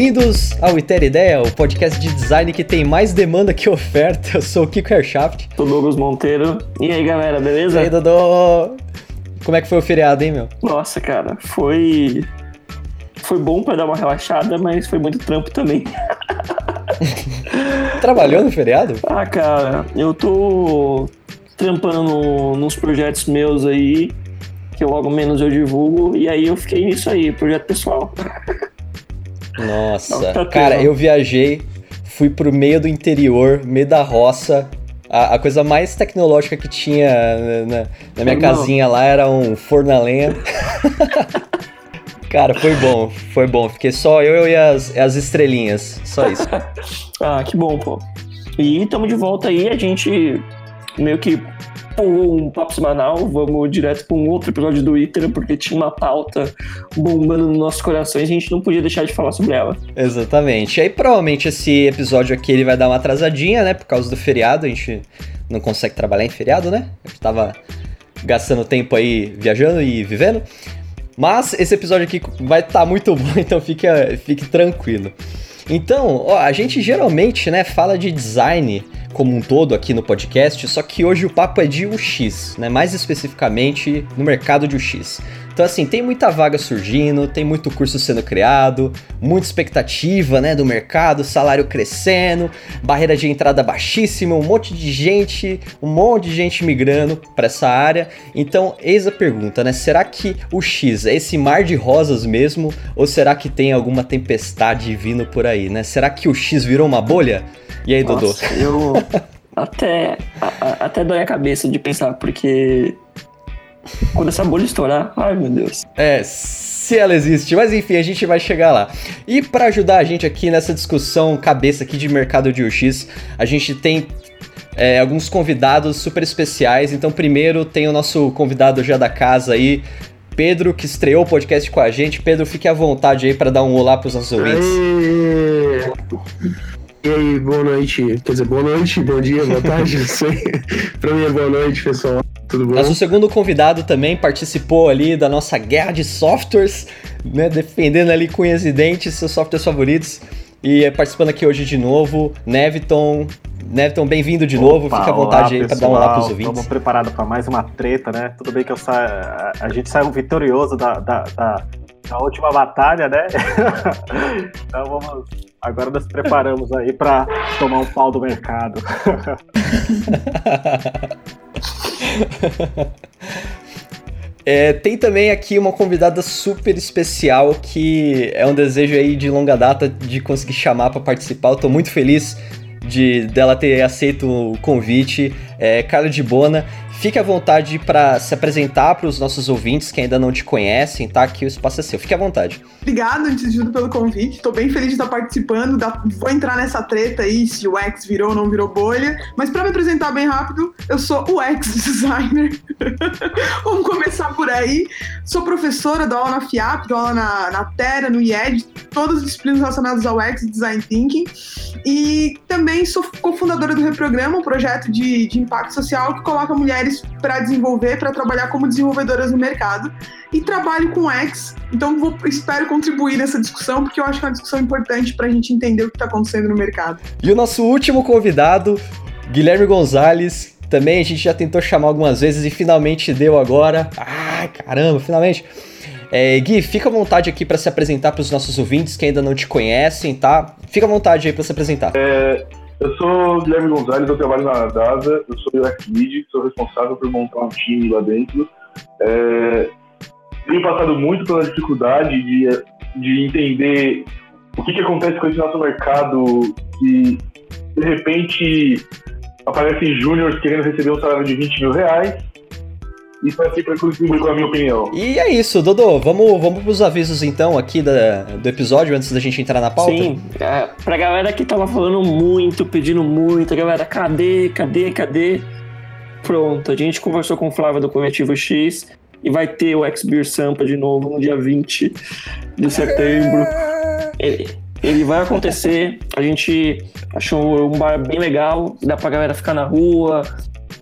Bem-vindos ao Ideia, o podcast de design que tem mais demanda que oferta. Eu sou o Kiko Aircraft. Sou Douglas Monteiro. E aí, galera, beleza? E aí, Dodô? Como é que foi o feriado, hein, meu? Nossa, cara, foi. Foi bom pra dar uma relaxada, mas foi muito trampo também. Trabalhou no feriado? Ah, cara, eu tô trampando no, nos projetos meus aí, que logo menos eu divulgo, e aí eu fiquei nisso aí, projeto pessoal. Nossa, tá cara, eu viajei, fui pro meio do interior, meio da roça. A, a coisa mais tecnológica que tinha na, na minha casinha lá era um forno a lenha. Cara, foi bom, foi bom. Fiquei só eu e as, as estrelinhas, só isso. ah, que bom, pô. E estamos de volta aí, a gente meio que pulou um papo semanal, vamos direto para um outro episódio do Iter, porque tinha uma pauta bombando nos nossos corações e a gente não podia deixar de falar sobre ela. Exatamente. E aí provavelmente esse episódio aqui ele vai dar uma atrasadinha, né? Por causa do feriado, a gente não consegue trabalhar em feriado, né? Gente tava gastando tempo aí viajando e vivendo. Mas esse episódio aqui vai estar tá muito bom, então fique, fique tranquilo. Então, ó, a gente geralmente, né, fala de design como um todo aqui no podcast, só que hoje o papo é de UX, né? Mais especificamente no mercado de UX. Então, assim, tem muita vaga surgindo, tem muito curso sendo criado, muita expectativa, né, do mercado, salário crescendo, barreira de entrada baixíssima, um monte de gente, um monte de gente migrando para essa área. Então, eis a pergunta, né? Será que o X é esse mar de rosas mesmo, ou será que tem alguma tempestade vindo por aí, né? Será que o X virou uma bolha? E aí, Nossa, Dodô? Eu até, até dói a cabeça de pensar, porque quando essa bolha estourar, ai meu Deus. É, se ela existe, mas enfim, a gente vai chegar lá. E para ajudar a gente aqui nessa discussão cabeça aqui de mercado de UX, a gente tem é, alguns convidados super especiais. Então, primeiro tem o nosso convidado já da casa aí, Pedro, que estreou o podcast com a gente. Pedro, fique à vontade aí para dar um olá para os nossos ouvintes. E aí, boa noite. Quer dizer, boa noite, bom dia, boa tarde, não sei. pra mim é boa noite, pessoal. Tudo bom? Mas o segundo convidado também participou ali da nossa guerra de softwares, né? Defendendo ali com e dentes seus softwares favoritos. E é participando aqui hoje de novo, Neviton. Neviton, bem-vindo de Opa, novo. Fica à vontade olá, aí para dar um olá pros ouvintes. Estamos preparados para mais uma treta, né? Tudo bem que eu sa... a gente saiu vitorioso da, da, da, da última batalha, né? então vamos Agora nós preparamos aí para tomar um pau do mercado. É, tem também aqui uma convidada super especial que é um desejo aí de longa data de conseguir chamar para participar. Eu tô muito feliz de dela ter aceito o convite. É, Carla de Bona, Fique à vontade para se apresentar para os nossos ouvintes que ainda não te conhecem, tá? Que o espaço é seu. Fique à vontade. Obrigado, antes de tudo, pelo convite. Estou bem feliz de estar participando. Da... Vou entrar nessa treta aí, se o X virou ou não virou bolha. Mas para me apresentar bem rápido, eu sou o X designer. Vamos começar por aí. Sou professora, dou aula na FIAP, dou aula na, na Terra, no IED, todas as disciplinas relacionadas ao X Design Thinking. E também sou cofundadora do Reprograma, um projeto de, de impacto social que coloca mulheres mulheres para desenvolver, para trabalhar como desenvolvedoras no mercado. E trabalho com X, então vou, espero contribuir nessa discussão, porque eu acho que é uma discussão importante para a gente entender o que está acontecendo no mercado. E o nosso último convidado, Guilherme Gonzalez, também a gente já tentou chamar algumas vezes e finalmente deu agora. Ah, caramba, finalmente. É, Gui, fica à vontade aqui para se apresentar para os nossos ouvintes que ainda não te conhecem, tá? Fica à vontade aí para se apresentar. É, eu sou o Guilherme Gonzalez, eu trabalho na DASA, eu sou UX Lead, sou responsável por montar um time lá dentro. É, tenho passado muito pela dificuldade de, de entender o que, que acontece com esse nosso mercado e, de repente, aparecem júniores querendo receber um salário de 20 mil reais isso aqui para contribuir com a minha opinião. E é isso, Dodô. Vamos, vamos pros avisos então aqui da, do episódio, antes da gente entrar na pauta? Sim, é, pra galera que tava falando muito, pedindo muito, galera, cadê, cadê, cadê? Pronto, a gente conversou com o Flávio do Coletivo X e vai ter o X-Beer Sampa de novo no dia 20 de setembro. Ele, ele vai acontecer, a gente achou um bar bem legal, dá pra galera ficar na rua,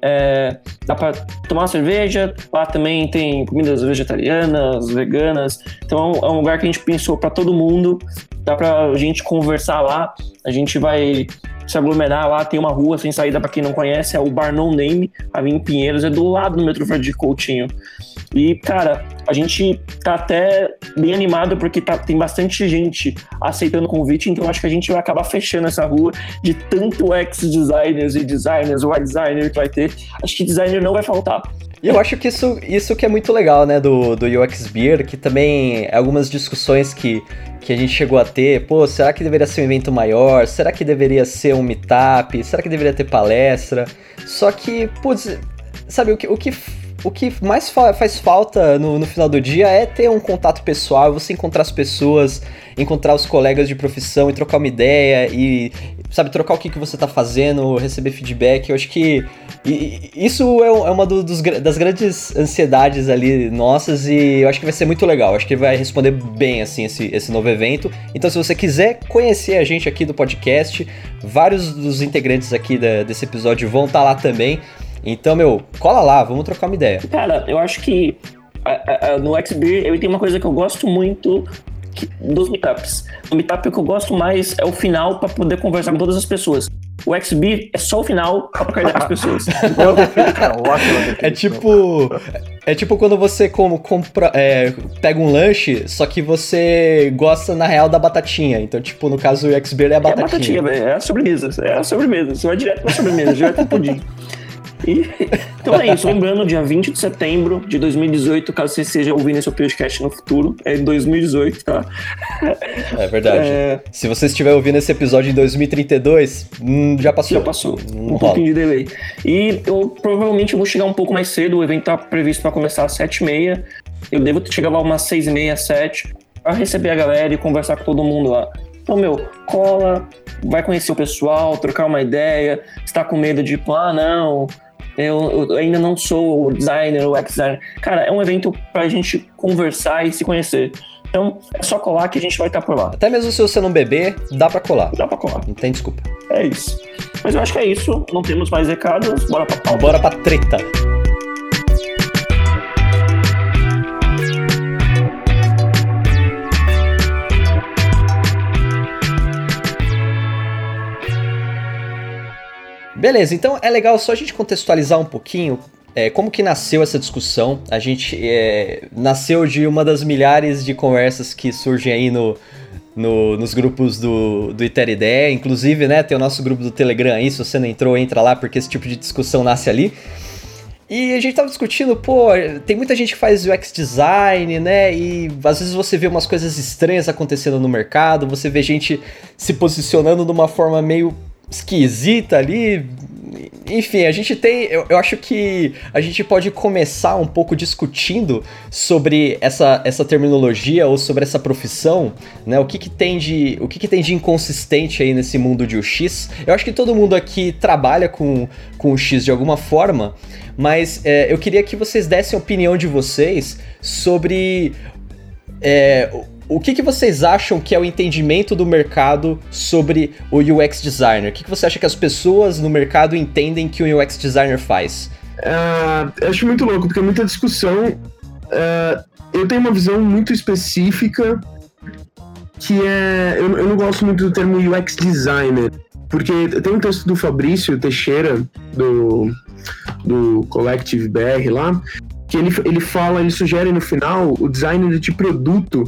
É, dá para tomar cerveja, lá também tem comidas vegetarianas, veganas. Então é um lugar que a gente pensou para todo mundo. Dá pra gente conversar lá. A gente vai se aglomerar lá, tem uma rua sem saída para quem não conhece, é o Bar No Name, ali em Pinheiros, é do lado do metrô de Coutinho. E, cara, a gente tá até bem animado porque tá, tem bastante gente aceitando o convite, então acho que a gente vai acabar fechando essa rua de tanto ex-designers e designers, o designer que vai ter. Acho que designer não vai faltar. E eu acho que isso, isso que é muito legal, né, do, do UX Beer, que também algumas discussões que, que a gente chegou a ter, pô, será que deveria ser um evento maior? Será que deveria ser um meetup? Será que deveria ter palestra? Só que, putz, sabe, o que, o que o que mais fa faz falta no, no, final do dia é ter um contato pessoal, você encontrar as pessoas, encontrar os colegas de profissão e trocar uma ideia e, sabe, trocar o que, que você tá fazendo, receber feedback. Eu acho que e, isso é, é uma do, dos, das grandes ansiedades ali nossas e eu acho que vai ser muito legal. Eu acho que vai responder bem, assim, esse, esse novo evento. Então, se você quiser conhecer a gente aqui do podcast, vários dos integrantes aqui da, desse episódio vão estar tá lá também. Então, meu, cola lá, vamos trocar uma ideia. Cara, eu acho que a, a, no XB eu tenho uma coisa que eu gosto muito que, dos meetups. O meetup que eu gosto mais é o final para poder conversar com todas as pessoas. O XB é só o final pra com as pessoas. é tipo. É tipo quando você como, compra, é, pega um lanche, só que você gosta, na real, da batatinha. Então, tipo, no caso, o XB é a batatinha. É a batatinha, é a sobremesa. É a sobremesa. Você vai direto pra sobremesa, direto pro pudim. E, então é isso. Lembrando, dia 20 de setembro de 2018, caso você esteja ouvindo esse podcast no futuro, é em 2018, tá? É verdade. É... Se você estiver ouvindo esse episódio em 2032, hum, já passou. Já passou. Hum, um pouquinho de delay. E eu provavelmente vou chegar um pouco mais cedo. O evento tá previsto para começar às 7h30. Eu devo chegar lá umas 6h30, 7 para receber a galera e conversar com todo mundo lá. Então, meu, cola, vai conhecer o pessoal, trocar uma ideia, está com medo de, tipo, ah, não, eu, eu, ainda não sou o designer, o ex-designer. Cara, é um evento pra gente conversar e se conhecer. Então, é só colar que a gente vai estar por lá. Até mesmo se você não beber, dá pra colar. Dá pra colar. Não tem desculpa. É isso. Mas eu acho que é isso. Não temos mais recados. Bora pra pauta. Bora pra treta. Beleza, então é legal só a gente contextualizar um pouquinho é, como que nasceu essa discussão. A gente é, nasceu de uma das milhares de conversas que surgem aí no, no, nos grupos do, do Iteridé. Inclusive, né, tem o nosso grupo do Telegram aí, se você não entrou, entra lá, porque esse tipo de discussão nasce ali. E a gente tava discutindo, pô, tem muita gente que faz UX design, né? E às vezes você vê umas coisas estranhas acontecendo no mercado, você vê gente se posicionando de uma forma meio esquisita ali. Enfim, a gente tem. Eu, eu, acho que a gente pode começar um pouco discutindo sobre essa, essa terminologia ou sobre essa profissão, né? O que, que tem de. O que, que tem de inconsistente aí nesse mundo de UX. Eu acho que todo mundo aqui trabalha com, com o X de alguma forma, mas é, eu queria que vocês dessem a opinião de vocês sobre. É, o que, que vocês acham que é o entendimento do mercado sobre o UX designer? O que, que você acha que as pessoas no mercado entendem que o UX designer faz? Uh, eu acho muito louco, porque é muita discussão. Uh, eu tenho uma visão muito específica que é. Eu, eu, não gosto muito do termo UX designer, porque tem um texto do Fabrício Teixeira, do, do Collective BR lá, que ele, ele fala, ele sugere no final o designer de produto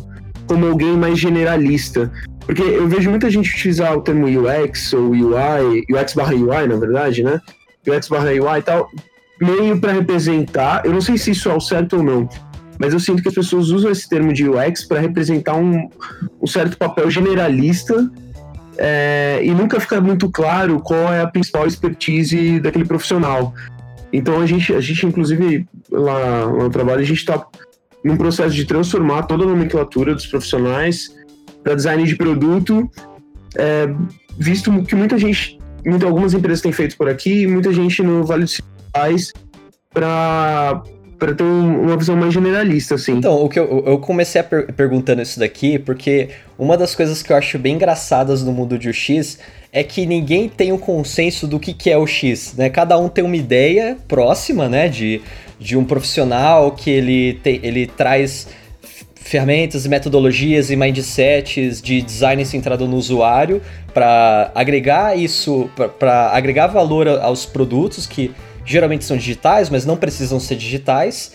como alguém mais generalista. Porque eu vejo muita gente utilizar o termo UX ou UI, UX barra UI, na verdade, né? UX barra UI e tal, meio para representar. Eu não sei se isso é o certo ou não, mas eu sinto que as pessoas usam esse termo de UX para representar um, um, certo papel generalista é, e nunca fica muito claro qual é a principal expertise daquele profissional. Então a gente, a gente inclusive lá, no trabalho, a gente está num processo de transformar toda a nomenclatura dos profissionais para design de produto, é, visto que muita gente, muita, algumas empresas têm feito por aqui, muita gente no Vale dos Sinos para para ter um, uma visão mais generalista, assim. Então, o que eu, eu comecei per perguntando isso daqui, porque uma das coisas que eu acho bem engraçadas no mundo de UX é que ninguém tem um consenso do que, que é o X, né? Cada um tem uma ideia próxima, né, de, de um profissional que ele, tem, ele traz ferramentas, metodologias e mindsets de design centrado no usuário para agregar isso, para agregar valor aos produtos que geralmente são digitais, mas não precisam ser digitais.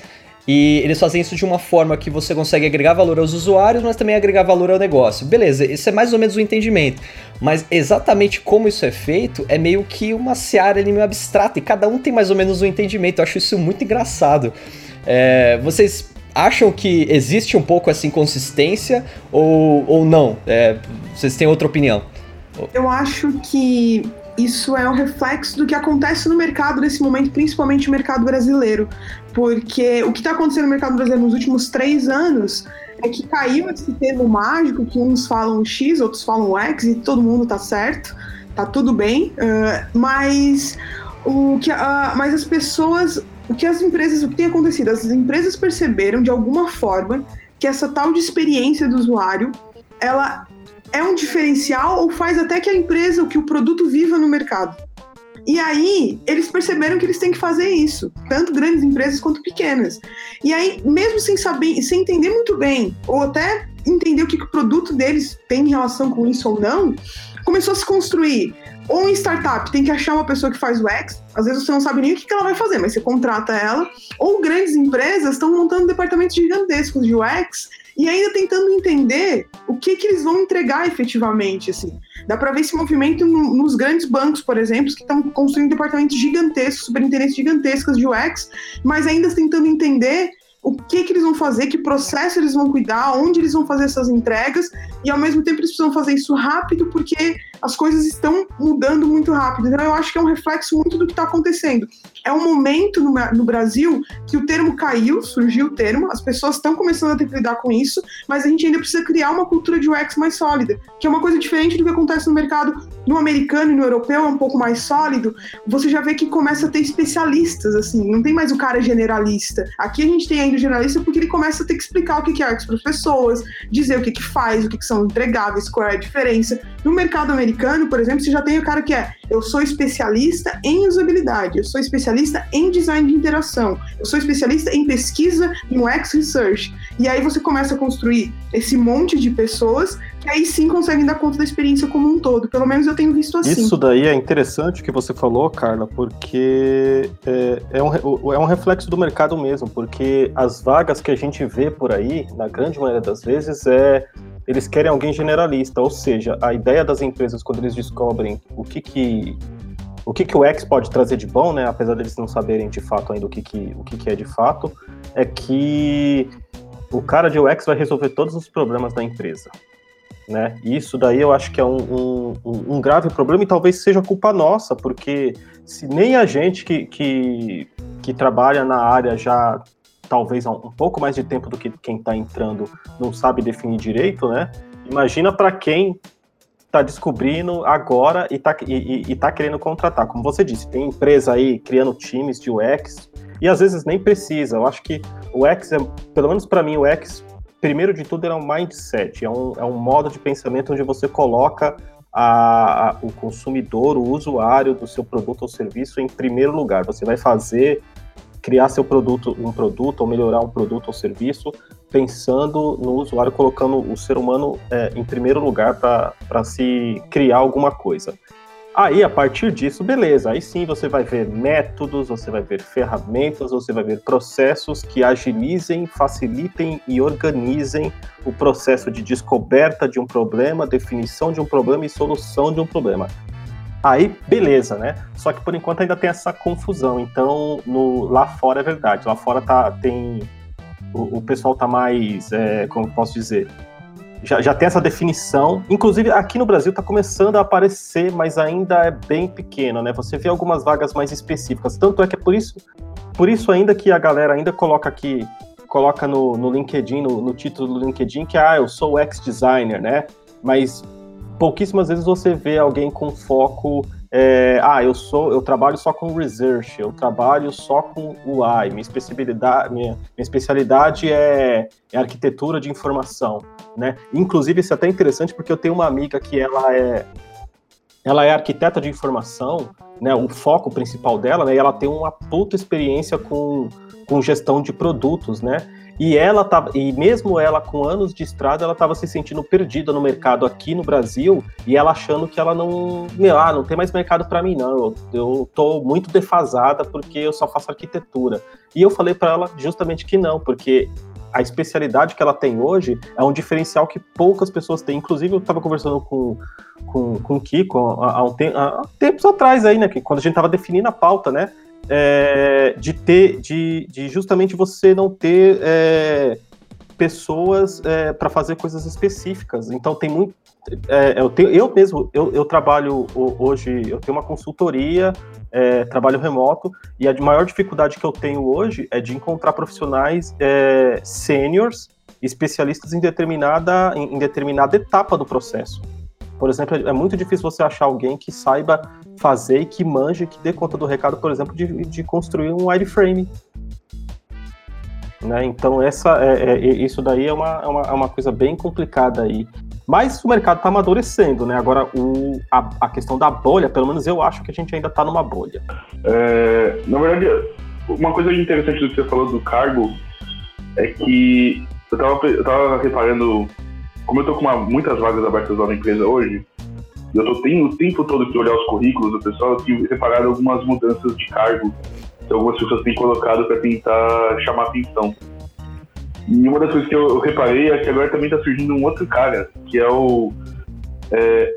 E eles fazem isso de uma forma que você consegue agregar valor aos usuários, mas também agregar valor ao negócio. Beleza, isso é mais ou menos o entendimento. Mas exatamente como isso é feito é meio que uma seara ali meio abstrata e cada um tem mais ou menos um entendimento. Eu acho isso muito engraçado. É, vocês acham que existe um pouco essa inconsistência ou, ou não? É, vocês têm outra opinião? Eu acho que isso é um reflexo do que acontece no mercado nesse momento, principalmente no mercado brasileiro. Porque o que está acontecendo no mercado brasileiro nos últimos três anos é que caiu esse termo mágico que uns falam X, outros falam X, e todo mundo tá certo, tá tudo bem, uh, mas o que, uh, mas as pessoas, o que as empresas, o que tem acontecido, as empresas perceberam de alguma forma que essa tal de experiência do usuário, ela é um diferencial ou faz até que a empresa, que o produto viva no mercado. E aí, eles perceberam que eles têm que fazer isso, tanto grandes empresas quanto pequenas. E aí, mesmo sem saber, sem entender muito bem, ou até entender o que, que o produto deles tem em relação com isso ou não, começou a se construir. Ou em startup, tem que achar uma pessoa que faz o X, às vezes você não sabe nem o que, que ela vai fazer, mas você contrata ela. Ou grandes empresas estão montando departamentos gigantescos de UX e ainda tentando entender o que, que eles vão entregar efetivamente, assim. Dá para ver esse movimento nos grandes bancos, por exemplo, que estão construindo departamentos gigantescos, superintendentes gigantescas de UX, mas ainda tentando entender o que, que eles vão fazer, que processo eles vão cuidar, onde eles vão fazer essas entregas, e ao mesmo tempo eles precisam fazer isso rápido, porque as coisas estão mudando muito rápido. Então eu acho que é um reflexo muito do que está acontecendo. É um momento no, no, Brasil que o termo caiu, surgiu o termo, as pessoas estão começando a ter que lidar com isso, mas a gente ainda precisa criar uma cultura de UX mais sólida, que é uma coisa diferente do que acontece no mercado no americano e no europeu, é um pouco mais sólido. Você já vê que começa a ter especialistas, assim, não tem mais o cara generalista. Aqui a gente tem ainda o generalista porque ele começa a ter que explicar o que é UX para as pessoas, dizer o que, que faz, o que, que são entregáveis, qual é a diferença. No mercado americano, por exemplo, você já tem o cara que é eu sou especialista em usabilidade, eu sou especialista em design de interação, eu sou especialista em pesquisa em UX research. E aí você começa a construir esse monte de pessoas que aí sim conseguem dar conta da experiência como um todo. Pelo menos eu tenho visto assim. Isso daí é interessante que você falou, Carla, porque é, é, um, é um reflexo do mercado mesmo, porque as vagas que a gente vê por aí, na grande maioria das vezes, é eles querem alguém generalista, ou seja, a ideia das empresas quando eles descobrem o que que o que, que o X pode trazer de bom, né, apesar deles não saberem de fato ainda o que, que, o que, que é de fato, é que o cara de UX vai resolver todos os problemas da empresa. Né? E isso daí eu acho que é um, um, um, grave problema e talvez seja culpa nossa, porque se nem a gente que, que, que trabalha na área já talvez há um pouco mais de tempo do que quem está entrando não sabe definir direito, né? Imagina para quem está descobrindo agora e está e, e tá querendo contratar. Como você disse, tem empresa aí criando times de UX e às vezes nem precisa. Eu acho que o UX, é, pelo menos para mim, o UX, primeiro de tudo, é um mindset, é um, é um modo de pensamento onde você coloca a, a, o consumidor, o usuário do seu produto ou serviço em primeiro lugar. Você vai fazer criar seu produto, um produto ou melhorar um produto ou serviço, pensando no usuário, colocando o ser humano é, em primeiro lugar para se criar alguma coisa. Aí, a partir disso, beleza. Aí sim você vai ver métodos, você vai ver ferramentas, você vai ver processos que agilizem, facilitem e organizem o processo de descoberta de um problema, definição de um problema e solução de um problema. Aí, beleza, né? Só que por enquanto ainda tem essa confusão. Então, no, lá fora é verdade. Lá fora tá, tem. O, o pessoal tá mais. É, como posso dizer? Já, já tem essa definição. Inclusive, aqui no Brasil tá começando a aparecer, mas ainda é bem pequeno, né? Você vê algumas vagas mais específicas. Tanto é que é por isso, por isso ainda que a galera ainda coloca aqui, coloca no, no LinkedIn, no, no título do LinkedIn, que ah, eu sou ex designer, né? Mas pouquíssimas vezes você vê alguém com foco é, ah, eu sou, eu trabalho só com research, eu trabalho só com UI, minha especialidade, minha, minha especialidade é, é, arquitetura de informação, né? Inclusive isso é até interessante porque eu tenho uma amiga que ela é ela é arquiteta de informação, né? O foco principal dela, né? E ela tem uma puta experiência com, com gestão de produtos, né? E ela tava, e mesmo ela com anos de estrada, ela estava se sentindo perdida no mercado aqui no Brasil e ela achando que ela não, meu, ah, não tem mais mercado para mim não. Eu, eu tô muito defasada porque eu só faço arquitetura. E eu falei para ela justamente que não, porque a especialidade que ela tem hoje é um diferencial que poucas pessoas têm. Inclusive, eu estava conversando com, com, com o Kiko há, há, um te há tempos atrás aí, né? Que quando a gente estava definindo a pauta, né? É, de ter, de, de, justamente você não ter é, pessoas é, para fazer coisas específicas. Então tem muito, é, eu, tenho, eu mesmo, eu, eu, trabalho hoje, eu tenho uma consultoria, é, trabalho remoto, e a maior dificuldade que eu tenho hoje é de encontrar profissionais é, sêniores, especialistas em determinada, em, em determinada etapa do processo. Por exemplo, é muito difícil você achar alguém que saiba fazer e que manje, que dê conta do recado, por exemplo, de, de construir um wireframe. Né? Então, essa, é, é, isso daí é uma, é uma, é uma coisa bem complicada aí. Mas o mercado está amadurecendo, né? Agora, o, a, a, questão da bolha, pelo menos eu acho que a gente ainda está numa bolha. É, na verdade, uma coisa interessante do que você falou do cargo é que eu estava eu tava reparando como eu tô com uma, muitas vagas abertas lá na empresa hoje, eu tô, tenho o tempo todo que olhar os currículos do pessoal, eu tenho reparado algumas mudanças de cargo que algumas pessoas têm colocado para tentar chamar atenção. E uma das coisas que eu, reparei é que agora também está surgindo um outro cara, que é o. É,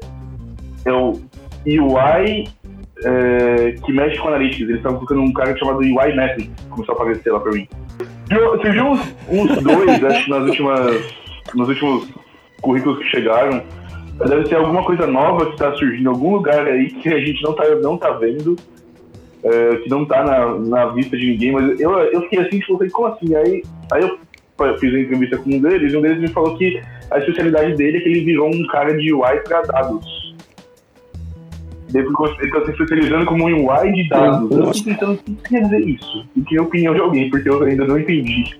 é o UI é, que mexe com analytics. Eles estão colocando um cara chamado UI Mapping, começou a aparecer lá para mim. Surgiu uns, uns dois, acho, nas últimas, nos últimos currículos que chegaram. Deve ser alguma coisa nova que está surgindo em algum lugar aí que a gente não está não tá vendo, é, que não está na, na vista de ninguém, mas eu, eu fiquei assim, tipo, falei, como assim? Aí, aí eu fiz a entrevista com um deles e um deles me falou que a especialidade dele é que ele virou um cara de UI para dados. Ele está se especializando como um UI de dados. Eu fico pensando, o que quer dizer isso? E que opinião de alguém, porque eu ainda não entendi.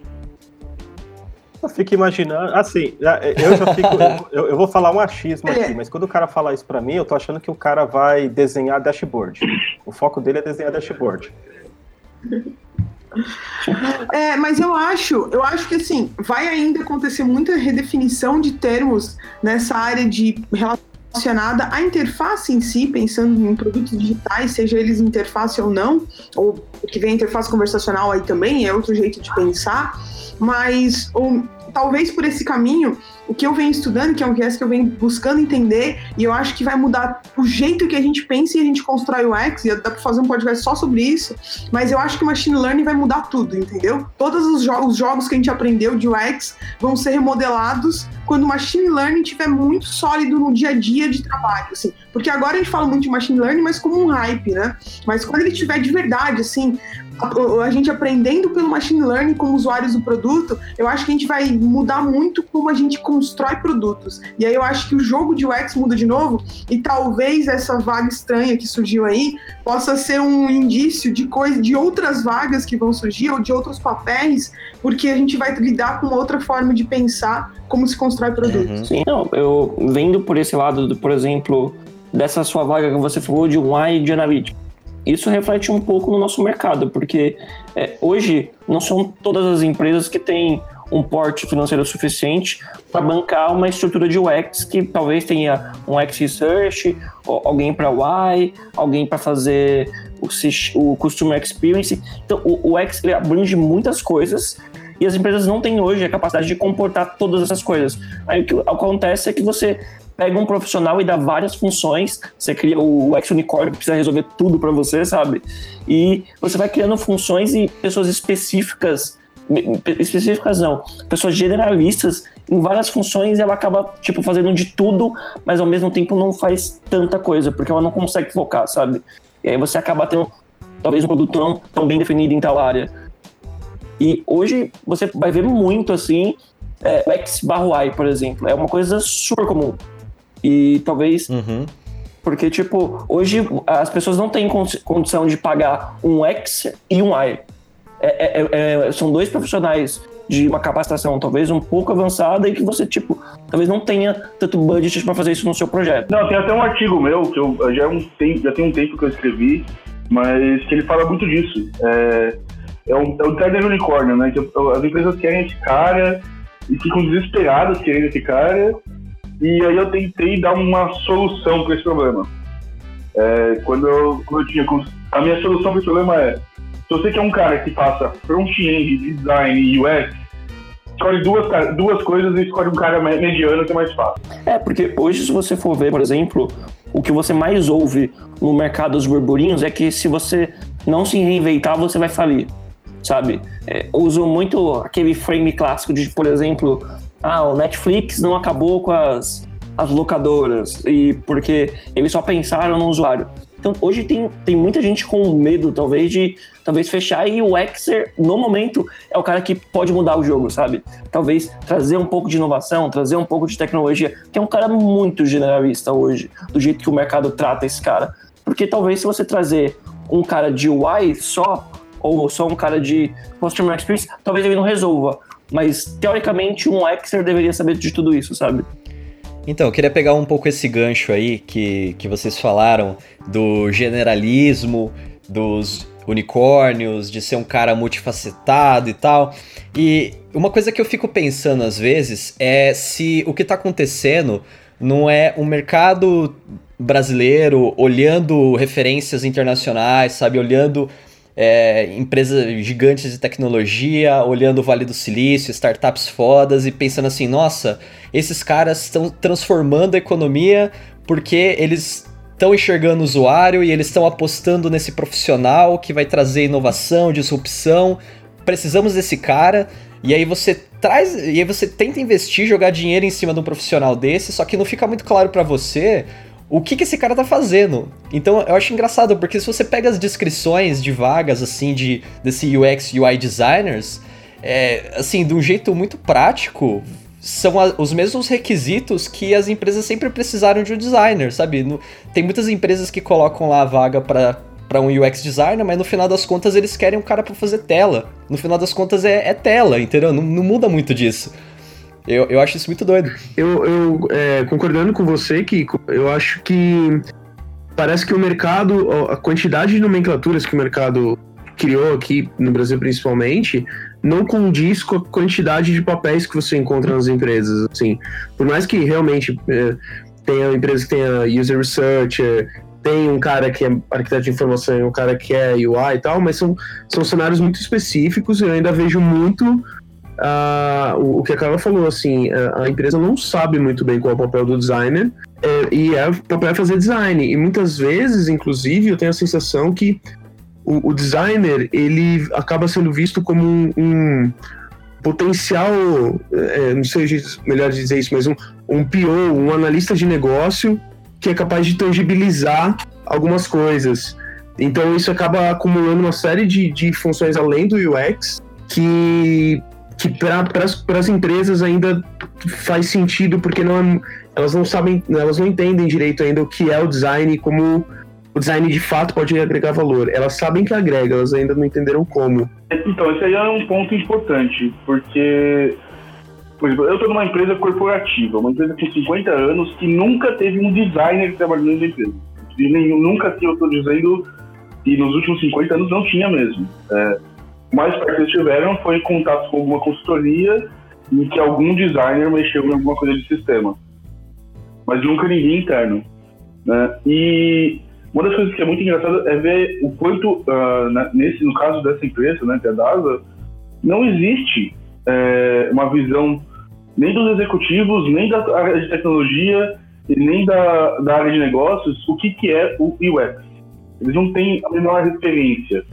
Eu fico imaginando, assim, eu já fico, eu, eu, vou falar um achismo aqui, mas quando o cara falar isso para mim, eu tô achando que o cara vai desenhar dashboard. O foco dele é desenhar dashboard. É, mas eu acho, eu acho que assim, vai ainda acontecer muita redefinição de termos nessa área de relacionada à interface em si, pensando em produtos digitais, seja eles interface ou não, ou que vem interface conversacional aí também, é outro jeito de pensar mas talvez por esse caminho, o que eu venho estudando, que é um viés que eu venho buscando entender, e eu acho que vai mudar o jeito que a gente pensa e a gente constrói o X, e dá pra fazer um podcast só sobre isso, mas eu acho que o Machine Learning vai mudar tudo, entendeu? Todos os, jo os jogos que a gente aprendeu de UX vão ser remodelados quando o Machine Learning estiver muito sólido no dia a dia de trabalho, assim. Porque agora a gente fala muito de Machine Learning, mas como um hype, né? Mas quando ele estiver de verdade, assim, a, gente aprendendo pelo machine learning como usuários do produto, eu acho que a gente vai mudar muito como a gente constrói produtos. E aí eu acho que o jogo de UX muda de novo e talvez essa vaga estranha que surgiu aí possa ser um indício de coisa de outras vagas que vão surgir ou de outros papéis, porque a gente vai lidar com outra forma de pensar como se constrói produtos. Uhum. Sim, não, eu vendo por esse lado, por exemplo, dessa sua vaga que você falou de UI de analítico isso reflete um pouco no nosso mercado, porque é, hoje não são todas as empresas que têm um porte financeiro suficiente para bancar uma estrutura de UX que talvez tenha um UX Research, alguém para UI, alguém para fazer o, o Customer Experience. Então, o UX ele abrange muitas coisas e as empresas não têm hoje a capacidade de comportar todas essas coisas. Aí o que acontece é que você pega um profissional e dá várias funções, você cria o ex-unicórnio que precisa resolver tudo para você, sabe? E você vai criando funções e pessoas específicas, específicas não, pessoas generalistas em várias funções e ela acaba, tipo, fazendo de tudo, mas ao mesmo tempo não faz tanta coisa, porque ela não consegue focar, sabe? E aí você acaba tendo, talvez, um produto não tão bem definido em tal área. E hoje você vai ver muito, assim, é, X barro Y, por exemplo. É uma coisa super comum. E talvez. Uhum. Porque, tipo, hoje as pessoas não têm condição de pagar um X e um Y. É, é, é, são dois profissionais de uma capacitação talvez um pouco avançada e que você, tipo, talvez não tenha tanto budget para fazer isso no seu projeto. Não, tem até um artigo meu, que eu já, é um tempo, já tem um tempo que eu escrevi, mas que ele fala muito disso. É, é, um, é o Trader Unicórnio, né? Que as empresas querem esse cara e ficam desesperadas querendo esse cara. E aí eu tentei dar uma solução para esse problema. É, quando, eu, quando eu tinha. A minha solução para esse problema é: se você quer um cara que faça front-end, design e UX, escolhe duas, duas coisas e escolhe um cara mediano que é mais fácil. É, porque hoje, se você for ver, por exemplo, o que você mais ouve no mercado dos burburinhos é que se você não se reinventar, você vai falir, sabe? É, uso muito aquele frame clássico de, por exemplo, ah, o Netflix não acabou com as, as locadoras e porque eles só pensaram no usuário. Então, hoje tem, tem muita gente com medo, talvez, de talvez fechar e o Exer, no momento, é o cara que pode mudar o jogo, sabe? Talvez trazer um pouco de inovação, trazer um pouco de tecnologia, que é um cara muito generalista hoje, do jeito que o mercado trata esse cara. Porque talvez se você trazer um cara de UI só, ou só um cara de Customer Experience, talvez ele não resolva. Mas, teoricamente, um Exer deveria saber de tudo isso, sabe? Então, eu queria pegar um pouco esse gancho aí que, que vocês falaram do generalismo, dos unicórnios, de ser um cara multifacetado e tal. E uma coisa que eu fico pensando às vezes é se o que está acontecendo não é um mercado brasileiro olhando referências internacionais, sabe? Olhando é, empresas gigantes de tecnologia, olhando o Vale do Silício, startups fodas e pensando assim: nossa, esses caras estão transformando a economia porque eles estão enxergando o usuário e eles estão apostando nesse profissional que vai trazer inovação, disrupção. Precisamos desse cara. E aí você traz, e aí você tenta investir, jogar dinheiro em cima de um profissional desse, só que não fica muito claro para você o que, que esse cara tá fazendo. Então eu acho engraçado, porque se você pega as descrições de vagas, assim, de desse UX UI designers, é, assim, de um jeito muito prático, são a, os mesmos requisitos que as empresas sempre precisaram de um designer, sabe? No, tem muitas empresas que colocam lá a vaga para para um UX designer, mas no final das contas eles querem um cara para fazer tela. No final das contas é, é tela, entendeu? Não, não muda muito disso. Eu, eu acho isso muito doido. Eu, eu é, concordando com você, Kiko, eu acho que parece que o mercado, a quantidade de nomenclaturas que o mercado criou aqui no Brasil principalmente, não condiz com a quantidade de papéis que você encontra nas empresas. Assim, por mais que realmente é, tenha empresas que tenha user researcher, tem um cara que é arquiteto de informação e um cara que é UI e tal, mas são, são cenários muito específicos. Eu ainda vejo muito O, que a Carla falou, assim, a, a, empresa não sabe muito bem qual é o papel do designer, é, e é, o papel é fazer design. E muitas vezes, inclusive, eu tenho a sensação que o, o designer, ele acaba sendo visto como um, um potencial, é, não sei melhor dizer isso, mas um, um PO, um analista de negócio que é capaz de tangibilizar algumas coisas. Então isso acaba acumulando uma série de, de funções além do UX que que para as empresas ainda faz sentido porque não é, elas não sabem, elas não entendem direito ainda o que é o design como o design de fato pode agregar valor. Elas sabem que agrega, elas ainda não entenderam como. Então, esse aí é um ponto importante, porque por exemplo, eu estou numa empresa corporativa, uma empresa com 50 anos que nunca teve um designer trabalhando na empresa. E nem, nunca, eu estou dizendo, e nos últimos 50 anos não tinha mesmo. É, mais perto que eles tiveram foi contato com alguma consultoria em que algum designer mexeu em alguma coisa de sistema. Mas nunca ninguém interno. Né? E uma das coisas que é muito engraçada é ver o quanto, uh, nesse, no caso dessa empresa, né, que é a DASA, não existe é, uma visão nem dos executivos, nem da área de tecnologia, nem da, da área de negócios, o que, que é o UX. Eles não têm a menor referência.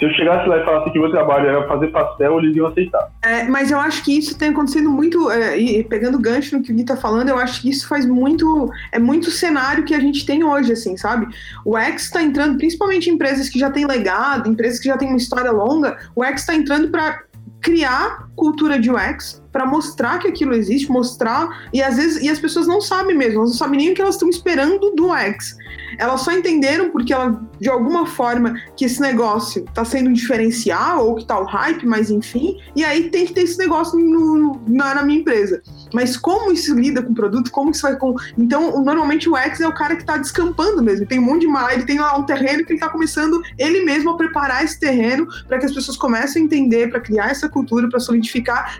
Se eu chegasse lá e falasse que o meu trabalho era fazer pastel, eles iam aceitar. É, mas eu acho que isso tem acontecido muito, é, e pegando gancho no que o Gui tá falando, eu acho que isso faz muito, é muito cenário que a gente tem hoje, assim, sabe? O X está entrando, principalmente em empresas que já têm legado, empresas que já têm uma história longa, o X está entrando para criar cultura de UX para mostrar que aquilo existe, mostrar e às vezes e as pessoas não sabem mesmo, elas não sabem nem o que elas estão esperando do UX. Elas só entenderam porque ela de alguma forma que esse negócio está sendo um diferencial ou que tá o hype, mas enfim, e aí tem que ter esse negócio no, na, na, minha empresa. Mas como isso lida com o produto, como isso vai com. Então, normalmente o UX é o cara que está descampando mesmo. Tem um monte de mal, ele tem lá um terreno que ele está começando ele mesmo a preparar esse terreno para que as pessoas comecem a entender, para criar essa cultura, para solidificar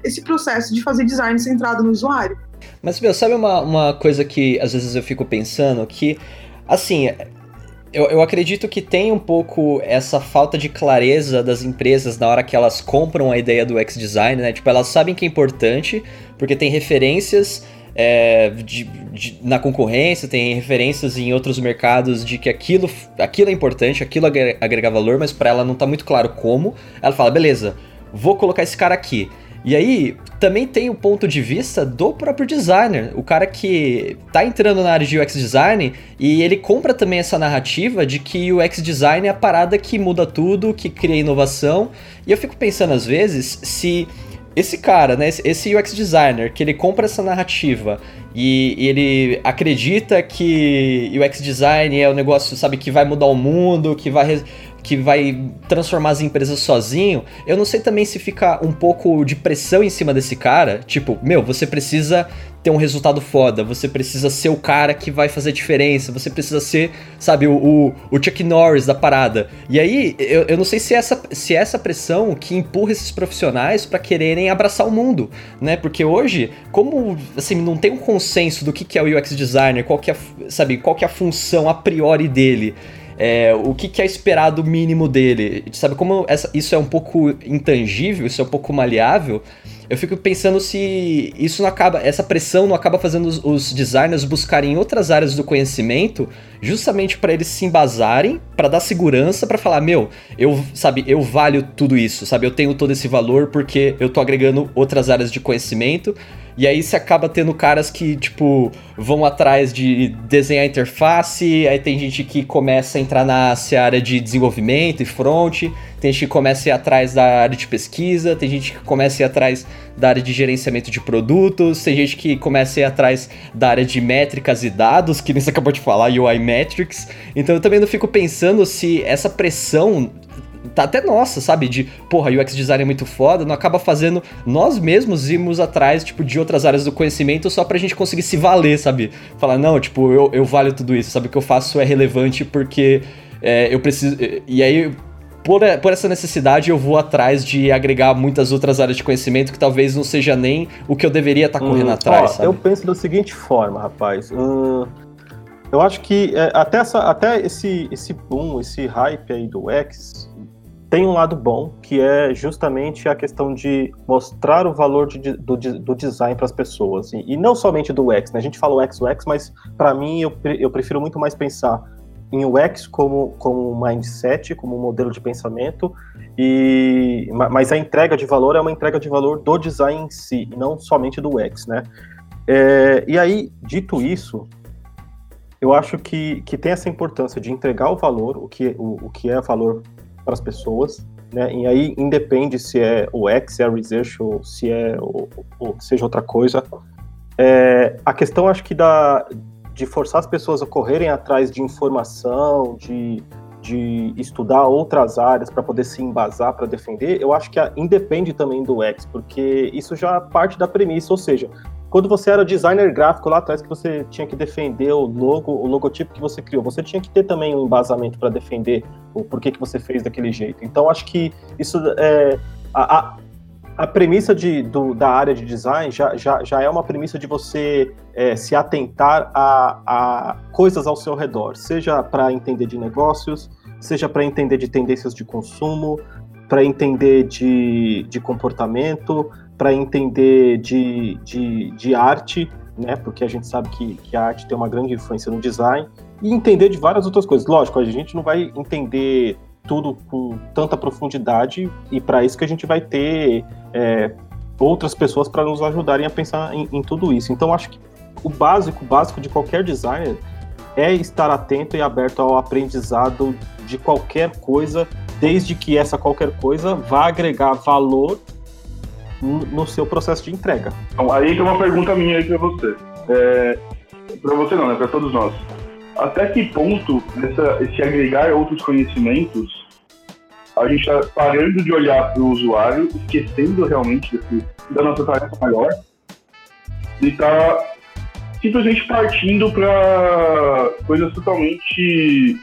esse processo de fazer design centrado no usuário. Mas, meu, sabe uma, uma coisa que às vezes eu fico pensando? Que, assim, eu, eu acredito que tem um pouco essa falta de clareza das empresas na hora que elas compram a ideia do X-Design, né? Tipo, elas sabem que é importante, porque tem referências é, de, de, na concorrência, tem referências em outros mercados de que aquilo, aquilo é importante, aquilo agrega valor, mas para ela não tá muito claro como. Ela fala, beleza, vou colocar esse cara aqui. E aí, também tem o ponto de vista do próprio designer, o cara que tá entrando na área de UX design e ele compra também essa narrativa de que o UX design é a parada que muda tudo, que cria inovação. E eu fico pensando às vezes se esse cara, né, esse UX designer, que ele compra essa narrativa e, e ele acredita que UX design é o negócio, sabe, que vai mudar o mundo, que vai que vai transformar as empresas sozinho, eu não sei também se fica um pouco de pressão em cima desse cara. Tipo, meu, você precisa ter um resultado foda, você precisa ser o cara que vai fazer diferença, você precisa ser, sabe, o, o, o Chuck Norris da parada. E aí, eu, eu não sei se é essa, se é essa pressão que empurra esses profissionais para quererem abraçar o mundo, né? Porque hoje, como, assim, não tem um consenso do que, que é o UX designer, qual que é, sabe, qual que é a função a priori dele é, o que, que, é esperado mínimo dele. Sabe como essa, isso é um pouco intangível, isso é um pouco maleável? Eu fico pensando se isso não acaba, essa pressão não acaba fazendo os, os designers buscarem outras áreas do conhecimento, justamente para eles se embasarem, para dar segurança, para falar, meu, eu, sabe, eu valho tudo isso, sabe? Eu tenho todo esse valor porque eu tô agregando outras áreas de conhecimento e aí você acaba tendo caras que, tipo, vão atrás de desenhar interface, aí tem gente que começa a entrar na área de desenvolvimento e front, tem gente que começa a ir atrás da área de pesquisa, tem gente que começa a ir atrás da área de gerenciamento de produtos, tem gente que começa a ir atrás da área de métricas e dados, que nem você acabou de falar, UI Metrics. Então eu também não fico pensando se essa pressão tá até nossa, sabe? De, porra, UX design é muito foda, não acaba fazendo nós mesmos irmos atrás, tipo, de outras áreas do conhecimento só pra gente conseguir se valer, sabe? Falar, não, tipo, eu, eu valho tudo isso, sabe? O que eu faço é relevante porque é, eu preciso. E aí, por, por essa necessidade, eu vou atrás de agregar muitas outras áreas de conhecimento que talvez não seja nem o que eu deveria estar tá correndo hum, atrás, ó? Eu penso da seguinte forma, rapaz. Hum, eu acho que é, até, essa, até esse, esse boom, esse hype aí do X, tem um lado bom, que é justamente a questão de mostrar o valor de, do, do, design para as pessoas. E, e, não somente do UX, né? A gente fala UX, UX, mas para mim eu, eu prefiro muito mais pensar em UX como, como mindset, como um modelo de pensamento, e, mas a entrega de valor é uma entrega de valor do design em si, não somente do UX, né? É, e aí, dito isso, eu acho que, que tem essa importância de entregar o valor, o que, o, o que é valor para as pessoas, né? E aí independe se é o X, se é research ou se é ou, ou seja outra coisa. É, a questão acho que da de forçar as pessoas a correrem atrás de informação, de, de estudar outras áreas para poder se embasar para defender, eu acho que a, independe também do X, porque isso já parte da premissa, ou seja, quando você era designer gráfico lá atrás, que você tinha que defender o logo, o logotipo que você criou, você tinha que ter também um embasamento para defender o porquê que você fez daquele jeito. Então, acho que isso é. A, a, a premissa de, do, da área de design já, já, já é uma premissa de você é, se atentar a, a coisas ao seu redor, seja para entender de negócios, seja para entender de tendências de consumo, para entender de, de comportamento, para entender de, de, de, arte, né? Porque a gente sabe que, que a arte tem uma grande influência no design e entender de várias outras coisas. Lógico, a gente não vai entender tudo com tanta profundidade e para isso que a gente vai ter é, outras pessoas para nos ajudarem a pensar em, em, tudo isso. Então, acho que o básico, básico de qualquer designer é estar atento e aberto ao aprendizado de qualquer coisa, desde que essa qualquer coisa vá agregar valor no seu processo de entrega. Então, aí tem uma pergunta minha aí pra você. É, pra você não, né? Pra todos nós. Até que ponto essa, esse agregar outros conhecimentos a gente tá parando de olhar para o usuário, esquecendo realmente desse, da nossa tarefa maior e tá simplesmente partindo para coisas totalmente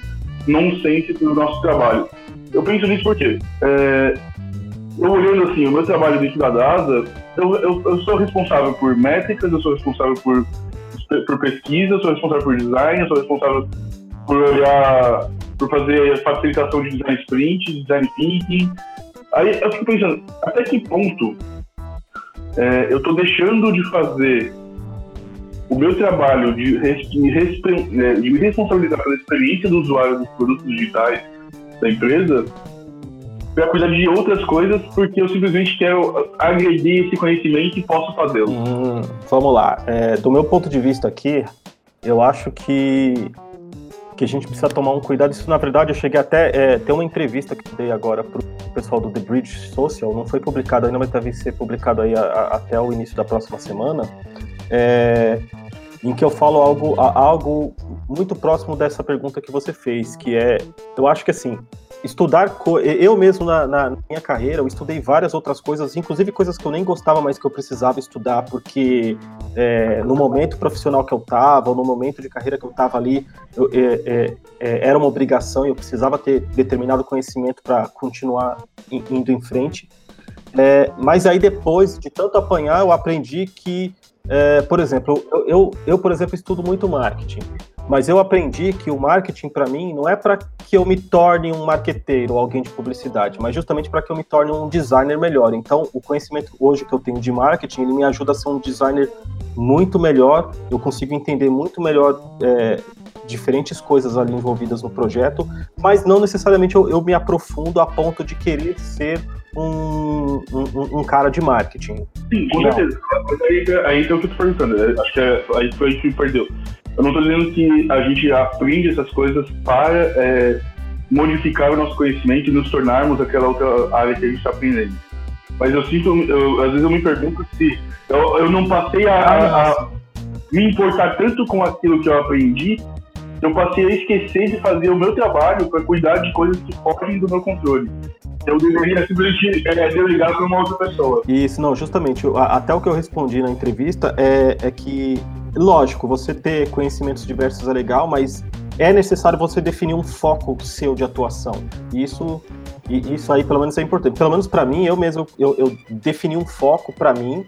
nonsense do nosso trabalho. Eu penso nisso porque é, eu olhando assim, o meu trabalho dentro da DASA, eu, eu, eu sou responsável por métricas, eu sou responsável por, por pesquisa, eu sou responsável por design, eu sou responsável por olhar, por fazer facilitação de design sprint, design thinking. Aí eu fico pensando, até que ponto é, eu estou deixando de fazer o meu trabalho de, res- é, de me responsabilizar pela experiência do usuário dos produtos digitais da empresa para cuidar de outras coisas porque eu simplesmente quero agredir esse conhecimento e posso fazê-lo. Hum, vamos lá. É, do meu ponto de vista aqui, eu acho que, que a gente precisa tomar um cuidado. Isso, na verdade, eu cheguei até. É, tem uma entrevista que eu dei agora pro pessoal do The Bridge Social, não foi publicado ainda, mas deve ser publicado aí a- a- até o início da próxima semana. é, em que eu falo algo, a- algo muito próximo dessa pergunta que você fez, que é, eu acho que assim, estudar, eu mesmo na, na minha carreira, eu estudei várias outras coisas, inclusive coisas que eu nem gostava, mas que eu precisava estudar, porque é, no momento profissional que eu estava, no momento de carreira que eu estava ali, eu- é, é, é, era uma obrigação e eu precisava ter determinado conhecimento para continuar indo em frente. É, mas aí depois de tanto apanhar, eu aprendi que, é, por exemplo, eu, eu, eu, por exemplo, estudo muito marketing. Mas eu aprendi que o marketing, para mim, não é para que eu me torne um marqueteiro ou alguém de publicidade, mas justamente para que eu me torne um designer melhor. Então, o conhecimento hoje que eu tenho de marketing, ele me ajuda a ser um designer muito melhor, eu consigo entender muito melhor é, diferentes coisas ali envolvidas no projeto, mas não necessariamente eu, eu me aprofundo a ponto de querer ser um, um, um cara de marketing. Sim, com certeza. Aí, aí então o que eu tô perguntando. é, Acho que é, aí foi que me perdeu. Eu não tô dizendo que a gente aprende essas coisas para é, modificar o nosso conhecimento e nos tornarmos aquela outra área que a gente está aprendendo. Mas eu sinto, eu- às vezes eu me pergunto se eu, eu não passei a, a- a me importar tanto com aquilo que eu aprendi, eu passei a esquecer de fazer o meu trabalho para cuidar de coisas que fogem do meu controle. Eu deveria simplesmente é, delegar para uma outra pessoa. Isso, não, justamente, até o que eu respondi na entrevista é, é que, lógico, você ter conhecimentos diversos é legal, mas é necessário você definir um foco seu de atuação. E isso, e isso aí, pelo menos, é importante. Pelo menos para mim, eu mesmo, eu, eu defini um foco para mim,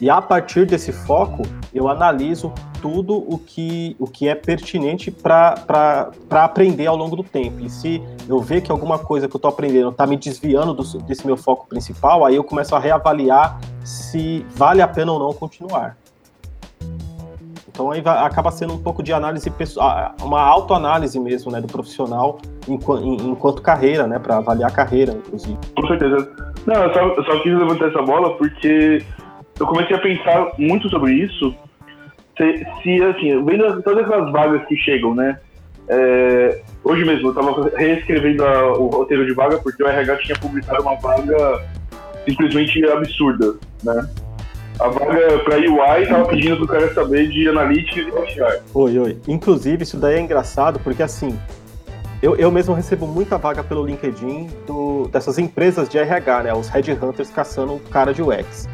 e a partir desse foco, eu analiso tudo o que, o que é pertinente para aprender ao longo do tempo. E se eu ver que alguma coisa que eu estou aprendendo está me desviando do- desse meu foco principal, aí eu começo a reavaliar se vale a pena ou não continuar. Então aí vai- acaba sendo um pouco de análise pessoal, uma autoanálise mesmo, né, do profissional enquanto, enquanto carreira, né, para avaliar a carreira, inclusive. Com certeza. Não, eu só, eu só quis levantar essa bola porque eu comecei a pensar muito sobre isso. Se, se assim, vendo todas aquelas vagas que chegam, né? É, hoje mesmo eu tava reescrevendo a- o roteiro de vaga porque o RH tinha publicado uma vaga simplesmente absurda, né? A vaga para UI tava pedindo pro cara saber de analytics e HR. Oi, oi. Inclusive, isso daí é engraçado porque assim, eu, eu mesmo recebo muita vaga pelo LinkedIn do- dessas empresas de RH, né? Os headhunters caçando cara de UX.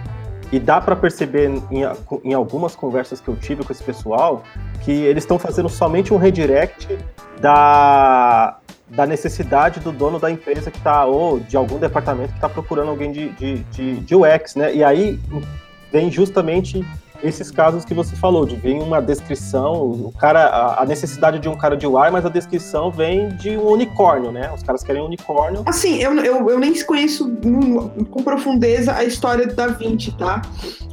E dá para perceber em, em algumas conversas que eu tive com esse pessoal que eles estão fazendo somente um redirect da, da necessidade do dono da empresa que está, ou de algum departamento que está procurando alguém de, de, de, de UX, né? E aí vem justamente esses casos que você falou, de vir uma descrição, o cara, a, necessidade de um cara de UI, mas a descrição vem de um unicórnio, né? Os caras querem um unicórnio. Assim, eu, eu, eu nem conheço com profundeza a história Da Vinci, tá?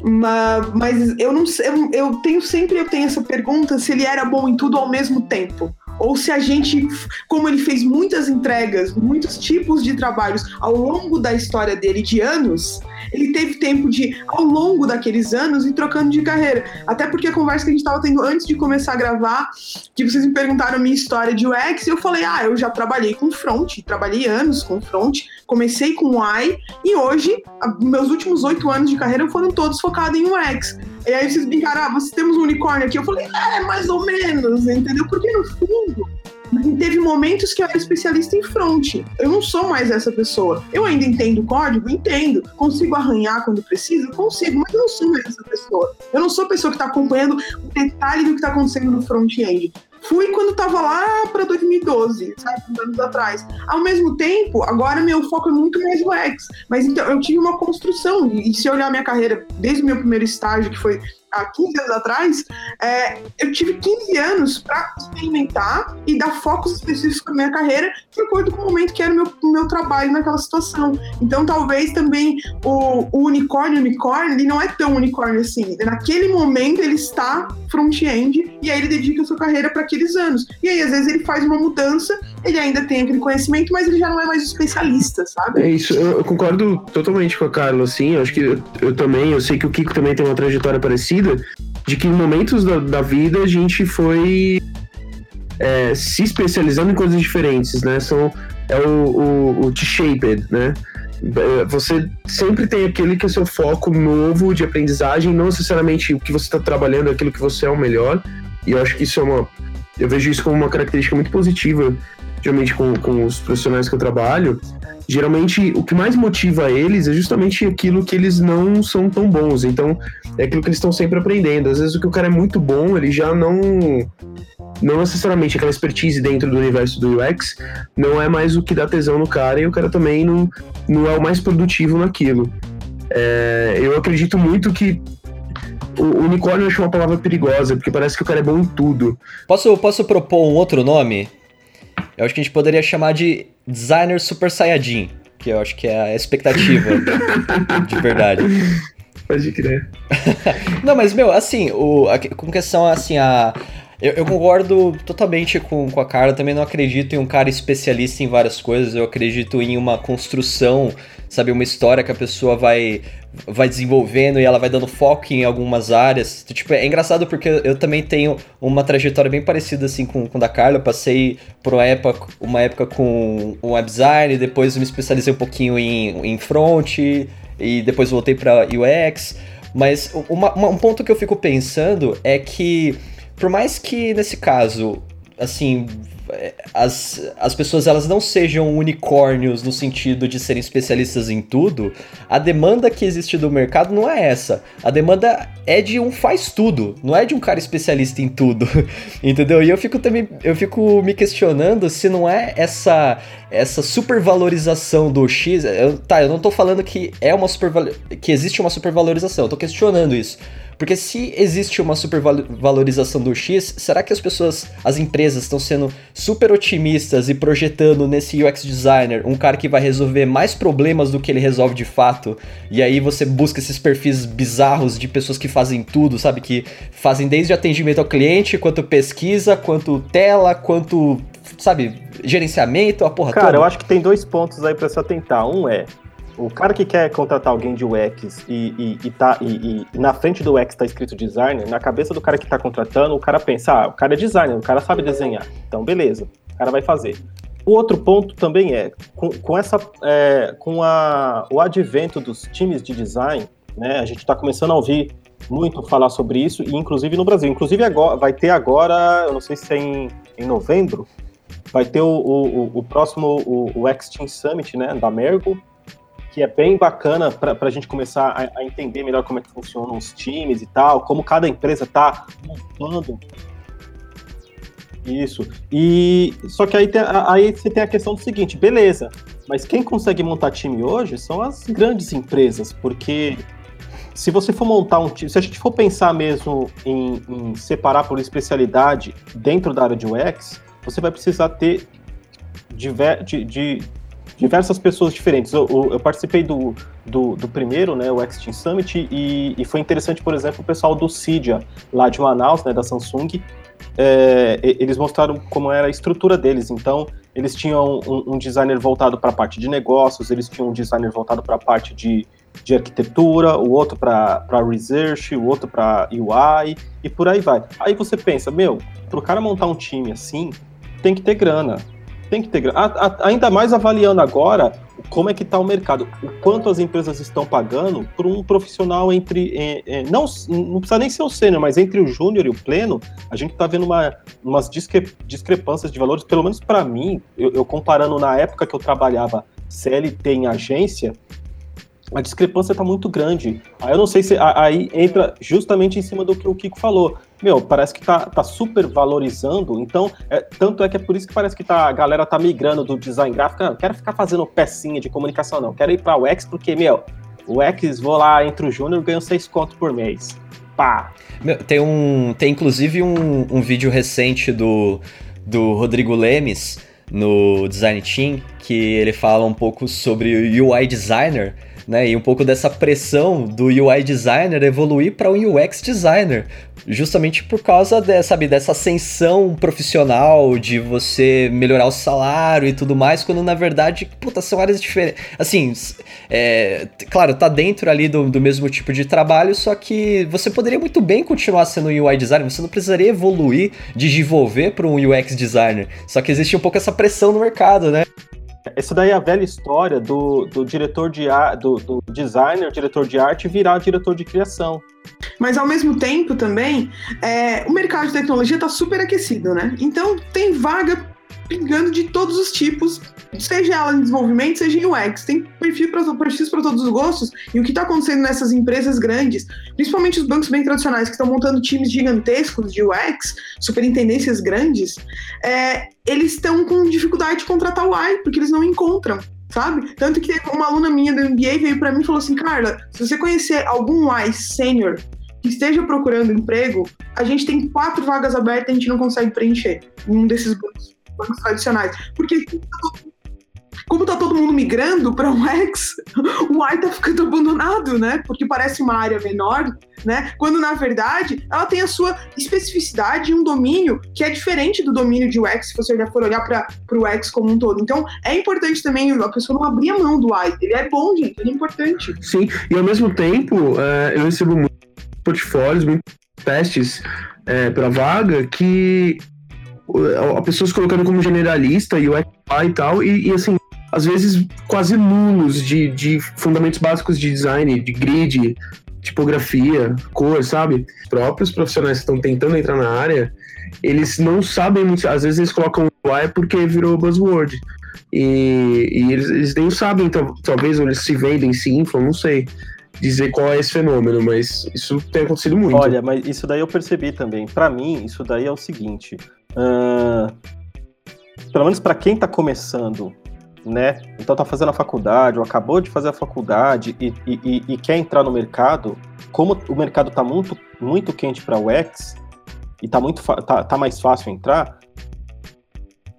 Mas, mas eu não sei, eu, eu tenho sempre eu tenho essa pergunta se ele era bom em tudo ao mesmo tempo. ou se a gente, como ele fez muitas entregas, muitos tipos de trabalhos ao longo da história dele de anos, ele teve tempo de, ao longo daqueles anos, ir trocando de carreira. Até porque a conversa que a gente estava tendo antes de começar a gravar, que vocês me perguntaram a minha história de UX, e eu falei, ah, eu já trabalhei com front, trabalhei anos com front, comecei com UI, e hoje, meus últimos oito anos de carreira foram todos focados em UX. E aí vocês brincaram, ah, você temos um unicórnio aqui. Eu falei, é, mais ou menos, entendeu? Porque no fundo, teve momentos que eu era especialista em front. Eu não sou mais essa pessoa. Eu ainda entendo código? Entendo. Consigo arranhar quando preciso? Consigo, mas eu não sou mais essa pessoa. Eu não sou a pessoa que está acompanhando o detalhe do que está acontecendo no front-end. Fui quando estava lá para 2012, sabe, anos atrás. Ao mesmo tempo, agora meu foco é muito mais UX. Mas então, eu tive uma construção. E se olhar minha carreira desde o meu primeiro estágio, que foi há 15 anos atrás, é, eu tive 15 anos para experimentar e dar focos específicos na minha carreira de acordo com o momento que era o meu, meu trabalho naquela situação. Então, talvez também o, o unicórnio, unicórnio, ele não é tão unicórnio assim. Naquele momento, ele está front-end e aí ele dedica a sua carreira para aqueles anos. E aí, às vezes, ele faz uma mudança, ele ainda tem aquele conhecimento, mas ele já não é mais especialista, sabe? É isso, eu, eu concordo totalmente com a Carla, assim. Eu acho que eu, eu também, eu sei que o Kiko também tem uma trajetória parecida de que em momentos da, da vida a gente foi é, se especializando em coisas diferentes, né? São, é o, o, o T-shaped, né? É, você sempre tem aquele que é seu foco novo de aprendizagem, não necessariamente o que você está trabalhando, aquilo que você é o melhor. E eu acho que isso é uma. Eu vejo isso como uma característica muito positiva, geralmente com, com os profissionais que eu trabalho, geralmente o que mais motiva eles é justamente aquilo que eles não são tão bons. Então, é aquilo que eles estão sempre aprendendo. Às vezes o que o cara é muito bom, ele já não não necessariamente aquela expertise dentro do universo do UX não é mais o que dá tesão no cara e o cara também não, não é o mais produtivo naquilo. É, eu acredito muito que o unicórnio eu acho uma palavra perigosa, porque parece que o cara é bom em tudo. Posso, posso propor um outro nome? Eu acho que a gente poderia chamar de Designer Super Saiyajin, que eu acho que é a expectativa de verdade. Pode crer. Não, mas, meu, assim, o, a, com questão, assim, a... Eu, eu, concordo totalmente com, com a Carla, também não acredito em um cara especialista em várias coisas, eu acredito em uma construção, sabe, uma história que a pessoa vai vai desenvolvendo e ela vai dando foco em algumas áreas. Tipo, é engraçado porque eu também tenho uma trajetória bem parecida assim com, com a da Carla. Eu passei por uma época, uma época com o web design, depois me especializei um pouquinho em, em front e depois voltei para UX. Mas uma, uma, um ponto que eu fico pensando é que, por mais que nesse caso, assim, as, as pessoas elas não sejam unicórnios no sentido de serem especialistas em tudo, a demanda que existe do mercado não é essa. A demanda é de um faz tudo, não é de um cara especialista em tudo. Entendeu? E eu fico também eu fico me questionando se não é essa essa supervalorização do X. Eu, tá, eu não tô falando que é uma super que existe uma supervalorização, eu tô questionando isso. Porque se existe uma supervalorização do X, será que as pessoas, as empresas estão sendo super otimistas e projetando nesse UX designer um cara que vai resolver mais problemas do que ele resolve de fato? E aí você busca esses perfis bizarros de pessoas que fazem tudo, sabe? Que fazem desde atendimento ao cliente, quanto pesquisa, quanto tela, quanto, sabe, gerenciamento, a porra Cara, toda. eu acho que tem dois pontos aí para se atentar. Um é o cara que quer contratar alguém de UX e, e, e, tá, e, e na frente do UX está escrito designer, na cabeça do cara que está contratando, o cara pensa, ah, o cara é designer, o cara sabe desenhar. Então, beleza, o cara vai fazer. O outro ponto também é, com, com essa, é, com a, o advento dos times de design, né, a gente está começando a ouvir muito falar sobre isso, e inclusive no Brasil. Inclusive agora, vai ter agora, eu não sei se é em, em novembro, vai ter o, o, o próximo, o, o X-Team Summit, né, da Mergo, que é bem bacana para a gente começar a, a, entender melhor como é que funcionam os times e tal, como cada empresa está montando. Isso. E só que aí, tem, aí você tem a questão do seguinte, beleza, mas quem consegue montar time hoje são as grandes empresas, porque se você for montar um time, se a gente for pensar mesmo em, em separar por especialidade dentro da área de UX, você vai precisar ter de, de diversas pessoas diferentes. Eu, eu, eu participei do, do, do, primeiro, né, o X-Team Summit, e, e, foi interessante, por exemplo, o pessoal do Cydia, lá de Manaus, né, da Samsung, é, eles mostraram como era a estrutura deles. Então, eles tinham um, um designer voltado para a parte de negócios, eles tinham um designer voltado para a parte de, de arquitetura, o outro para research, o outro para UI e por aí vai. Aí você pensa, meu, para o cara montar um time assim, tem que ter grana. Tem que ter grana. A, a, ainda mais avaliando agora como é que está o mercado, o quanto as empresas estão pagando por um profissional entre, é, é, não, não precisa nem ser o sênior, mas entre o júnior e o pleno, a gente está vendo uma, umas discre, discrepâncias de valores, pelo menos para mim, eu, eu comparando na época que eu trabalhava CLT em agência, a discrepância está muito grande. Aí eu não sei se aí entra justamente em cima do que o Kiko falou. Meu, parece que tá, tá super valorizando. Então, é, tanto é que é por isso que parece que tá, a galera tá migrando do design gráfico. Não, quero ficar fazendo pecinha de comunicação, não. Quero ir para o X porque, meu, o X, vou lá, entre o Júnior, ganho seis contos por mês. Pá! Meu, tem um. Tem inclusive um, um vídeo recente do, do Rodrigo Lemes no Design Team que ele fala um pouco sobre o UI designer né? E um pouco dessa pressão do UI designer evoluir para um UX designer, justamente por causa dessa, sabe, dessa ascensão profissional, de você melhorar o salário e tudo mais, quando na verdade, puta, são áreas diferentes. Assim, é, claro, tá dentro ali do, do mesmo tipo de trabalho, só que você poderia muito bem continuar sendo um UI designer, você não precisaria evoluir, desenvolver para um UX designer. Só que existe um pouco essa pressão no mercado, né? Isso daí é a velha história do, do diretor de arte, do, do designer, diretor de arte, virar diretor de criação. Mas ao mesmo tempo também, é, o mercado de tecnologia está super aquecido, né? Então tem vaga pingando de todos os tipos, seja ela em desenvolvimento, seja em UX. Tem perfil perfis para todos os gostos. E o que está acontecendo nessas empresas grandes, principalmente os bancos bem tradicionais que estão montando times gigantescos de UX, superintendências grandes, é, eles estão com dificuldade de contratar o porque eles não encontram sabe? Tanto que uma aluna minha do MBA veio para mim e falou assim: Carla, se você conhecer algum UI sênior que esteja procurando emprego, a gente tem quatro vagas abertas e a gente não consegue preencher em um desses bancos bancos tradicionais. Porque como tá todo mundo migrando para um X, o Y tá ficando abandonado, né? Porque parece uma área menor, né? Quando na verdade ela tem a sua especificidade e um domínio que é diferente do domínio de UX, se você já for olhar para o X como um todo. Então é importante também a pessoa não abrir a mão do Y. Ele é bom, gente, ele é importante. Sim, e ao mesmo tempo é, eu recebo muitos portfólios, muitos testes é, para vaga que a pessoa se colocando como generalista e o e tal, e, e, assim, às vezes quase nulos de, de fundamentos básicos de design, de grid, tipografia, cor, sabe? Os próprios profissionais que estão tentando entrar na área, eles não sabem muito, às vezes eles colocam UI porque virou buzzword. E, e eles, eles nem sabem, talvez, ou eles se vendem, se inflam, não sei dizer qual é esse fenômeno, mas isso tem acontecido muito. Olha, mas isso daí eu percebi também. Para mim, isso daí é o seguinte: Uh, pelo menos para quem está começando, né? Então tá fazendo a faculdade, ou acabou de fazer a faculdade e, e, e quer entrar no mercado, como o mercado está muito, muito quente para o X e tá, muito tá, tá mais fácil entrar,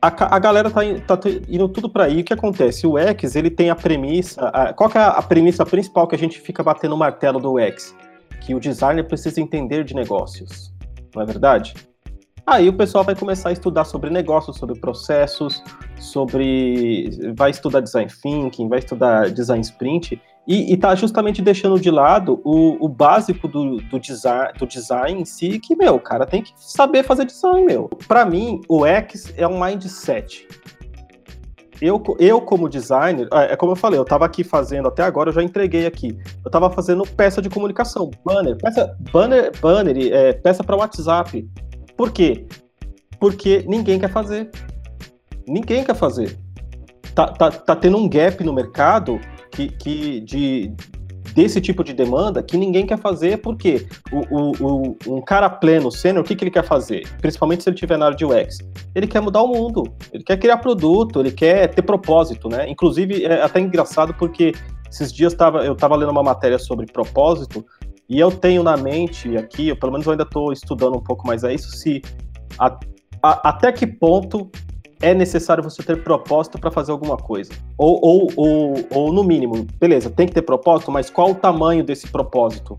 a, a galera tá, tá indo tudo para aí. O que acontece? O X, ele tem a premissa. A, qual é a premissa principal que a gente fica batendo o martelo do X? Que o designer precisa entender de negócios. Não é verdade? Aí o pessoal vai começar a estudar sobre negócios, sobre processos, sobre. vai estudar design thinking, vai estudar design sprint, e, está justamente deixando de lado o, o básico do, do, design, do design em si, que, meu, o cara tem que saber fazer design, meu. Para mim, o X é um mindset. Eu, eu, como designer, é, é como eu falei, eu estava aqui fazendo, até agora eu já entreguei aqui. Eu estava fazendo peça de comunicação, banner, peça, banner, banner, é, peça para WhatsApp. Por quê? Porque ninguém quer fazer. Ninguém quer fazer. Tá, tá, tá tendo um gap no mercado que, que de, desse tipo de demanda que ninguém quer fazer, porque o, o, o, um cara pleno, sênior, o que, que ele quer fazer? Principalmente se ele estiver na área de UX. Ele quer mudar o mundo, ele quer criar produto, ele quer ter propósito, né? Inclusive, é até engraçado porque esses dias tava, eu estava lendo uma matéria sobre propósito e eu tenho na mente aqui, ou pelo menos eu ainda estou estudando um pouco mais a isso, se a, a, até que ponto é necessário você ter propósito para fazer alguma coisa. Ou, ou, ou, ou, no mínimo, beleza, tem que ter propósito, mas qual o tamanho desse propósito?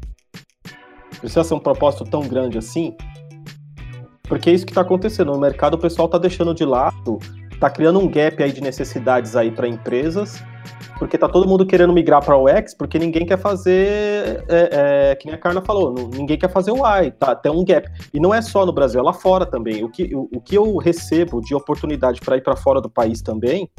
Precisa ser um propósito tão grande assim? Porque é isso que está acontecendo. No mercado, o pessoal está deixando de lado, está criando um gap aí de necessidades aí para empresas, porque tá todo mundo querendo migrar para o X, porque ninguém quer fazer, é, é, que nem a Carla falou, ninguém quer fazer o Y, tá? Tem um gap. E não é só no Brasil, é lá fora também. O que, o, o que eu recebo de oportunidade para ir para fora do país também,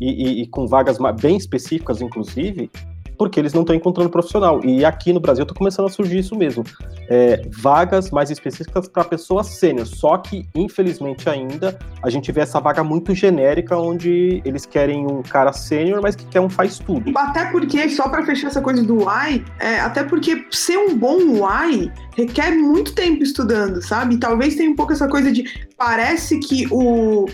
e, e, e com vagas bem específicas, inclusive, porque eles não estão encontrando profissional. E aqui no Brasil está começando a surgir isso mesmo. É, vagas mais específicas para pessoas sênior. Só que, infelizmente, ainda a gente vê essa vaga muito genérica, onde eles querem um cara sênior, mas que quer um faz tudo. Até porque, só para fechar essa coisa do UI, é, até porque ser um bom UI requer muito tempo estudando, sabe? talvez tenha um pouco essa coisa de parece que o,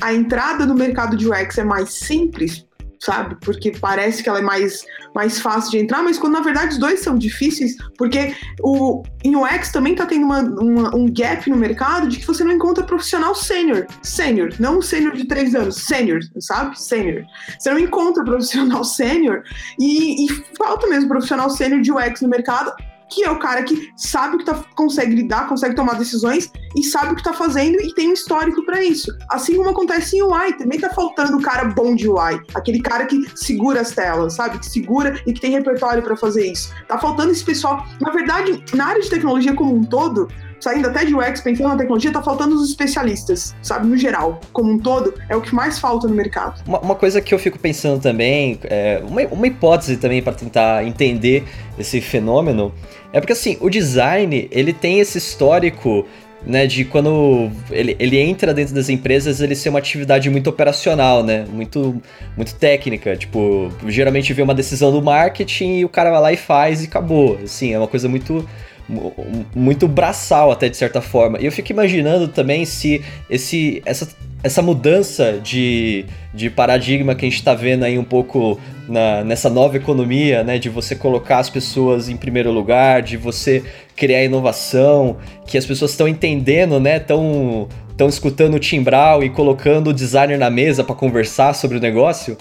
a entrada no mercado de UX é mais simples sabe? Porque parece que ela é mais, mais fácil de entrar, mas quando na verdade os dois são difíceis, porque o, em UX também tá tendo uma, uma, um gap no mercado de que você não encontra profissional sênior. Sênior, não sênior de três anos, sênior, sabe? Sênior. Você não encontra profissional sênior e, e falta mesmo profissional sênior de UX no mercado que é o cara que sabe o que tá, consegue lidar, consegue tomar decisões e sabe o que tá fazendo e tem um histórico para isso. Assim como acontece em UI, também tá faltando o cara bom de UI, aquele cara que segura as telas, sabe? Que segura e que tem repertório para fazer isso. Tá faltando esse pessoal. Na verdade, na área de tecnologia como um todo, saindo até de UX, pensando na tecnologia, tá faltando os especialistas, sabe? No geral, como um todo, é o que mais falta no mercado. Uma, uma coisa que eu fico pensando também, é uma, uma hipótese também para tentar entender esse fenômeno, é porque assim, o design, ele tem esse histórico né, de quando ele, ele entra dentro das empresas, ele ser uma atividade muito operacional, né, muito, muito técnica, tipo, geralmente vê uma decisão do marketing e o cara vai lá e faz e acabou, assim, é uma coisa muito muito braçal até de certa forma. E eu fico imaginando também se esse, essa, essa mudança de, de paradigma que a gente está vendo aí um pouco na, nessa nova economia, né, de você colocar as pessoas em primeiro lugar, de você criar inovação, que as pessoas estão entendendo, né, estão estão escutando o timbral e colocando o designer na mesa para conversar sobre o negócio.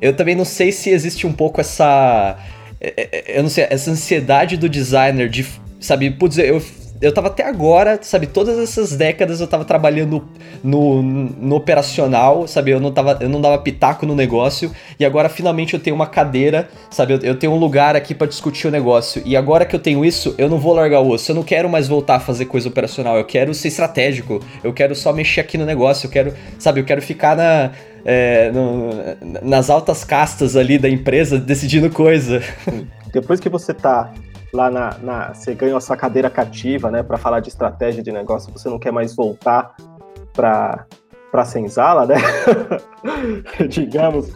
Eu também não sei se existe um pouco essa é, é, eu não sei, essa ansiedade do designer de sabe, putz, eu, eu tava até agora, sabe, todas essas décadas eu tava trabalhando no, no, operacional, sabe, eu não, tava, eu não dava pitaco no negócio, e agora finalmente eu tenho uma cadeira, sabe, eu, eu tenho um lugar aqui para discutir o negócio, e agora que eu tenho isso, eu não vou largar o osso, eu não quero mais voltar a fazer coisa operacional, eu quero ser estratégico, eu quero só mexer aqui no negócio, eu quero, sabe, eu quero ficar na, é, no, nas altas castas ali da empresa decidindo coisa. Depois que você tá lá na, na você ganhou essa cadeira cativa, né, para falar de estratégia de negócio, você não quer mais voltar para para senzala, né? Digamos.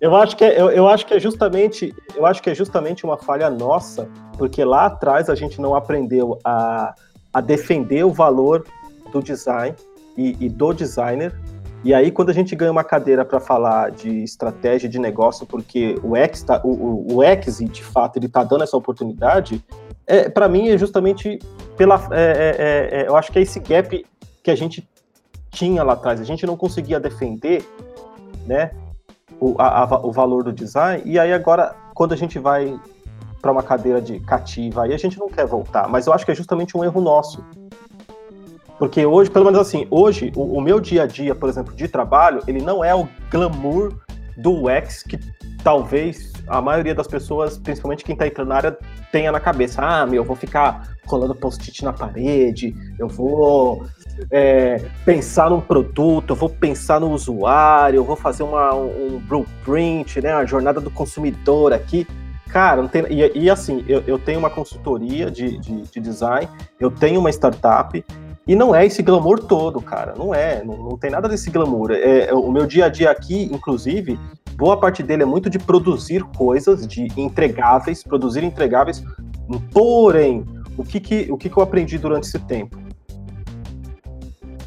Eu acho que é, eu, eu acho que é justamente eu acho que é justamente uma falha nossa, porque lá atrás a gente não aprendeu a, a defender o valor do design e, e do designer e aí, quando a gente ganha uma cadeira para falar de estratégia de negócio, porque o X, tá, o, o X de fato, ele está dando essa oportunidade, é, para mim é justamente pela. É, é, é, eu acho que é esse gap que a gente tinha lá atrás. A gente não conseguia defender né, o, a, a, o valor do design, e aí agora, quando a gente vai para uma cadeira de cativa, aí a gente não quer voltar. Mas eu acho que é justamente um erro nosso porque hoje, pelo menos assim, hoje, o, o, meu dia a dia, por exemplo, de trabalho, ele não é o glamour do UX que talvez a maioria das pessoas, principalmente quem está entrando na área, tenha na cabeça. Ah, meu, eu vou ficar colando post-it na parede, eu vou é, pensar num produto, eu vou pensar no usuário, eu vou fazer uma, um, blueprint, né, a jornada do consumidor aqui. Cara, tem, e, e assim, eu, eu, tenho uma consultoria de, de, de design, eu tenho uma startup, e não é esse glamour todo, cara. Não é. Não, não tem nada desse glamour. É, é, o meu dia a dia aqui, inclusive, boa parte dele é muito de produzir coisas, de entregáveis, produzir entregáveis. Porém, o que, que, o que, que eu aprendi durante esse tempo?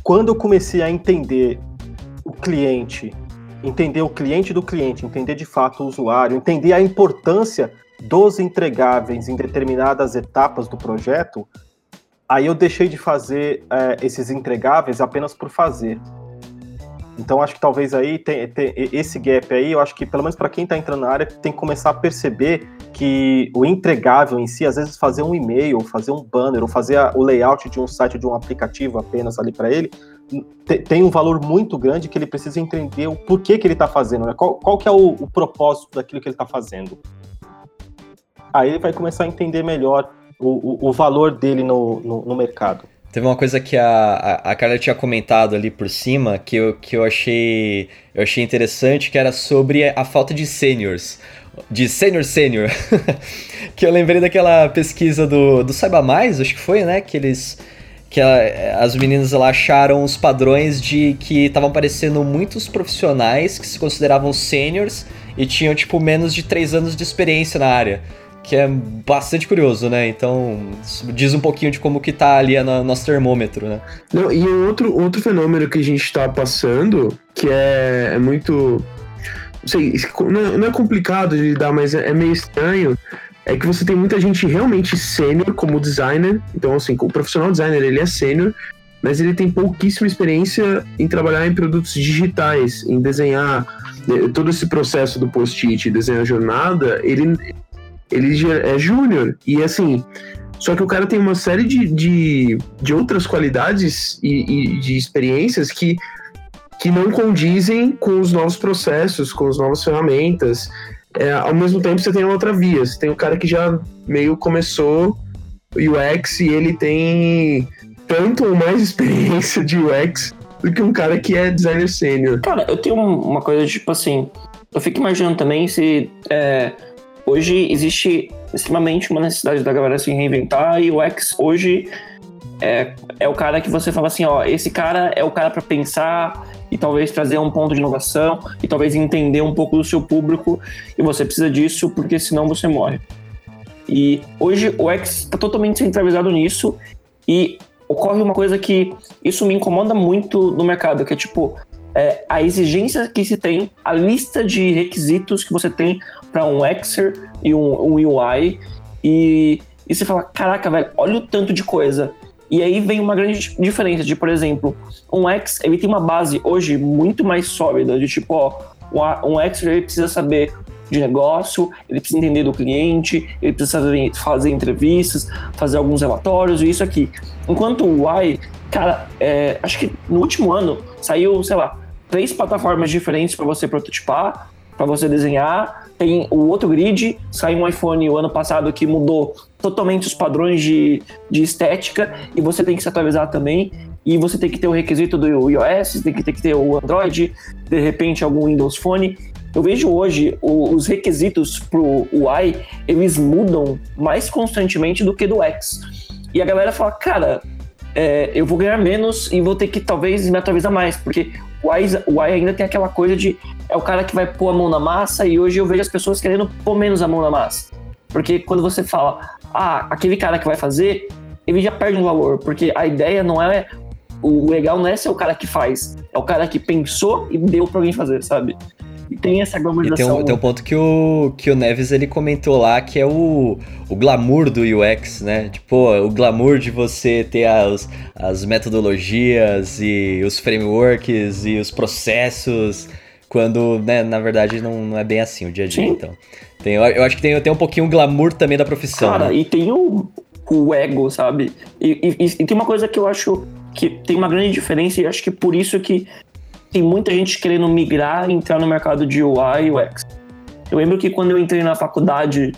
Quando eu comecei a entender o cliente, entender o cliente do cliente, entender de fato o usuário, entender a importância dos entregáveis em determinadas etapas do projeto, Aí eu deixei de fazer é, esses entregáveis apenas por fazer. Então acho que talvez aí tem, tem esse gap aí, eu acho que pelo menos para quem está entrando na área tem que começar a perceber que o entregável em si, às vezes fazer um e-mail, fazer um banner, ou fazer a, o layout de um site de um aplicativo apenas ali para ele, tem um valor muito grande que ele precisa entender o porquê que ele está fazendo, né? qual, qual que é o, o propósito daquilo que ele está fazendo. Aí ele vai começar a entender melhor o, o, valor dele no, no, no mercado. Teve uma coisa que a, a, Carla tinha comentado ali por cima que eu, que eu achei eu achei interessante, que era sobre a falta de seniors. De senior senior. que eu lembrei daquela pesquisa do, do Saiba Mais, acho que foi, né? Que eles. Que a, as meninas lá acharam os padrões de que estavam aparecendo muitos profissionais que se consideravam seniors e tinham, tipo, menos de 3 anos de experiência na área que é bastante curioso, né? Então, diz um pouquinho de como que tá ali no nosso termômetro, né? Não, e outro, outro fenômeno que a gente está passando, que é, é muito... Não sei, não é complicado de lidar, mas é, é meio estranho, é que você tem muita gente realmente sênior como designer. Então, assim, o profissional designer, ele é sênior, mas ele tem pouquíssima experiência em trabalhar em produtos digitais, em desenhar né, todo esse processo do post-it, desenhar a jornada, ele ele é júnior. E assim, só que o cara tem uma série de, de, de outras qualidades e, e, de experiências que, que não condizem com os novos processos, com as novas ferramentas. É, ao mesmo tempo, você tem outra via. Você tem o cara que já meio começou UX e ele tem tanto ou mais experiência de UX do que um cara que é designer sênior. Cara, eu tenho uma coisa tipo assim. Eu fico imaginando também se. É hoje existe extremamente uma necessidade da galera se reinventar e o X hoje é, é o cara que você fala assim, ó, esse cara é o cara para pensar e talvez trazer um ponto de inovação e talvez entender um pouco do seu público e você precisa disso porque senão você morre. E hoje o X está totalmente centralizado nisso e ocorre uma coisa que isso me incomoda muito no mercado, que é tipo é, a exigência que se tem, a lista de requisitos que você tem para um Xer e um, um UI e, e você fala, caraca, velho, olha o tanto de coisa. E aí vem uma grande diferença de, por exemplo, um X, ele tem uma base hoje muito mais sólida, de tipo, ó, um X ele precisa saber de negócio, ele precisa entender do cliente, ele precisa fazer, fazer entrevistas, fazer alguns relatórios e isso aqui. Enquanto o Y, cara, é, acho que no último ano saiu, sei lá, três plataformas diferentes para você prototipar, para você desenhar. Tem o outro grid, saiu um iPhone o ano passado que mudou totalmente os padrões de, de estética e você tem que se atualizar também. E você tem que ter o requisito do iOS, tem que ter que ter o Android, de repente algum Windows Phone. Eu vejo hoje o, os requisitos pro UI, eles mudam mais constantemente do que do X. E a galera fala, cara, é, eu vou ganhar menos e vou ter que talvez me atualizar mais, porque o AI, o AI ainda tem aquela coisa de é o cara que vai pôr a mão na massa e hoje eu vejo as pessoas querendo pôr menos a mão na massa. Porque quando você fala, ah, aquele cara que vai fazer, ele já perde um valor, porque a ideia não é. O legal não é ser o cara que faz, é o cara que pensou e deu pra alguém fazer, sabe? E tem essa glamorização. Tem um, tem um ponto que o, que o Neves ele comentou lá, que é o, o glamour do UX, né? Tipo, o glamour de você ter as, as metodologias e os frameworks e os processos, quando, né, na verdade, não, não é bem assim o dia a dia, Sim. então. Tem, eu acho que tem, tem um pouquinho o glamour também da profissão. Cara, né? e tem o, o ego, sabe? E, e, e, tem uma coisa que eu acho que tem uma grande diferença e acho que por isso que tem muita gente querendo migrar e entrar no mercado de UI e UX. Eu lembro que quando eu entrei na faculdade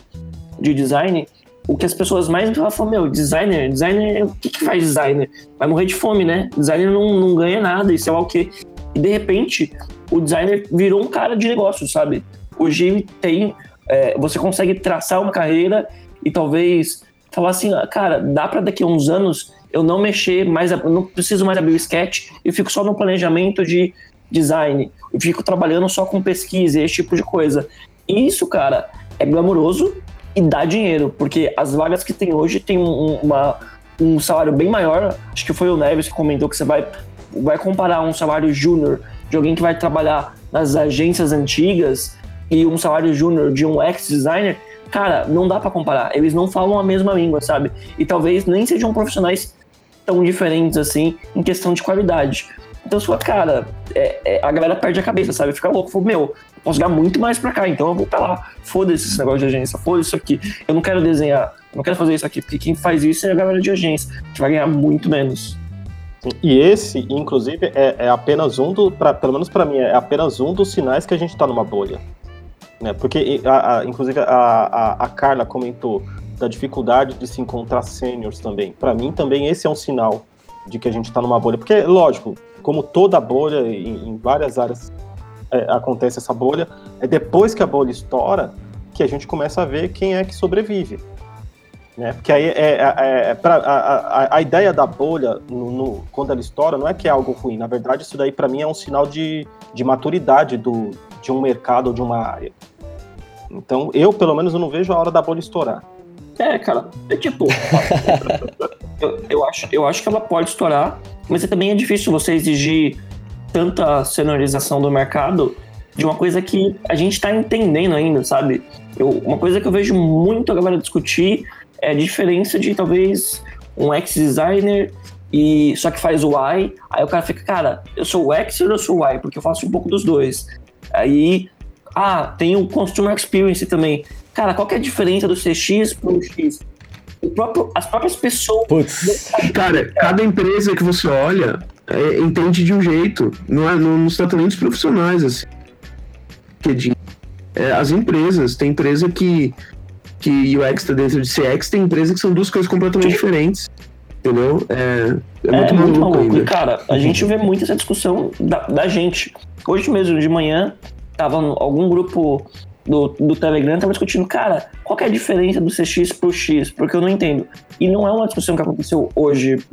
de design, o que as pessoas mais me falavam, meu, designer, designer, o que, que faz designer? Vai morrer de fome, né? Designer não, não ganha nada, isso é o quê? E de repente, o designer virou um cara de negócio, sabe? Hoje tem, é, você consegue traçar uma carreira e talvez falar assim, ah, cara, dá para daqui a uns anos eu não mexer mais, não preciso mais abrir o sketch, eu fico só no planejamento de design, eu fico trabalhando só com pesquisa, esse tipo de coisa. E isso, cara, é glamouroso e dá dinheiro, porque as vagas que tem hoje tem um, uma, um salário bem maior. Acho que foi o Neves que comentou que você vai, vai comparar um salário júnior de alguém que vai trabalhar nas agências antigas e um salário júnior de um ex-designer, cara, não dá para comparar. Eles não falam a mesma língua, sabe? E talvez nem sejam profissionais tão diferentes assim em questão de qualidade. Então fala, cara, é, é, a galera perde a cabeça, sabe? Fica louco. Fala, meu, posso ganhar muito mais pra cá, então eu vou pra lá. Foda-se esse negócio de agência, foda-se isso aqui. Eu não quero desenhar, não quero fazer isso aqui, porque quem faz isso é a galera de agência, que vai ganhar muito menos. E esse, inclusive, é, é apenas um do, pra, pelo menos para mim, é apenas um dos sinais que a gente tá numa bolha. Né? Porque, a, a, inclusive, a, a, a Carla comentou da dificuldade de se encontrar sêniors também. Para mim, também esse é um sinal de que a gente está numa bolha. Porque, lógico, como toda bolha, em, em várias áreas é, acontece essa bolha, é depois que a bolha estoura que a gente começa a ver quem é que sobrevive. Né? Porque aí é, é, é pra, a, a, a, ideia da bolha, no, no, quando ela estoura, não é que é algo ruim. Na verdade, isso daí para mim é um sinal de, de maturidade do, de um mercado ou de uma área. Então, eu, pelo menos, eu não vejo a hora da bolha estourar. É, cara, é tipo. eu, eu, acho, eu acho que ela pode estourar, mas também é difícil você exigir tanta seniorização do mercado de uma coisa que a gente está entendendo ainda, sabe? Eu, uma coisa que eu vejo muito a galera discutir é a diferença de talvez um ex-designer e só que faz o Y, aí o cara fica, cara, eu sou o X ou eu sou o Y? Porque eu faço um pouco dos dois. Aí, ah, tem o Consumer Experience também. Cara, qual que é a diferença do CX para o X? O próprio, as próprias pessoas. Putz. Cara, cada empresa que você olha é, entende de um jeito. Não, é, não, não se trata nem dos profissionais, assim. É, as empresas, tem empresa que, que UX está dentro de CX, tem empresa que são duas coisas completamente diferentes. Entendeu? É, é, é muito, muito maluco. Ainda. E, cara, a gente vê muito essa discussão da, da gente. Hoje mesmo, de manhã, tava algum grupo do, do Telegram tava discutindo, cara, qual é a diferença do CX pro X? Porque eu não entendo. E não é uma discussão que aconteceu hoje,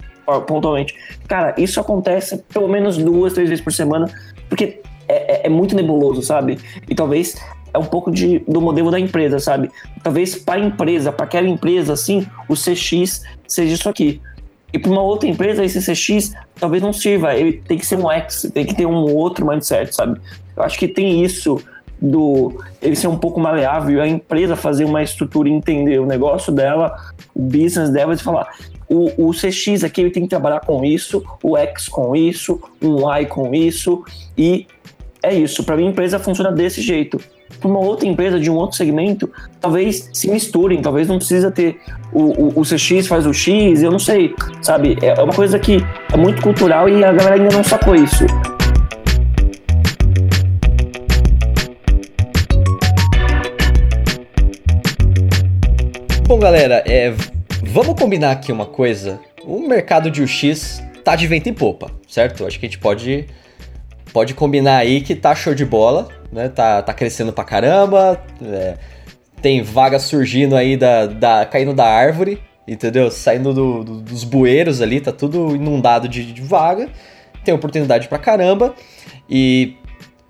pontualmente. Cara, isso acontece pelo menos duas, três vezes por semana, porque é, é, é muito nebuloso, sabe? E talvez é um pouco de, do modelo da empresa, sabe? Talvez para a empresa, para aquela empresa, assim, o CX seja isso aqui. E para uma outra empresa, esse CX talvez não sirva. Ele tem que ser um X, tem que ter um outro mindset, sabe? Eu acho que tem isso do ele ser um pouco maleável, a empresa fazer uma estrutura e entender o negócio dela, o business dela, e falar: o, o CX aqui ele tem que trabalhar com isso, o X com isso, um Y com isso, e é isso. Para mim, a empresa funciona desse jeito. Para uma outra empresa de um outro segmento, talvez se misturem, talvez não precisa ter o, o, o CX faz o X, eu não sei, sabe? É, é uma coisa que é muito cultural e a galera ainda não sacou isso. Bom, galera, é, vamos combinar aqui uma coisa. O mercado de UX tá de vento em popa, certo? Acho que a gente pode, pode combinar aí que tá show de bola, né? Tá, tá crescendo pra caramba, é, tem vaga surgindo aí da, da caindo da árvore, entendeu? Saindo do, do, dos bueiros ali, tá tudo inundado de, de vaga. Tem oportunidade pra caramba e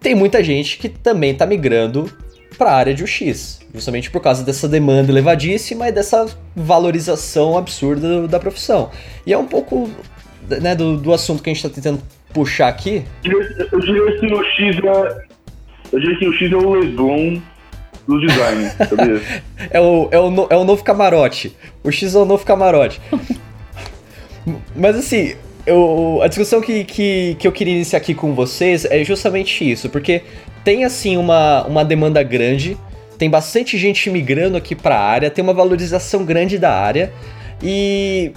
tem muita gente que também tá migrando para a área de UX, justamente por causa dessa demanda elevadíssima e dessa valorização absurda da profissão. E é um pouco né, do, do assunto que a gente está tentando puxar aqui. Eu diria que o X é. Eu diria que o X é o Leblon do design, sabia? é, o, é, o, é o novo camarote. O X é o novo camarote. Mas assim, eu, a discussão que, que, que eu queria iniciar aqui com vocês é justamente isso, porque tem assim uma, uma demanda grande, tem bastante gente migrando aqui para a área, tem uma valorização grande da área e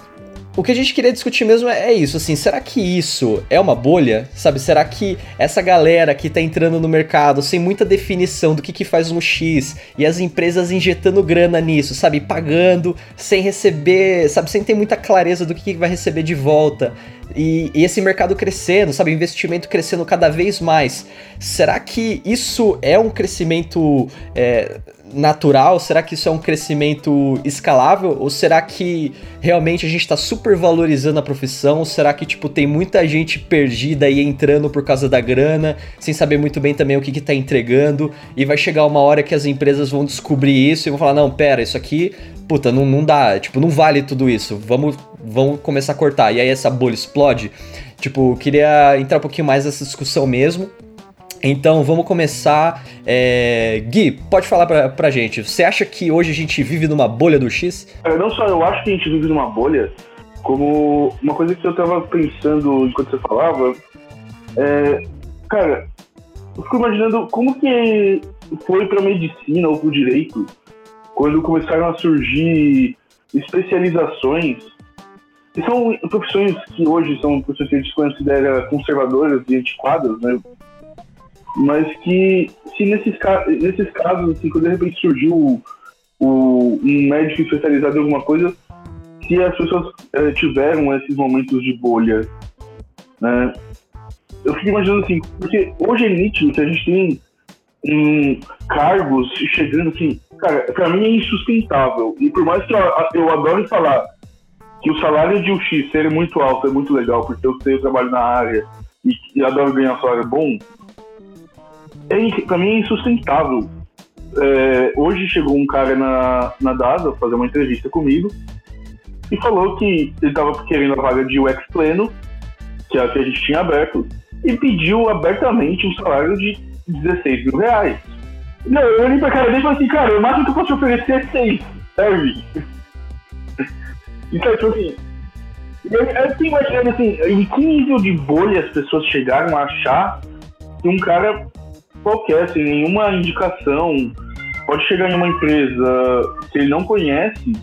o que a gente queria discutir mesmo é, é isso, assim, será que isso é uma bolha? Sabe, será que essa galera que tá entrando no mercado sem muita definição do que que faz um X e as empresas injetando grana nisso, sabe, pagando sem receber, sabe, sem ter muita clareza do que, que vai receber de volta e, e esse mercado crescendo, sabe, investimento crescendo cada vez mais, será que isso é um crescimento é, natural? Será que isso é um crescimento escalável? Ou será que realmente a gente está super valorizando a profissão? Ou será que, tipo, tem muita gente perdida aí entrando por causa da grana, sem saber muito bem também o que, que tá entregando? E vai chegar uma hora que as empresas vão descobrir isso e vão falar, não, pera, isso aqui, puta, não, não dá, tipo, não vale tudo isso, vamos, vamos começar a cortar. E aí essa bolha explode. Tipo, queria entrar um pouquinho mais nessa discussão mesmo. Então vamos começar. É... Gui, pode falar pra, pra gente. Você acha que hoje a gente vive numa bolha do X? É, não só eu acho que a gente vive numa bolha, como uma coisa que eu tava pensando enquanto você falava, É, cara, eu fico imaginando como que foi pra medicina ou pro direito quando começaram a surgir especializações que são profissões que hoje são profissões que a gente considera conservadoras e antiquadas, né? Mas que, se nesses, nesses casos, assim, quando de repente surgiu o, o- um médico especializado em alguma coisa, se as pessoas eh, tiveram esses momentos de bolha, né? Eu fico imaginando assim, porque hoje é nítido que a gente tem hum, cargos chegando assim, cara, pra mim é insustentável. E por mais que eu, eu adore falar que o salário de um X ser muito alto é muito legal, porque eu sei, eu trabalho na área e, e adoro ganhar um salário bom, é, pra mim é insustentável. É, hoje chegou um cara na, na DASA fazer uma entrevista comigo e falou que ele estava querendo a vaga de UX pleno, que é a que a gente tinha aberto, e pediu abertamente um salário de 16 mil reais. Não, eu olhei pra cara dele e falei assim, cara, o máximo que eu posso te oferecer é 6, serve. Então, tipo assim, eu, eu fico imaginando assim, em que nível de bolha as pessoas chegaram a achar que um cara qualquer, sem nenhuma indicação, pode chegar em uma empresa que ele não conhece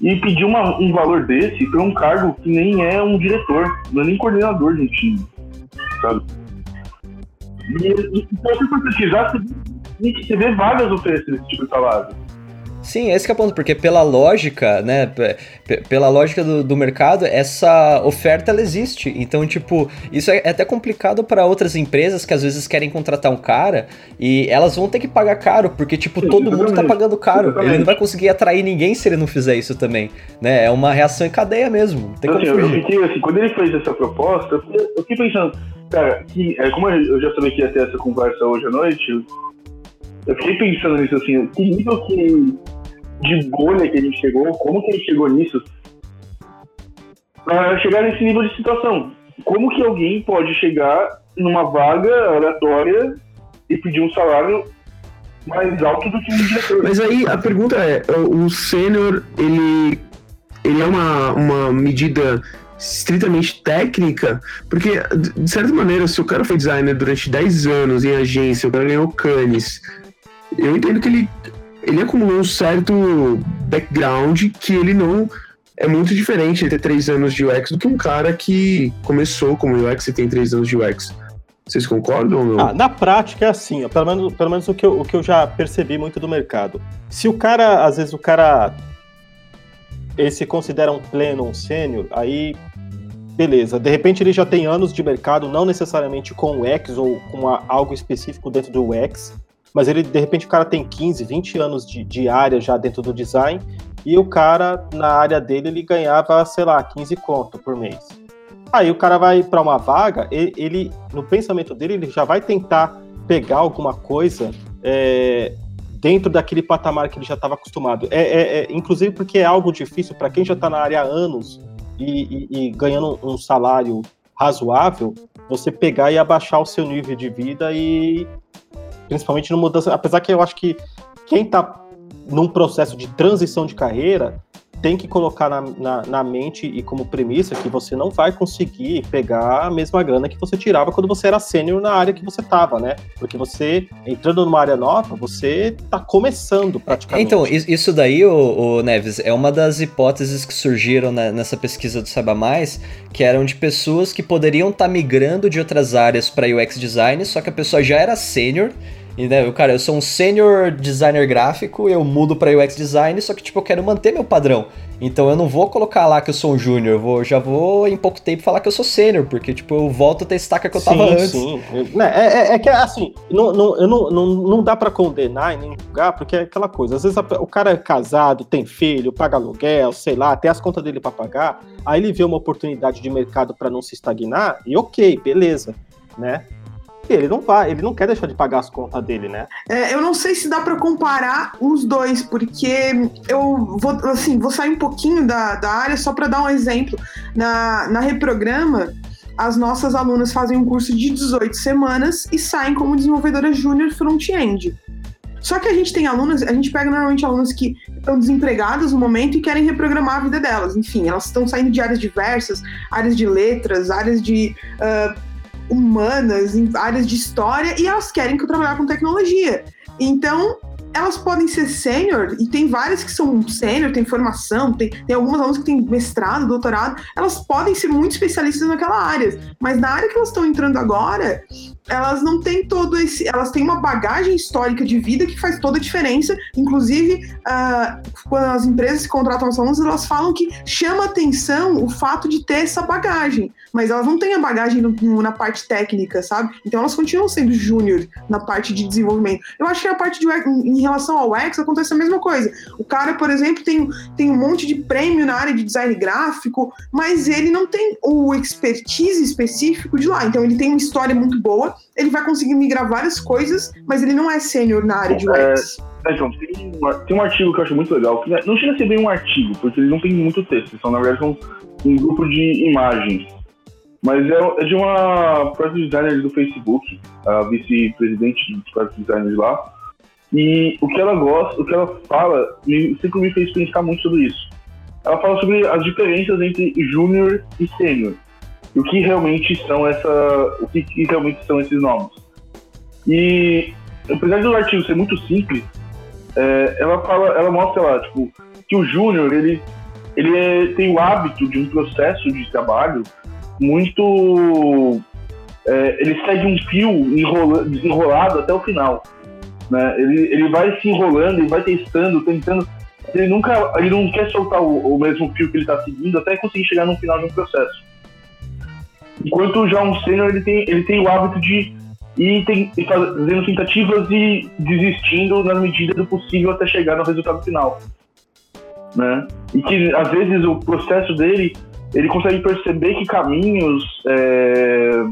e pedir uma- um valor desse para um cargo que nem é um diretor, não é nem coordenador de um time, sabe? E, e se você pesquisar, você vê vagas oferecendo esse tipo de salário. Sim, esse que é o ponto, porque pela lógica, né, pela lógica do, do mercado, essa oferta ela existe. Então, tipo, isso é até complicado para outras empresas que às vezes querem contratar um cara e elas vão ter que pagar caro, porque, tipo, Sim, todo mundo tá pagando caro. Ele Exatamente. não vai conseguir atrair ninguém se ele não fizer isso também, né? É uma reação em cadeia mesmo, tem Então, como assim, eu fugir. fiquei assim, quando ele fez essa proposta, eu fiquei, eu fiquei pensando, cara, que, é, como eu já sabia que ia ter essa conversa hoje à noite, eu- eu fiquei pensando nisso assim, que nível que, de bolha que a gente chegou, como que a gente chegou nisso, pra chegar nesse nível de situação. Como que alguém pode chegar numa vaga aleatória e pedir um salário mais alto do que um diretor? Mas aí a pergunta é, o sênior, ele, ele é uma, uma medida estritamente técnica, porque, de certa maneira, se o cara foi designer durante 10 anos em agência, o cara ganhou canes, eu entendo que ele, ele acumulou um certo background que ele não... É muito diferente ele ter 3 anos de UX do que um cara que começou como UX e tem 3 anos de UX. Vocês concordam ou não? Ah, na prática é assim, ó, pelo menos, pelo menos o, que eu, o que eu já percebi muito do mercado. Se o cara, às vezes o cara ele se considera um pleno, um sênior, aí beleza. De repente ele já tem anos de mercado, não necessariamente com UX ou com a- algo específico dentro do UX, mas ele de repente o cara tem 15, 20 anos de, de área já dentro do design e o cara na área dele ele ganhava, sei lá, 15 conto por mês. Aí o cara vai para uma vaga, ele, ele- no pensamento dele, ele já vai tentar pegar alguma coisa é, dentro daquele patamar que ele já estava acostumado. É, é- é- inclusive porque é algo difícil para quem já está na área há anos e, e- e ganhando um salário razoável, você pegar e abaixar o seu nível de vida e principalmente no mudança. Apesar que eu acho que quem está num processo de transição de carreira tem que colocar na, na, na mente e como premissa que você não vai conseguir pegar a mesma grana que você tirava quando você era sênior na área que você estava, né? Porque você, entrando numa área nova, você tá começando praticamente. Então, is- isso daí, o, Neves, é uma das hipóteses que surgiram na- nessa pesquisa do Saiba Mais, que eram de pessoas que poderiam estar migrando de outras áreas para UX design, só que a pessoa já era sênior. E, né, eu, cara, eu sou um sênior designer gráfico, eu mudo para UX design, só que tipo, eu quero manter meu padrão. Então eu não vou colocar lá que eu sou um júnior, eu vou, já vou em pouco tempo falar que eu sou sênior, porque tipo, eu volto a ter estaca que eu tava sim, antes. Sim, Né, é, é- é que assim, não, não, eu não, não, não dá pra condenar e nem julgar, porque é aquela coisa. Às vezes o cara é casado, tem filho, paga aluguel, sei lá, tem as contas dele pra pagar, aí ele vê uma oportunidade de mercado pra não se estagnar, e ok, beleza, né? Ele não vai, ele não quer deixar de pagar as contas dele, né? É, eu não sei se dá pra comparar os dois, porque eu vou, assim, vou sair um pouquinho da, da área só pra dar um exemplo. Na, na Reprograma, as nossas alunas fazem um curso de 18 semanas e saem como desenvolvedora júnior front-end. Só que a gente tem alunas, a gente pega normalmente alunas que estão desempregadas no momento e querem reprogramar a vida delas. Enfim, elas estão saindo de áreas diversas, áreas de letras, áreas de ah, humanas, em áreas de história, e elas querem trabalhar com tecnologia. Então, elas podem ser sênior, e tem várias que são sênior, tem formação, tem, tem algumas alunas que têm mestrado, doutorado, elas podem ser muito especialistas naquela área, mas na área que elas estão entrando agora, elas não têm todo esse. Elas têm uma bagagem histórica de vida que faz toda a diferença. Inclusive, uh, quando as empresas que contratam os alunos, elas falam que chama atenção o fato de ter essa bagagem, mas elas não têm a bagagem no, no, na parte técnica, sabe? Então elas continuam sendo júnior na parte de desenvolvimento. Eu acho que a parte de em relação ao X acontece a mesma coisa. O cara, por exemplo, tem, tem um monte de prêmio na área de design gráfico, mas ele não tem o expertise específico de lá. Então ele tem uma história muito boa ele vai conseguir migrar várias coisas, mas ele não é sênior na área de UX. É, então, tem, tem um artigo que eu acho muito legal, que não chega a ser bem um artigo, porque eles não têm muito texto, são, na verdade, são um grupo de imagens. Mas é, é de uma product designer do Facebook, a vice-presidente dos product designers lá. E o que ela gosta, o que ela fala, me, sempre me fez pensar muito sobre isso. Ela fala sobre as diferenças entre júnior e sênior o que realmente são essa, o que, que realmente são esses nomes. E apesar do artigo ser muito simples, é, ela fala, ela mostra lá, tipo, que o júnior ele ele é, tem o hábito de um processo de trabalho muito é, ele segue um fio enrola, desenrolado até o final, né? Ele, ele vai se enrolando, ele vai testando, tentando. Ele nunca, ele não quer soltar o, o mesmo fio que ele está seguindo até conseguir chegar no final de um processo. Enquanto já um sênior ele tem, ele tem o hábito de ir, tem, fazendo tentativas e desistindo na medida do possível até chegar no resultado final. Né? E que às vezes o processo dele ele consegue perceber que caminhos é,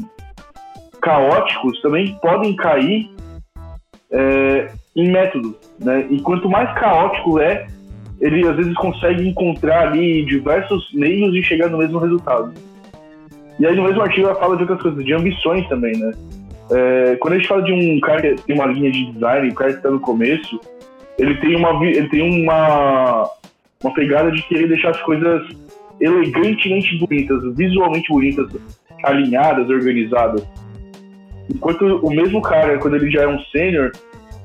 caóticos também podem cair é, em método. Né? E quanto mais caótico é, ele às vezes consegue encontrar ali diversos meios de chegar no mesmo resultado. E aí no mesmo artigo ela fala de outras coisas, de ambições também, né? É, quando a gente fala de um cara que tem uma linha de design, o cara que está no começo, ele tem uma ele tem uma uma pegada de querer deixar as coisas elegantemente bonitas, visualmente bonitas, alinhadas, organizadas. Enquanto o mesmo cara, quando ele já é um sênior,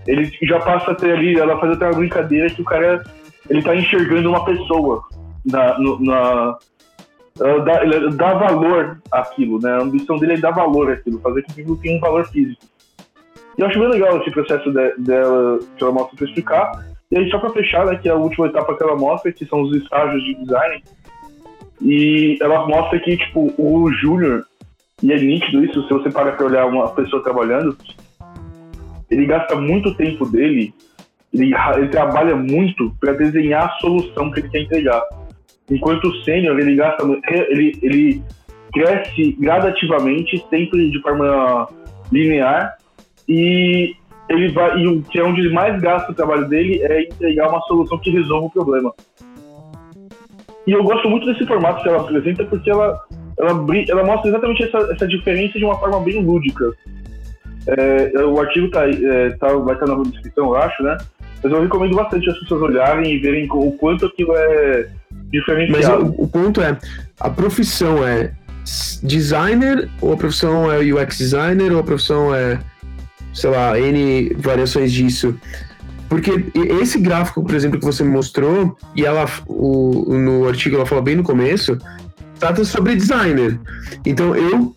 ele já passa a ter ali, ela faz até uma brincadeira que o cara ele tá enxergando uma pessoa na, no, na, dá, ele dá valor àquilo, né? A ambição dele é dar valor àquilo, fazer com que aquilo tenha um valor físico. E eu acho bem legal esse processo de, dela que ela mostra para explicar. E aí, só para fechar, né, que é a última etapa que ela mostra, que são os estágios de design. E ela mostra que, tipo, o Júnior, e é nítido isso, se você para pra olhar uma pessoa trabalhando, ele gasta muito tempo dele, ele, ele trabalha muito para desenhar a solução que ele quer entregar. Enquanto o sênior, ele gasta, ele, ele cresce gradativamente, sempre de forma linear, e ele vai, e o que é onde ele mais gasta o trabalho dele é entregar uma solução que resolva o problema. E eu gosto muito desse formato que ela apresenta porque ela, ela, ela mostra exatamente essa, essa diferença de uma forma bem lúdica. É, o artigo tá, é, tá, vai estar na descrição, eu acho, né? Mas eu recomendo bastante as pessoas olharem e verem o quanto aquilo é diferenciado. Mas o, o ponto é, a profissão é designer ou a profissão é UX designer ou a profissão é, sei lá, N variações disso? Porque esse gráfico, por exemplo, que você me mostrou, e ela, o, no artigo ela fala bem no começo, trata sobre designer. Então eu,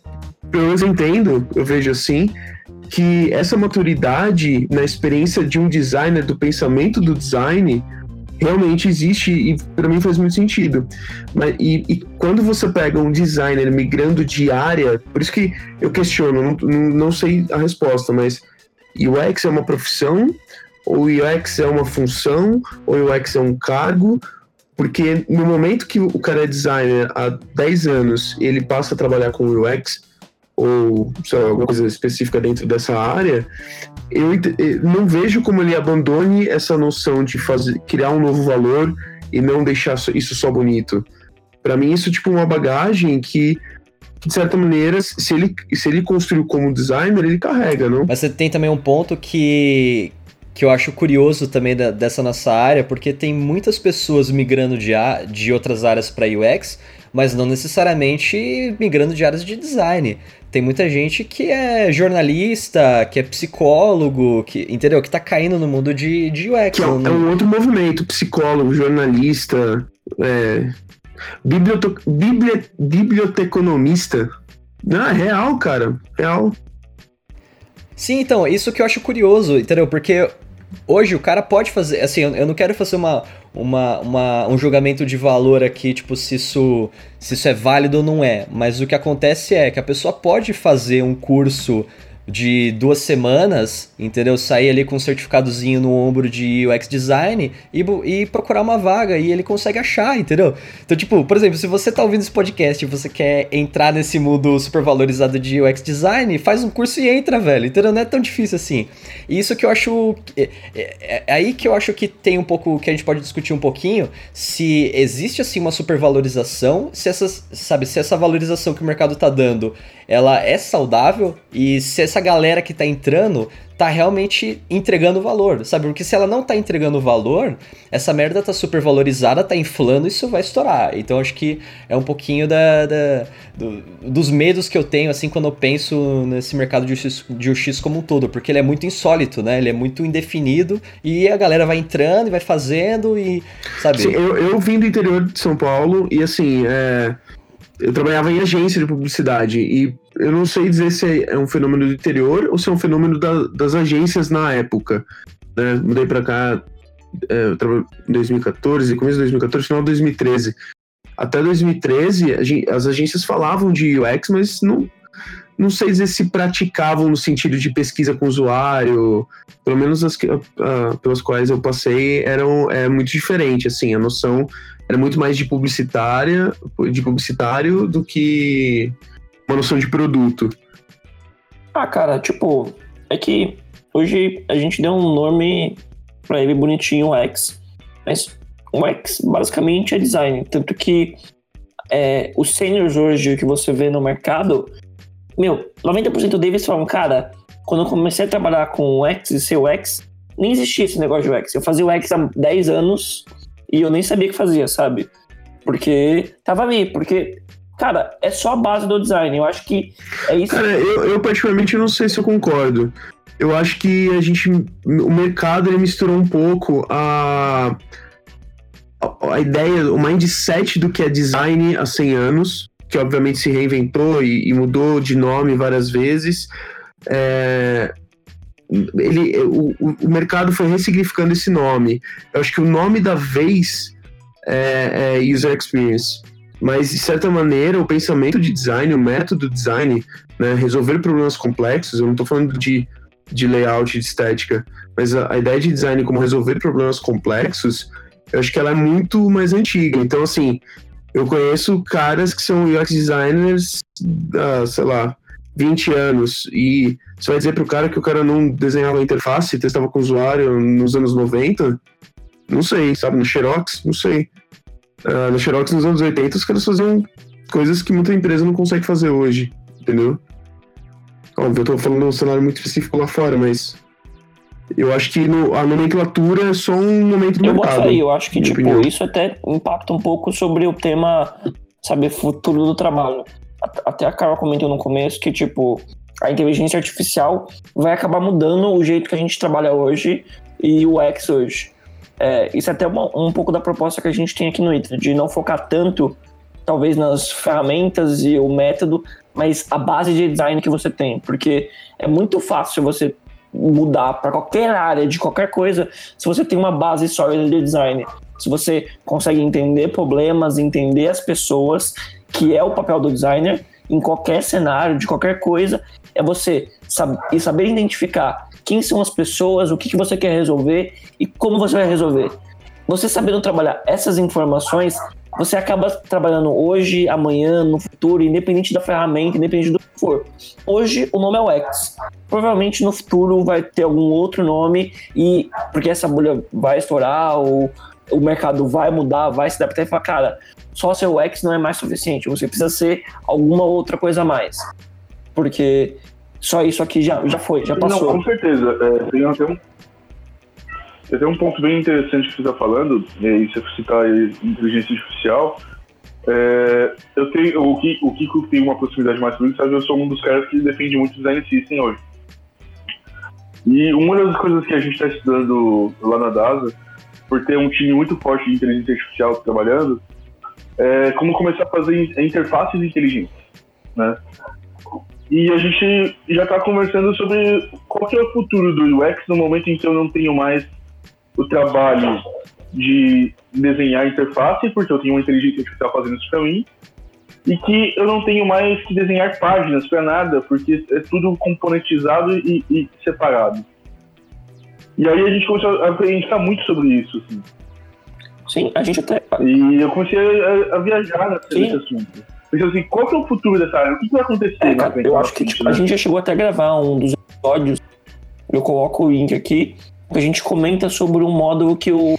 pelo menos entendo, eu vejo assim, que essa maturidade na experiência de um designer, do pensamento do design, realmente existe e para mim faz muito sentido. Mas, e, e, quando você pega um designer migrando de área, por isso que eu questiono, não, não, sei a resposta, mas UX é uma profissão, ou UX é uma função, ou UX é um cargo, porque no momento que o cara é designer há 10 anos ele passa a trabalhar com UX, ou sei lá, alguma coisa específica dentro dessa área, eu não vejo como ele abandone essa noção de fazer, criar um novo valor e não deixar isso só bonito. Para mim, isso é tipo uma bagagem que, de certa maneira, se ele, se ele construiu como designer, ele carrega, não? Mas você tem também um ponto que, que eu acho curioso também da, dessa nossa área, porque tem muitas pessoas migrando de, a, de outras áreas para UX, mas não necessariamente migrando de áreas de design tem muita gente que é jornalista, que é psicólogo, que, entendeu? Que tá caindo no mundo de, de UX. Que é, um- é um outro movimento, psicólogo, jornalista, é, bibli- biblioteconomista. Não, é real, cara. Real. Sim, então, isso que eu acho curioso, entendeu? Porque hoje o cara pode fazer. Assim, eu não quero fazer uma, uma, uma- um julgamento de valor aqui, tipo, se isso, se isso é válido ou não é. Mas o que acontece é que a pessoa pode fazer um curso de duas semanas, entendeu? Sair ali com um certificadozinho no ombro de UX design e, e procurar uma vaga e ele consegue achar, entendeu? Então, tipo, por exemplo, se você tá ouvindo esse podcast e você quer entrar nesse mundo super valorizado de UX design, faz um curso e entra, velho, entendeu? Não é tão difícil assim. E isso que eu acho. É, é- é aí que eu acho que tem um pouco. que a gente pode discutir um pouquinho se existe assim uma supervalorização, se essas, sabe, se essa valorização que o mercado tá dando ela é saudável e se essa galera que tá entrando tá realmente entregando valor, sabe? Porque se ela não tá entregando valor, essa merda tá super valorizada, tá inflando, isso vai estourar. Então acho que é um pouquinho da, da- do- dos medos que eu tenho, assim, quando eu penso nesse mercado de UX, de UX como um todo, porque ele é muito insólito, né? Ele é muito indefinido e a galera vai entrando e vai fazendo e, sabe? Sim, eu, eu vim do interior de São Paulo e assim, é, eu trabalhava em agência de publicidade e eu não sei dizer se é um fenômeno do interior ou se é um fenômeno da- das agências na época. Né? Mudei pra cá é, em 2014, começo de 2014, final de 2013. Até 2013, a gen- as agências falavam de UX, mas não, não sei dizer se praticavam no sentido de pesquisa com o usuário, pelo menos as que, ah, pelas quais eu passei eram é, muito diferente, assim, a noção era muito mais de publicitária, de publicitário do que uma noção de produto. Ah, cara, tipo, é que hoje a gente deu um nome pra ele bonitinho, o X. Mas o X basicamente é design. Tanto que é, os seniors hoje que você vê no mercado, meu, 90% deles falam, cara, quando eu comecei a trabalhar com o X e ser o X, nem existia esse negócio de UX. Eu fazia o X há 10 anos e eu nem sabia que fazia, sabe? Porque tava ali, porque, cara, é só a base do design. Eu acho que é isso. Cara, eu, eu particularmente não sei se eu concordo. Eu acho que a gente. O mercado ele misturou um pouco a. A, a ideia, o mindset do que é design há 100 anos, que obviamente se reinventou e, e mudou de nome várias vezes. É, ele, o, o- mercado foi ressignificando esse nome. Eu acho que o nome da vez é, é User Experience. Mas, de certa maneira, o pensamento de design, o método design, né, resolver problemas complexos, eu não estou falando de, de layout, de estética, mas a, a ideia de design como resolver problemas complexos, eu acho que ela é muito mais antiga. Então, assim, eu conheço caras que são UX designers, há, sei lá, 20 anos, e você vai dizer pro cara que o cara não desenhava interface, testava com o usuário nos anos 90? Não sei, sabe? No Xerox? Não sei. Ah, no Xerox nos anos 80 os caras faziam coisas que muita empresa não consegue fazer hoje, entendeu? Óbvio, eu tô falando um cenário muito específico lá fora, mas eu acho que no- a nomenclatura é só um momento do Eu boto mercado. aí, eu acho que, tipo, opinião. isso até impacta um pouco sobre o tema, sabe, futuro do trabalho. At- Até a Carol comentou no começo que, tipo, a inteligência artificial vai acabar mudando o jeito que a gente trabalha hoje e o X hoje. É, isso é até uma- um pouco da proposta que a gente tem aqui no ITRA, de não focar tanto, talvez, nas ferramentas e o método, mas a base de design que você tem. Porque é muito fácil você mudar para qualquer área de qualquer coisa se você tem uma base sólida de design. Se você consegue entender problemas, entender as pessoas, que é o papel do designer, em qualquer cenário, de qualquer coisa, é você sab e saber identificar quem são as pessoas, o que, que você quer resolver e como você vai resolver. Você sabendo trabalhar essas informações, você acaba trabalhando hoje, amanhã, no futuro, independente da ferramenta, independente do que for. Hoje o nome é o X. Provavelmente no futuro vai ter algum outro nome e porque essa bolha vai estourar ou o mercado vai mudar, vai se adaptar e falar, cara, só ser o X não é mais suficiente, você precisa ser alguma outra coisa a mais. Porque só isso aqui já, já foi, já Não, passou. com certeza. É, tem até um, tem um ponto bem interessante que você está falando, e aí você citar inteligência artificial. É, eu tenho, o, Kiko, o Kiko tem uma proximidade mais comigo, sabe? Eu sou um dos caras que defende muito design system hoje. E uma das coisas que a gente está estudando lá na DASA, por ter um time muito forte de inteligência artificial trabalhando, é como começar a fazer interfaces inteligentes, né? E a gente já está conversando sobre qual que é o futuro do UX no momento em que eu não tenho mais o trabalho de desenhar interface, porque eu tenho uma inteligência artificial fazendo isso para mim, e que eu não tenho mais que desenhar páginas para nada, porque é tudo componentizado e, e, separado. E aí a gente começou a pensar muito sobre isso. Assim. Sim, a gente até. E eu comecei a, a viajar nesse assunto. Pensei assim, qual que é o futuro dessa área? O que, vai acontecer é, cara, Eu acho que tipo, né? a gente já chegou até a gravar um dos episódios, eu coloco o link aqui, que a gente comenta sobre um módulo que o,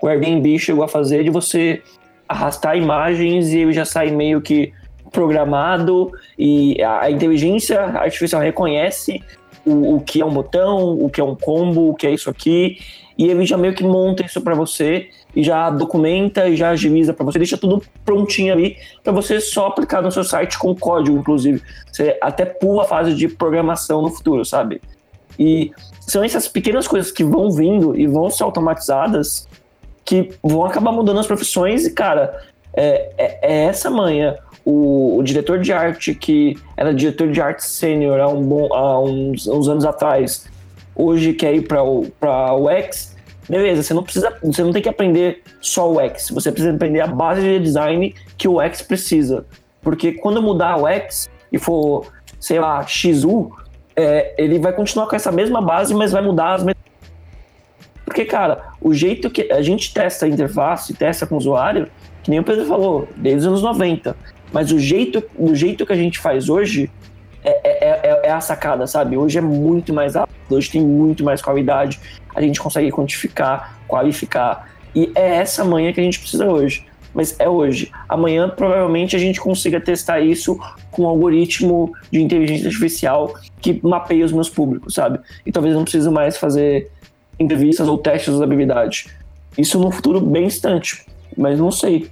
o Airbnb chegou a fazer de você arrastar imagens e ele já sai meio que programado e a inteligência artificial reconhece o, o que é um botão, o que é um combo, o que é isso aqui, e ele já meio que monta isso para você e já documenta e já agiliza para você, deixa tudo prontinho ali para você só aplicar no seu site com código, inclusive. Você até pula a fase de programação no futuro, sabe? E são essas pequenas coisas que vão vindo e vão ser automatizadas que vão acabar mudando as profissões e, cara, é, é, é essa manhã. O, o, diretor de arte que era diretor de arte sênior há, um bom, há uns, uns, anos atrás, hoje quer ir para o UX, beleza, você não precisa, você não tem que aprender só o UX, você precisa aprender a base de design que o UX precisa. Porque quando mudar o UX e for, sei lá, XU, é, ele vai continuar com essa mesma base, mas vai mudar as porque, cara, o jeito que a gente testa a interface, testa com o usuário, que nem o Pedro falou, desde os anos 90. Mas o jeito, o jeito que a gente faz hoje é, é, é, é a sacada, sabe? Hoje é muito mais rápido, hoje tem muito mais qualidade, a gente consegue quantificar, qualificar. E é essa manhã que a gente precisa hoje. Mas é hoje. Amanhã, provavelmente, a gente consiga testar isso com um algoritmo de inteligência artificial que mapeia os meus públicos, sabe? E talvez eu não precise mais fazer entrevistas ou testes de usabilidade. Isso no futuro bem distante, mas não sei.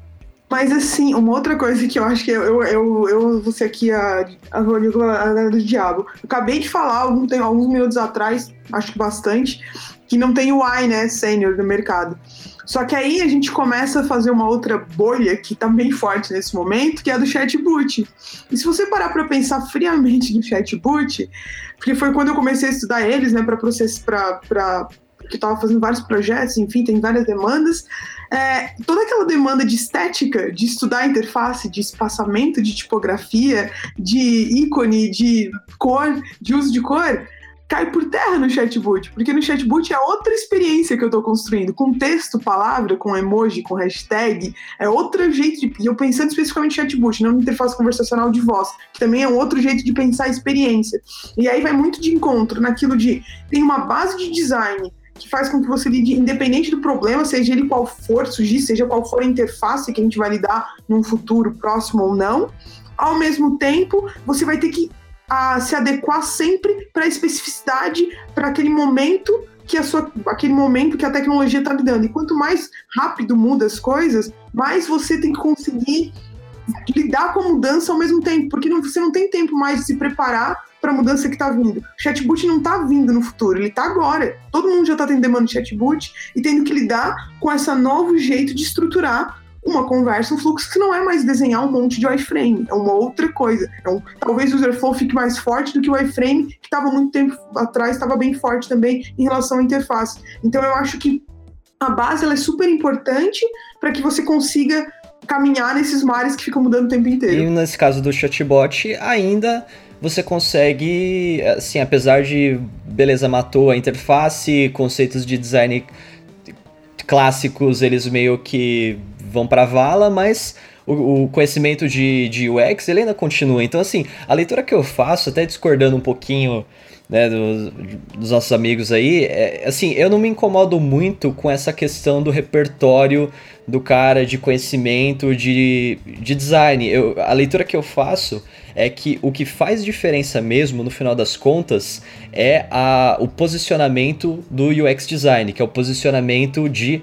Mas assim, uma outra coisa que eu acho que eu, eu, eu vou ser aqui a, a, a, do diabo. Eu acabei de falar algum, tem, alguns minutos atrás, acho que bastante, que não tem o I, né, sênior no mercado. Só que aí a gente começa a fazer uma outra bolha que tá bem forte nesse momento, que é a do chatbot. E se você parar para pensar friamente no chatbot, porque foi quando eu comecei a estudar eles, né, para processo para que estava fazendo vários projetos, enfim, tem várias demandas. É, toda aquela demanda de estética, de estudar interface, de espaçamento de tipografia, de ícone, de cor, de uso de cor, cai por terra no chatbot, porque no chatbot é outra experiência que eu estou construindo, com texto, palavra, com emoji, com hashtag, é outro jeito de. E eu pensando especificamente no chatbot, não na interface conversacional de voz, que também é um outro jeito de pensar a experiência. E aí vai muito de encontro naquilo de tem uma base de design que faz com que você lide, independente do problema, seja ele qual for surgir, seja qual for a interface que a gente vai lidar num futuro próximo ou não. Ao mesmo tempo, você vai ter que a, se adequar sempre para a especificidade, para aquele momento que a sua, aquele momento que a tecnologia está lidando. E quanto mais rápido muda as coisas, mais você tem que conseguir lidar com a mudança ao mesmo tempo, porque não, você não tem tempo mais de se preparar para a mudança que está vindo. O chatbot não está vindo no futuro, ele está agora. Todo mundo já está tendo demanda de chatbot e tendo que lidar com esse novo jeito de estruturar uma conversa, um fluxo que não é mais desenhar um monte de iframe, é uma outra coisa. Um, talvez o user flow fique mais forte do que o iframe, que estava muito tempo atrás, estava bem forte também em relação à interface. Então eu acho que a base ela é super importante para que você consiga caminhar nesses mares que ficam mudando o tempo inteiro. E nesse caso do chatbot, ainda você consegue, assim, apesar de, beleza, matou a interface, conceitos de design clássicos, eles meio que vão pra vala, mas o, o, conhecimento de, de UX, ele ainda continua. Então, assim, a leitura que eu faço, até discordando um pouquinho né, dos, dos nossos amigos aí, é, assim, eu não me incomodo muito com essa questão do repertório do cara, de conhecimento, de, de design. Eu, a leitura que eu faço é que o que faz diferença mesmo, no final das contas, é a, o posicionamento do UX design, que é o posicionamento de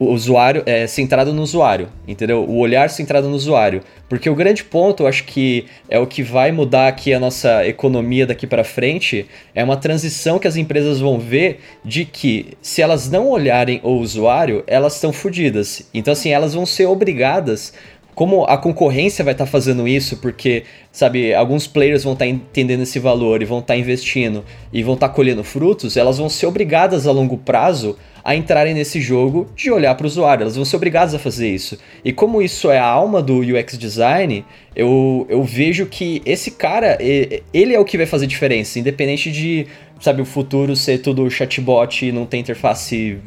o usuário é centrado no usuário, entendeu? O olhar centrado no usuário. Porque o grande ponto, eu acho que é o que vai mudar aqui a nossa economia daqui para frente, é uma transição que as empresas vão ver de que se elas não olharem o usuário, elas estão fodidas. Então assim, elas vão ser obrigadas como a concorrência vai estar tá fazendo isso, porque, sabe, alguns players vão estar tá entendendo esse valor e vão estar tá investindo e vão estar tá colhendo frutos, elas vão ser obrigadas a longo prazo a entrarem nesse jogo de olhar para o usuário. Elas vão ser obrigadas a fazer isso. E como isso é a alma do UX design, eu, eu vejo que esse cara, ele é o que vai fazer diferença, independente de, sabe, o futuro ser tudo chatbot e não ter interface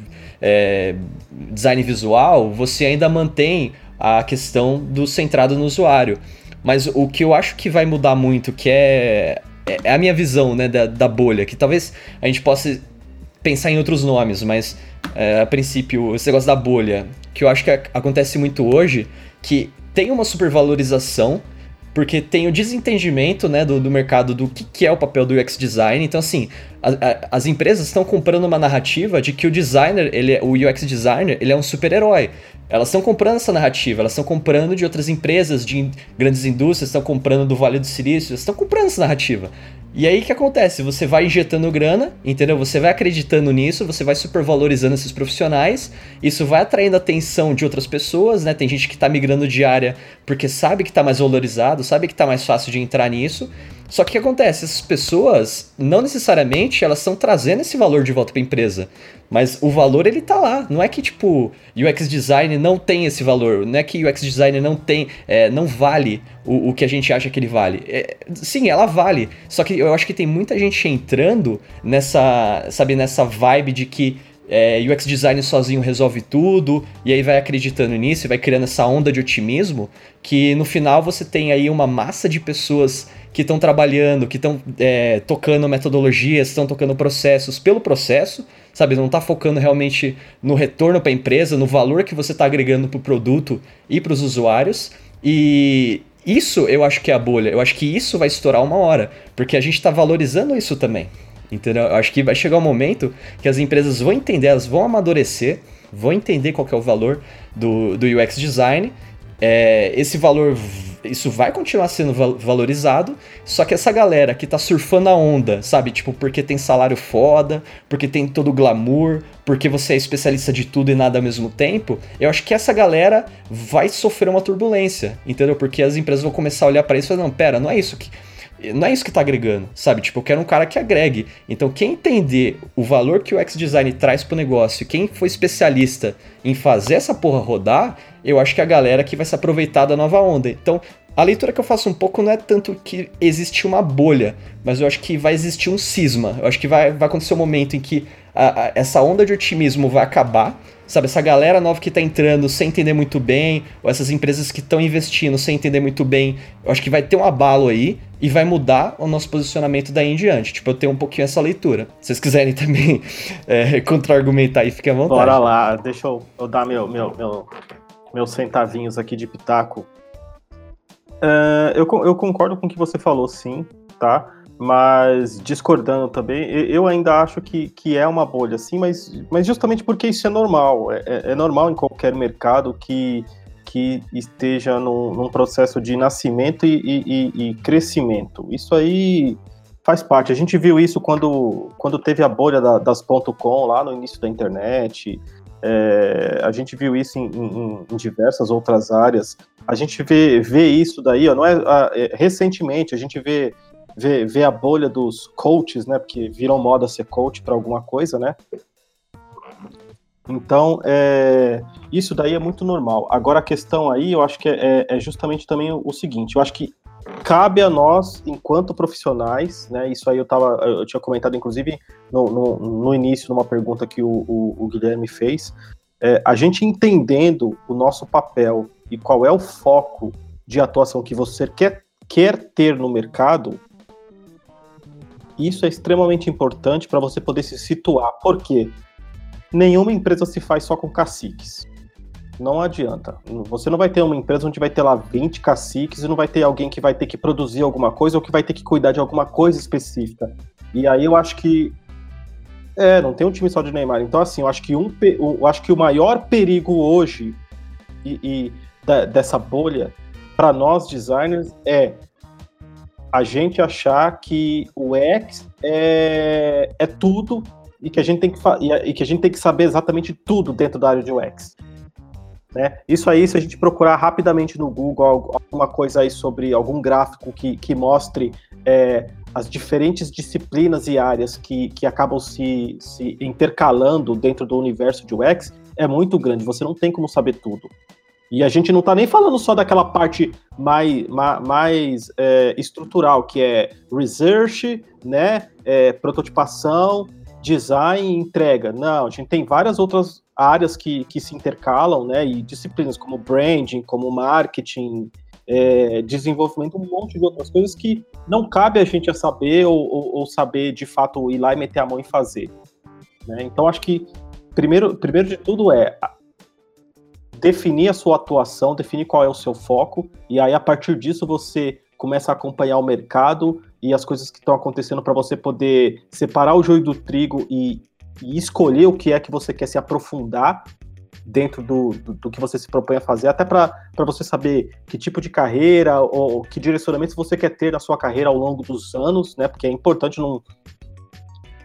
é, design visual, você ainda mantém a questão do centrado no usuário. Mas o que eu acho que vai mudar muito, que é, é a minha visão né, da, da bolha, que talvez a gente possa pensar em outros nomes, mas é, a princípio, esse negócio da bolha, que eu acho que acontece muito hoje, que tem uma supervalorização, porque tem o desentendimento né, do, do mercado do que, que é o papel do UX design. Então, assim, a, a, as empresas estão comprando uma narrativa de que o designer, ele, é, o UX designer, ele é um super-herói. Elas estão comprando essa narrativa, elas estão comprando de outras empresas, de grandes indústrias, estão comprando do Vale do Silício, estão comprando essa narrativa. E aí o que acontece? Você vai injetando grana, entendeu? Você vai acreditando nisso, você vai supervalorizando esses profissionais, isso vai atraindo a atenção de outras pessoas, né? Tem gente que tá migrando de área porque sabe que tá mais valorizado, sabe que tá mais fácil de entrar nisso. Só que o que acontece? Essas pessoas, não necessariamente, elas estão trazendo esse valor de volta para a empresa. Mas o valor, ele tá lá. Não é que, tipo, UX Design não tem esse valor. Não é que UX Design não tem, é, não vale o, o que a gente acha que ele vale. É, sim, ela vale. Só que eu acho que tem muita gente entrando nessa, sabe, nessa vibe de que é, UX design sozinho resolve tudo, e aí vai acreditando nisso, e vai criando essa onda de otimismo, que no final você tem aí uma massa de pessoas que estão trabalhando, que estão é, tocando metodologias, estão tocando processos pelo processo, sabe? Não está focando realmente no retorno para a empresa, no valor que você está agregando para o produto e para os usuários. E isso eu acho que é a bolha. Eu acho que isso vai estourar uma hora, porque a gente está valorizando isso também. Entendeu? Eu acho que vai chegar um momento que as empresas vão entender, elas vão amadurecer, vão entender qual é o valor do, do UX design. É, esse valor isso vai continuar sendo valorizado, só que essa galera que tá surfando a onda, sabe? Tipo, porque tem salário foda, porque tem todo o glamour, porque você é especialista de tudo e nada ao mesmo tempo, eu acho que essa galera vai sofrer uma turbulência, entendeu? Porque as empresas vão começar a olhar para isso e falar, não, pera, não é isso que não é isso que tá agregando, sabe? Tipo, eu quero um cara que agregue. Então, quem entender o valor que o X-Design traz pro negócio, quem for especialista em fazer essa porra rodar, eu acho que é a galera que vai se aproveitar da nova onda. Então, a leitura que eu faço um pouco não é tanto que existe uma bolha, mas eu acho que vai existir um cisma. Eu acho que vai, vai acontecer um momento em que a, a, essa onda de otimismo vai acabar sabe, essa galera nova que tá entrando sem entender muito bem, ou essas empresas que estão investindo sem entender muito bem, eu acho que vai ter um abalo aí e vai mudar o nosso posicionamento daí em diante. Tipo, eu tenho um pouquinho essa leitura. Se vocês quiserem também é, contra-argumentar aí, fiquem à vontade. Bora lá, deixa eu, eu dar meu, meu, meu, meus centavinhos aqui de pitaco. Uh, eu, eu concordo com o que você falou, sim, tá? Mas discordando também, eu ainda acho que, que é uma bolha, sim, mas, mas justamente porque isso é normal. É, é, é normal em qualquer mercado que, que esteja num, num processo de nascimento e, e, e, crescimento. Isso aí faz parte. A gente viu isso quando, quando teve a bolha da, das .com lá no início da internet. É, a gente viu isso em, em, em, diversas outras áreas. A gente vê, vê isso daí, ó, não é, é recentemente a gente vê ver, ver a bolha dos coaches, né? Porque viram moda ser coach para alguma coisa, né? Então, é, isso daí é muito normal. Agora, a questão aí, eu acho que é, é, justamente também o, seguinte: eu acho que cabe a nós, enquanto profissionais, né? Isso aí eu, tava, eu tinha comentado, inclusive, no, no, no início, numa pergunta que o, o, o Guilherme fez. É, a gente entendendo o nosso papel e qual é o foco de atuação que você quer, quer ter no mercado, isso é extremamente importante para você poder se situar. Por quê? Nenhuma empresa se faz só com caciques. Não adianta. Você não vai ter uma empresa onde vai ter lá 20 caciques e não vai ter alguém que vai ter que produzir alguma coisa ou que vai ter que cuidar de alguma coisa específica. E aí eu acho que É, não tem um time só de Neymar. Então, assim, eu acho que, um, eu acho que o maior perigo hoje e, e da, dessa bolha para nós designers é a gente achar que o X é, é tudo e que a gente tem que e que a gente tem que saber exatamente tudo dentro da área de UX. Né? Isso aí, se a gente procurar rapidamente no Google alguma coisa aí sobre algum gráfico que, que mostre é, as diferentes disciplinas e áreas que, que acabam se, se intercalando dentro do universo de UX, é muito grande, você não tem como saber tudo. E a gente não está nem falando só daquela parte mais, mais é, estrutural, que é research, né, é, prototipação, design e entrega. Não, a gente tem várias outras áreas que, que se intercalam, né, e disciplinas como branding, como marketing, é, desenvolvimento, um monte de outras coisas que não cabe a gente a saber ou, ou, ou saber de fato ir lá e meter a mão e fazer. Né? Então acho que primeiro, primeiro de tudo é definir a sua atuação, definir qual é o seu foco, e aí a partir disso você começa a acompanhar o mercado e as coisas que estão acontecendo para você poder separar o joio do trigo e, e, escolher o que é que você quer se aprofundar dentro do, do, do que você se propõe a fazer, até para você saber que tipo de carreira ou, ou que direcionamento você quer ter na sua carreira ao longo dos anos, né? Porque é importante não.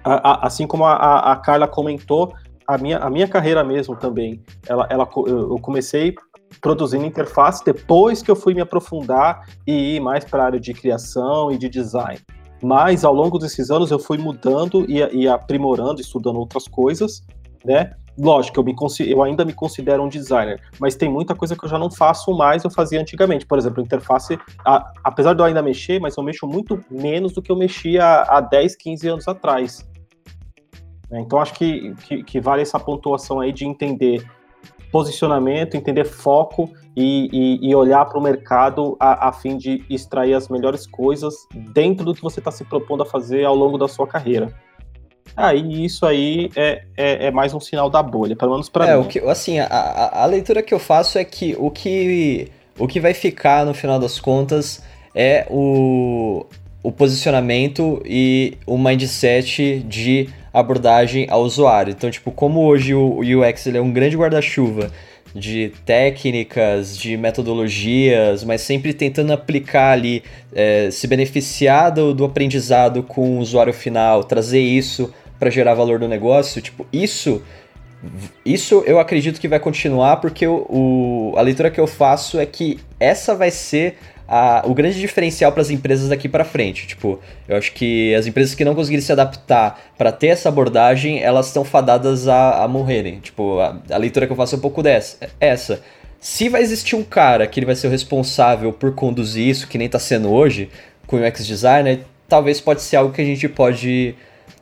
Assim como a, a Carla comentou, a minha, a minha carreira mesmo também, ela, ela, eu comecei produzindo interface depois que eu fui me aprofundar e ir mais para a área de criação e de design. Mas ao longo desses anos eu fui mudando e, e aprimorando, estudando outras coisas, né? Lógico, eu, me, eu ainda me considero um designer, mas tem muita coisa que eu já não faço mais, eu fazia antigamente. Por exemplo, interface, a, apesar de eu ainda mexer, mas eu mexo muito menos do que eu mexia há 10, 15 anos atrás. Né? Então acho que, que, que, vale essa pontuação aí de entender posicionamento, entender foco e, e, e olhar para o mercado a, a, fim de extrair as melhores coisas dentro do que você está se propondo a fazer ao longo da sua carreira. Aí ah, isso aí é, é, é, mais um sinal da bolha, pelo menos para é, mim. O que, assim, a, a leitura que eu faço é que o que o que vai ficar no final das contas é o, o posicionamento e o mindset de abordagem ao usuário. Então, tipo, como hoje o UX ele é um grande guarda-chuva de técnicas, de metodologias, mas sempre tentando aplicar ali, é, se beneficiar do, do aprendizado com o usuário final, trazer isso para gerar valor no negócio, tipo, isso isso eu acredito que vai continuar porque o, o, a leitura que eu faço é que essa vai ser a, o grande diferencial para as empresas daqui para frente. Tipo, eu acho que as empresas que não conseguirem se adaptar para ter essa abordagem, elas estão fadadas a, a morrerem. Tipo, a, a, leitura que eu faço é um pouco dessa. Essa. Se vai existir um cara que ele vai ser o responsável por conduzir isso, que nem está sendo hoje, com o UX designer, talvez pode ser algo que a gente pode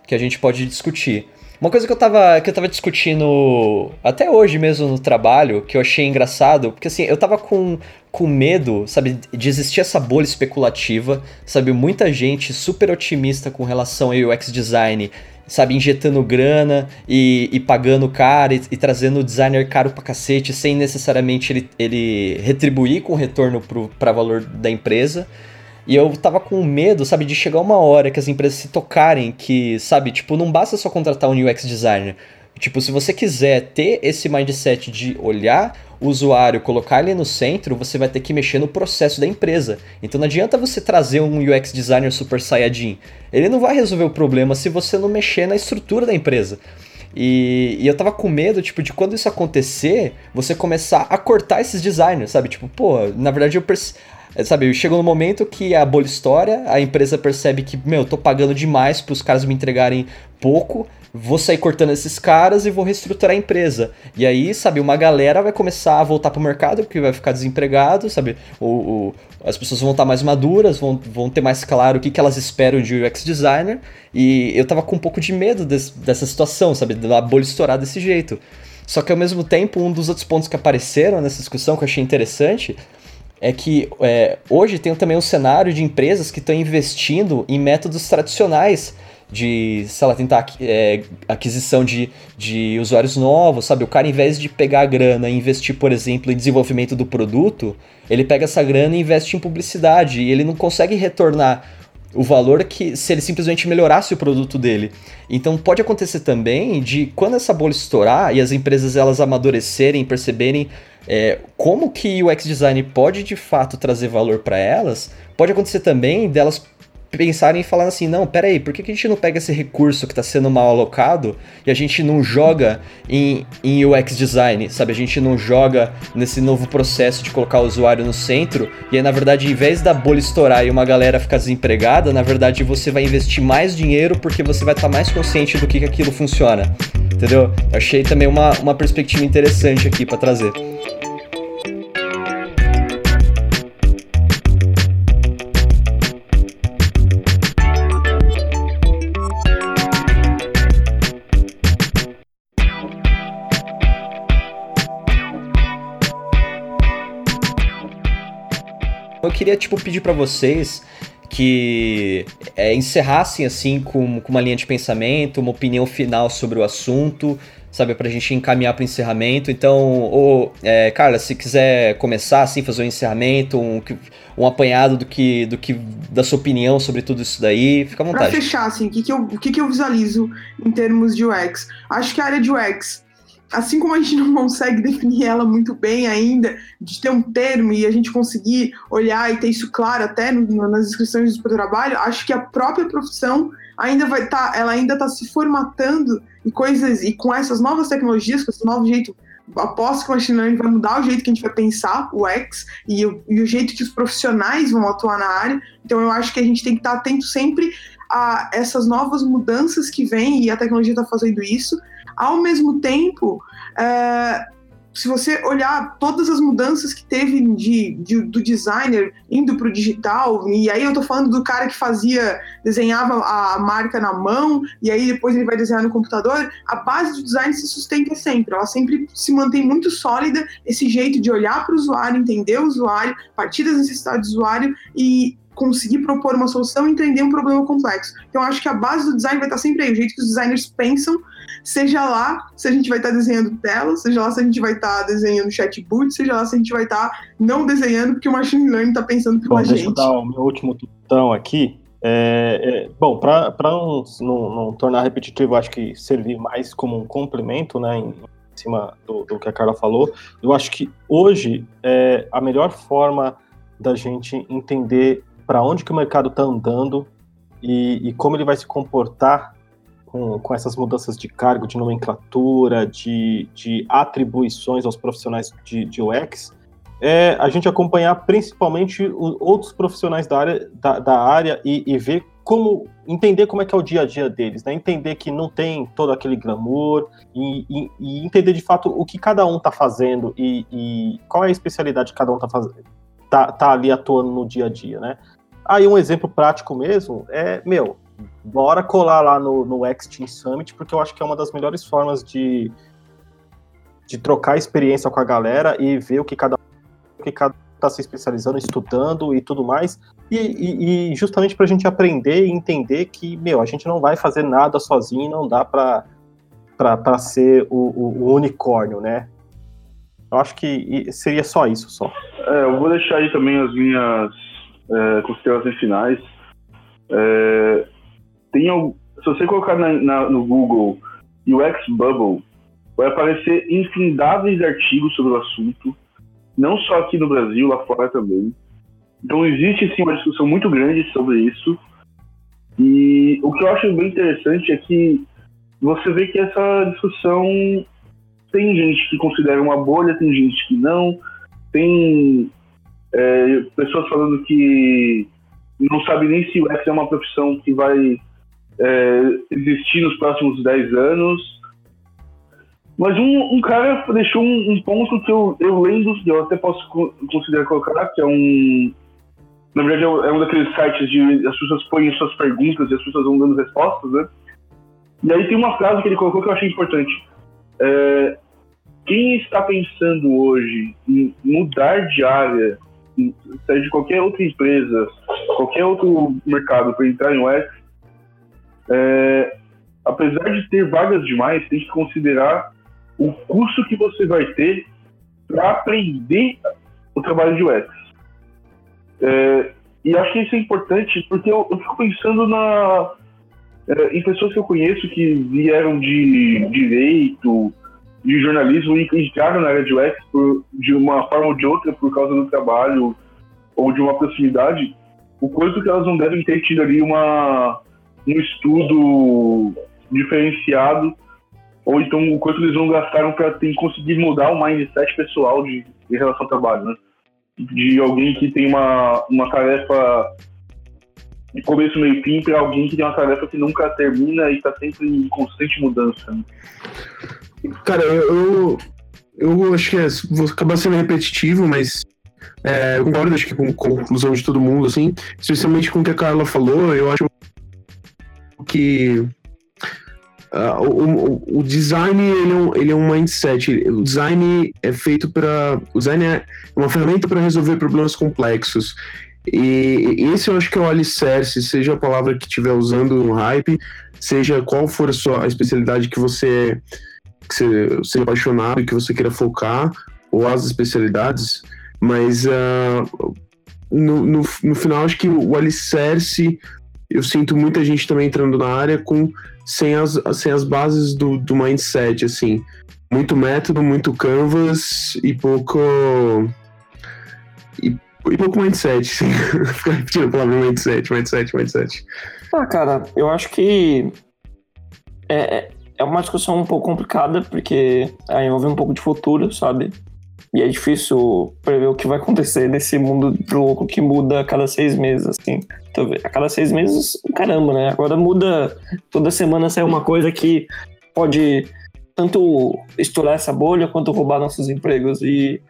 que a gente pode discutir. Uma coisa que eu tava, que eu tava discutindo até hoje mesmo no trabalho, que eu achei engraçado, porque assim, eu tava com, com medo, sabe, de existir essa bolha especulativa, sabe, muita gente super otimista com relação ao UX design, sabe, injetando grana e, e pagando caro e, e, trazendo o designer caro pra cacete, sem necessariamente ele, ele retribuir com retorno pro, pra valor da empresa. E eu tava com medo, sabe, de chegar uma hora que as empresas se tocarem que, sabe, tipo, não basta só contratar um UX designer. Tipo, se você quiser ter esse mindset de olhar o usuário, colocar ele no centro, você vai ter que mexer no processo da empresa. Então não adianta você trazer um UX designer super saiyajin. Ele não vai resolver o problema se você não mexer na estrutura da empresa. E, e, eu tava com medo, tipo, de quando isso acontecer, você começar a cortar esses designers, sabe? Tipo, pô, na verdade eu perce... É, sabe, chegou no momento que a bolha história, a empresa percebe que, meu, eu tô pagando demais para os caras me entregarem pouco, vou sair cortando esses caras e vou reestruturar a empresa. E aí, sabe, uma galera vai começar a voltar pro mercado porque vai ficar desempregado, sabe? O, as pessoas vão estar mais maduras, vão, vão ter mais claro o que, que elas esperam de UX designer. E eu tava com um pouco de medo desse, dessa situação, sabe? Da bolha estourar desse jeito. Só que ao mesmo tempo, um dos outros pontos que apareceram nessa discussão que eu achei interessante é que é, hoje tem também um cenário de empresas que estão investindo em métodos tradicionais de, sei lá, tentar é, aquisição de, de usuários novos, sabe? O cara, em vez de pegar a grana e investir, por exemplo, em desenvolvimento do produto, ele pega essa grana e investe em publicidade e ele não consegue retornar o valor que se ele simplesmente melhorasse o produto dele. Então pode acontecer também de quando essa bolha estourar e as empresas elas amadurecerem, perceberem é, como que o X-Design pode de fato trazer valor para elas, pode acontecer também delas pensarem e falar assim, não, peraí, por que, que a gente não pega esse recurso que está sendo mal alocado e a gente não joga em, em UX design, sabe? A gente não joga nesse novo processo de colocar o usuário no centro e aí, na verdade, em vez da bolha estourar e uma galera ficar desempregada, na verdade, você vai investir mais dinheiro porque você vai estar tá mais consciente do que, que aquilo funciona, entendeu? achei também uma, uma perspectiva interessante aqui para trazer. Eu queria, tipo, pedir para vocês que é, encerrassem, assim, com, com uma linha de pensamento, uma opinião final sobre o assunto, sabe, pra gente encaminhar pro encerramento. Então, ou, é, Carla, se quiser começar, assim, fazer um encerramento, um, um apanhado do que, do que, da sua opinião sobre tudo isso daí, fica à vontade. Pra fechar, assim, o que, que, eu, o que, que eu visualizo em termos de UX? Acho que a área de UX assim como a gente não consegue definir ela muito bem ainda, de ter um termo e a gente conseguir olhar e ter isso claro até nas inscrições do trabalho, acho que a própria profissão ainda vai estar, tá, ela ainda está se formatando e coisas e com essas novas tecnologias, com esse novo jeito aposto que o machine learning vai mudar o jeito que a gente vai pensar o X e o, e o jeito que os profissionais vão atuar na área. Então eu acho que a gente tem que estar atento sempre a essas novas mudanças que vêm e a tecnologia está fazendo isso, ao mesmo tempo, é, se você olhar todas as mudanças que teve de, de do designer indo para o digital, e aí eu estou falando do cara que fazia, desenhava a marca na mão, e aí depois ele vai desenhar no computador, a base do design se sustenta sempre, ela sempre se mantém muito sólida, esse jeito de olhar para o usuário, entender o usuário, partir das necessidades do usuário e conseguir propor uma solução e entender um problema complexo. Então, acho que a base do design vai estar sempre aí, o jeito que os designers pensam, seja lá se a gente vai estar desenhando tela, seja lá se a gente vai estar desenhando chatbot, seja lá se a gente vai estar não desenhando porque o machine learning está pensando pela bom, gente. Deixa eu dar o meu último tutão aqui. É, é, bom, para não, não, não, tornar repetitivo, acho que servir mais como um complemento, né, em, em cima do, do, que a Carla falou, eu acho que hoje é a melhor forma da gente entender para onde que o mercado está andando e, e, como ele vai se comportar com, com essas mudanças de cargo, de nomenclatura, de, de atribuições aos profissionais de, de UX, é a gente acompanhar principalmente o, outros profissionais da área, da, da área e, e, ver como entender como é que é o dia a dia deles, né? Entender que não tem todo aquele glamour e, e, e entender de fato o que cada um está fazendo e, qual é a especialidade que cada um está fazendo, tá, tá ali atuando no dia a dia, né? Aí um exemplo prático mesmo é, meu, bora colar lá no, no X-Team Summit, porque eu acho que é uma das melhores formas de, de trocar experiência com a galera e ver o que cada o que cada está se especializando, estudando e tudo mais, e, e, e justamente para a gente aprender e entender que, meu, a gente não vai fazer nada sozinho, não dá para ser o, o, o, unicórnio, né? Eu acho que seria só isso, só. É, eu vou deixar aí também as minhas é, considerações finais. É, tem, se você colocar na, na, no Google UX Bubble, vai aparecer infindáveis artigos sobre o assunto, não só aqui no Brasil, lá fora também. Então existe sim uma discussão muito grande sobre isso. E o que eu acho bem interessante é que você vê que essa discussão tem gente que considera uma bolha, tem gente que não, tem é, pessoas falando que não sabe nem se o X é uma profissão que vai é, existir nos próximos 10 anos. Mas um, um cara deixou um, um, ponto que eu, eu lendo, eu até posso considerar colocar, que é um. Na verdade, é um daqueles sites de as pessoas põem suas perguntas e as pessoas vão dando respostas, né? E aí tem uma frase que ele colocou que eu achei importante. É, quem está pensando hoje em mudar de área seja de qualquer outra empresa, qualquer outro mercado para entrar em UX, é, apesar de ter vagas demais, tem que considerar o custo que você vai ter para aprender o trabalho de UX. É, e acho que isso é importante porque eu, eu fico pensando na, é, em pessoas que eu conheço que vieram de direito, de jornalismo e entraram na área de UX por, de uma forma ou de outra por causa do trabalho ou de uma proximidade, o quanto que elas não devem ter tido ali uma, um estudo diferenciado ou então o quanto eles não gastaram para conseguir mudar o mindset pessoal de, relação ao trabalho, né? De alguém que tem uma, uma tarefa de começo, meio e fim para alguém que tem uma tarefa que nunca termina e está sempre em constante mudança. Né? Cara, eu, eu acho que é, vou acabar sendo repetitivo, mas é, eu concordo acho que com, a conclusão de todo mundo, assim, especialmente com o que a Carla falou, eu acho que Uh, o, o, design ele é, um, ele é um mindset. O design é feito para. O design é uma ferramenta para resolver problemas complexos. E esse eu acho que é o alicerce, seja a palavra que estiver usando no hype, seja qual for a sua a especialidade que você que você seja apaixonado e que você queira focar, ou as especialidades, mas uh, no, no, no final acho que o, alicerce, eu sinto muita gente também entrando na área com sem as, sem as bases do, do mindset, assim. Muito método, muito canvas e pouco. E, e pouco mindset, sim. Ficar repetindo a palavra mindset, mindset, mindset. Ah, cara, eu acho que. É, é, uma discussão um pouco complicada, porque envolve um pouco de futuro, sabe? E é difícil prever o que vai acontecer nesse mundo louco que muda a cada seis meses, assim. Então, a cada seis meses, caramba, né? Agora muda, toda semana sai uma coisa que pode tanto estourar essa bolha quanto roubar nossos empregos. E,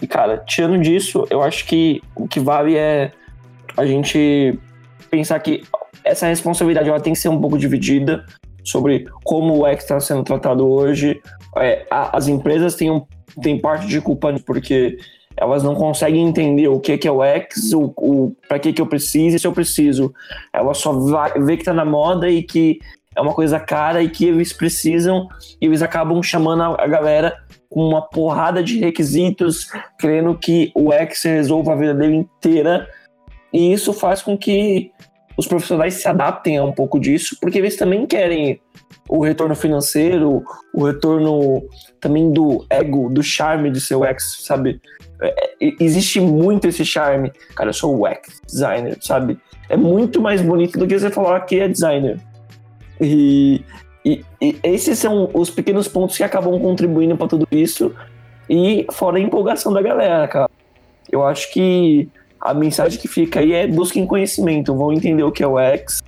e, cara, tirando disso, eu acho que o que vale é a gente pensar que essa responsabilidade ela tem que ser um pouco dividida sobre como o X está sendo tratado hoje. É, a, as empresas têm um tem parte de culpa porque elas não conseguem entender o que, que é o X, o, o para que, que eu preciso e se eu preciso. Ela só vai, vê que tá na moda e que é uma coisa cara e que eles precisam e eles acabam chamando a, a galera com uma porrada de requisitos, querendo que o X resolva a vida dele inteira. E isso faz com que os profissionais se adaptem a um pouco disso, porque eles também querem o retorno financeiro, o retorno também do ego, do charme de ser UX, sabe? É, é, existe muito esse charme. Cara, eu sou UX designer, sabe? É muito mais bonito do que você falar que é designer. E, e, e esses são os pequenos pontos que acabam contribuindo para tudo isso. E fora a empolgação da galera, cara. Eu acho que a mensagem que fica aí é busquem conhecimento, vão entender o que é o X,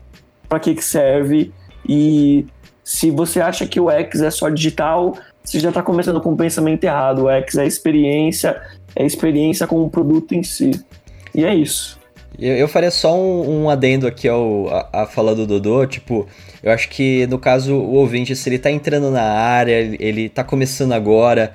para que, que serve e se você acha que o X é só digital, você já está começando com um pensamento errado. O X é experiência, é experiência com o produto em si. E é isso. Eu, eu faria só um, um adendo aqui ao, a, a, fala do Dodô, tipo, eu acho que no caso o ouvinte, se ele está entrando na área, ele está começando agora,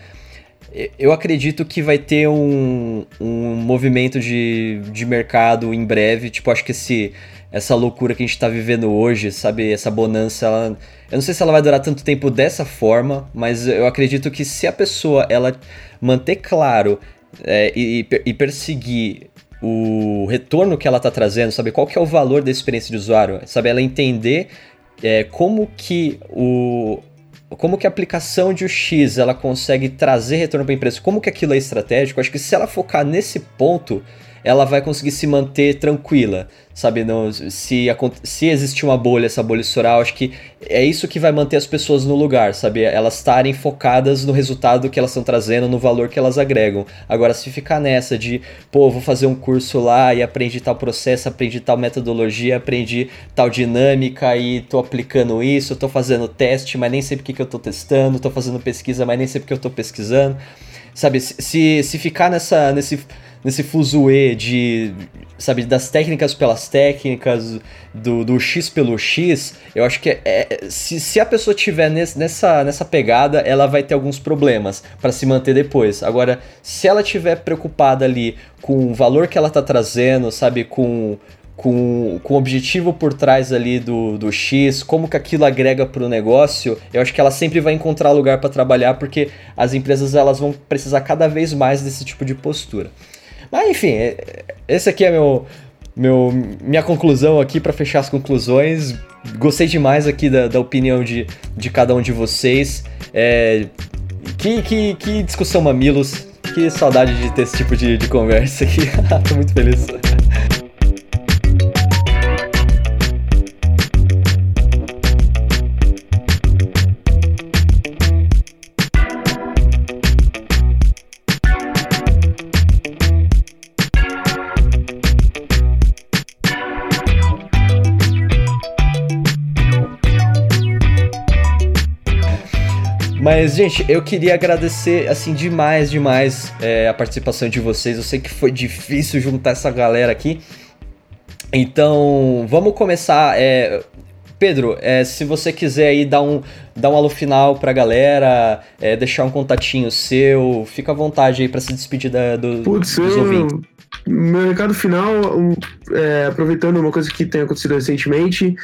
eu acredito que vai ter um, um movimento de, de mercado em breve, tipo, acho que esse essa loucura que a gente está vivendo hoje, sabe? Essa bonança, ela, eu não sei se ela vai durar tanto tempo dessa forma, mas eu acredito que se a pessoa ela manter claro é, e, e, perseguir o retorno que ela está trazendo, sabe? Qual que é o valor da experiência de usuário, sabe? Ela entender é, como que o como que a aplicação de UX ela consegue trazer retorno para a empresa, como que aquilo é estratégico. Acho que se ela focar nesse ponto, ela vai conseguir se manter tranquila, sabe? Não, se, se existir uma bolha, essa bolha estourar, acho que é isso que vai manter as pessoas no lugar, sabe? Elas estarem focadas no resultado que elas estão trazendo, no valor que elas agregam. Agora, se ficar nessa de, pô, vou fazer um curso lá e aprendi tal processo, aprendi tal metodologia, aprendi tal dinâmica e tô aplicando isso, tô fazendo teste, mas nem sei porque que eu tô testando, tô fazendo pesquisa, mas nem sei porque eu tô pesquisando. Sabe, se, se ficar nessa, nesse nesse fuzuê de, sabe, das técnicas pelas técnicas, do, do X pelo X, eu acho que é, é se, se a pessoa tiver nessa, nessa pegada, ela vai ter alguns problemas para se manter depois. Agora, se ela tiver preocupada ali com o valor que ela tá trazendo, sabe, com com, com o objetivo por trás ali do, do X, como que aquilo agrega para o negócio, eu acho que ela sempre vai encontrar lugar para trabalhar, porque as empresas elas vão precisar cada vez mais desse tipo de postura. Mas enfim, é, esse aqui é meu, meu, minha conclusão aqui para fechar as conclusões. Gostei demais aqui da, da opinião de, de cada um de vocês. É, que, que, que discussão mamilos. Que saudade de ter esse tipo de, de conversa aqui. Tô muito feliz. Mas, gente, eu queria agradecer, assim, demais, demais é, a participação de vocês. Eu sei que foi difícil juntar essa galera aqui. Então, vamos começar. É, Pedro, é, se você quiser aí dar um, dar um alô final pra galera, é, deixar um contatinho seu, fica à vontade aí pra se despedir da, do, Putz, dos eu- ouvintes. Meu recado final, um, é, aproveitando uma coisa que tem acontecido recentemente,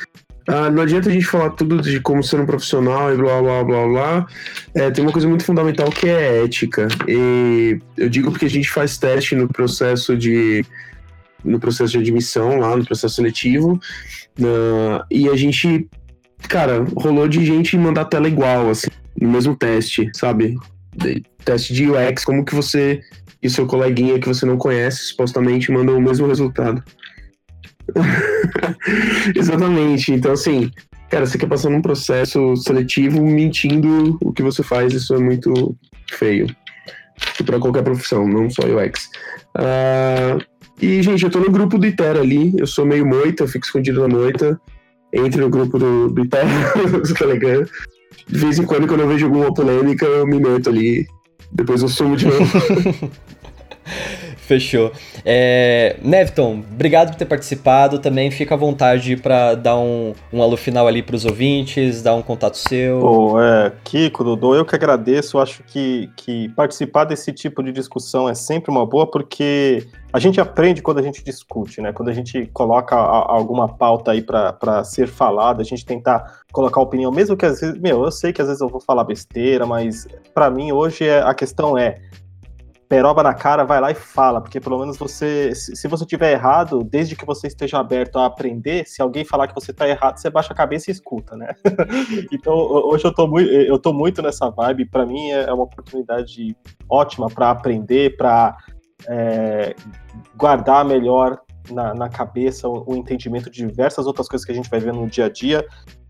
ah, não adianta a gente falar tudo de como ser um profissional e blá blá blá blá. É, tem uma coisa muito fundamental que é ética. E eu digo porque a gente faz teste no processo de no processo de admissão lá, no processo seletivo, ah, e a gente, cara, rolou de gente mandar tela igual, assim, no mesmo teste, sabe? De- Teste de UX, como que você e seu coleguinha que você não conhece, supostamente, mandam o mesmo resultado. Exatamente. Então, assim, cara, você quer passar num processo seletivo mentindo o que você faz, isso é muito feio. Para qualquer profissão, não só UX. Ah, e, gente, eu tô no grupo do Itera ali, eu sou meio moita, eu fico escondido na moita. Entre no grupo do, do Itera, do Telegram. De vez em quando, quando eu vejo alguma polêmica, eu me meto ali. Depois eu sumo de novo. Fechou. É, Nevton, obrigado por ter participado. Também fica à vontade pra dar um, um alô final ali pros ouvintes, dar um contato seu. Pô, é, Kiko, Dudu, eu que agradeço. Acho que, que participar desse tipo de discussão é sempre uma boa, porque a gente aprende quando a gente discute, né? Quando a gente coloca a- alguma pauta aí para ser falada, a gente tentar colocar opinião, mesmo que às vezes, meu, eu sei que às vezes eu vou falar besteira, mas para mim hoje é, a questão é peroba na cara, vai lá e fala, porque pelo menos você, se você tiver errado, desde que você esteja aberto a aprender, se alguém falar que você tá errado, você baixa a cabeça e escuta, né? então, ho- hoje eu tô muito, eu tô muito nessa vibe, para mim é uma oportunidade ótima para aprender, para guardar melhor na, na cabeça o, o entendimento de diversas outras coisas que a gente vai ver no dia a dia.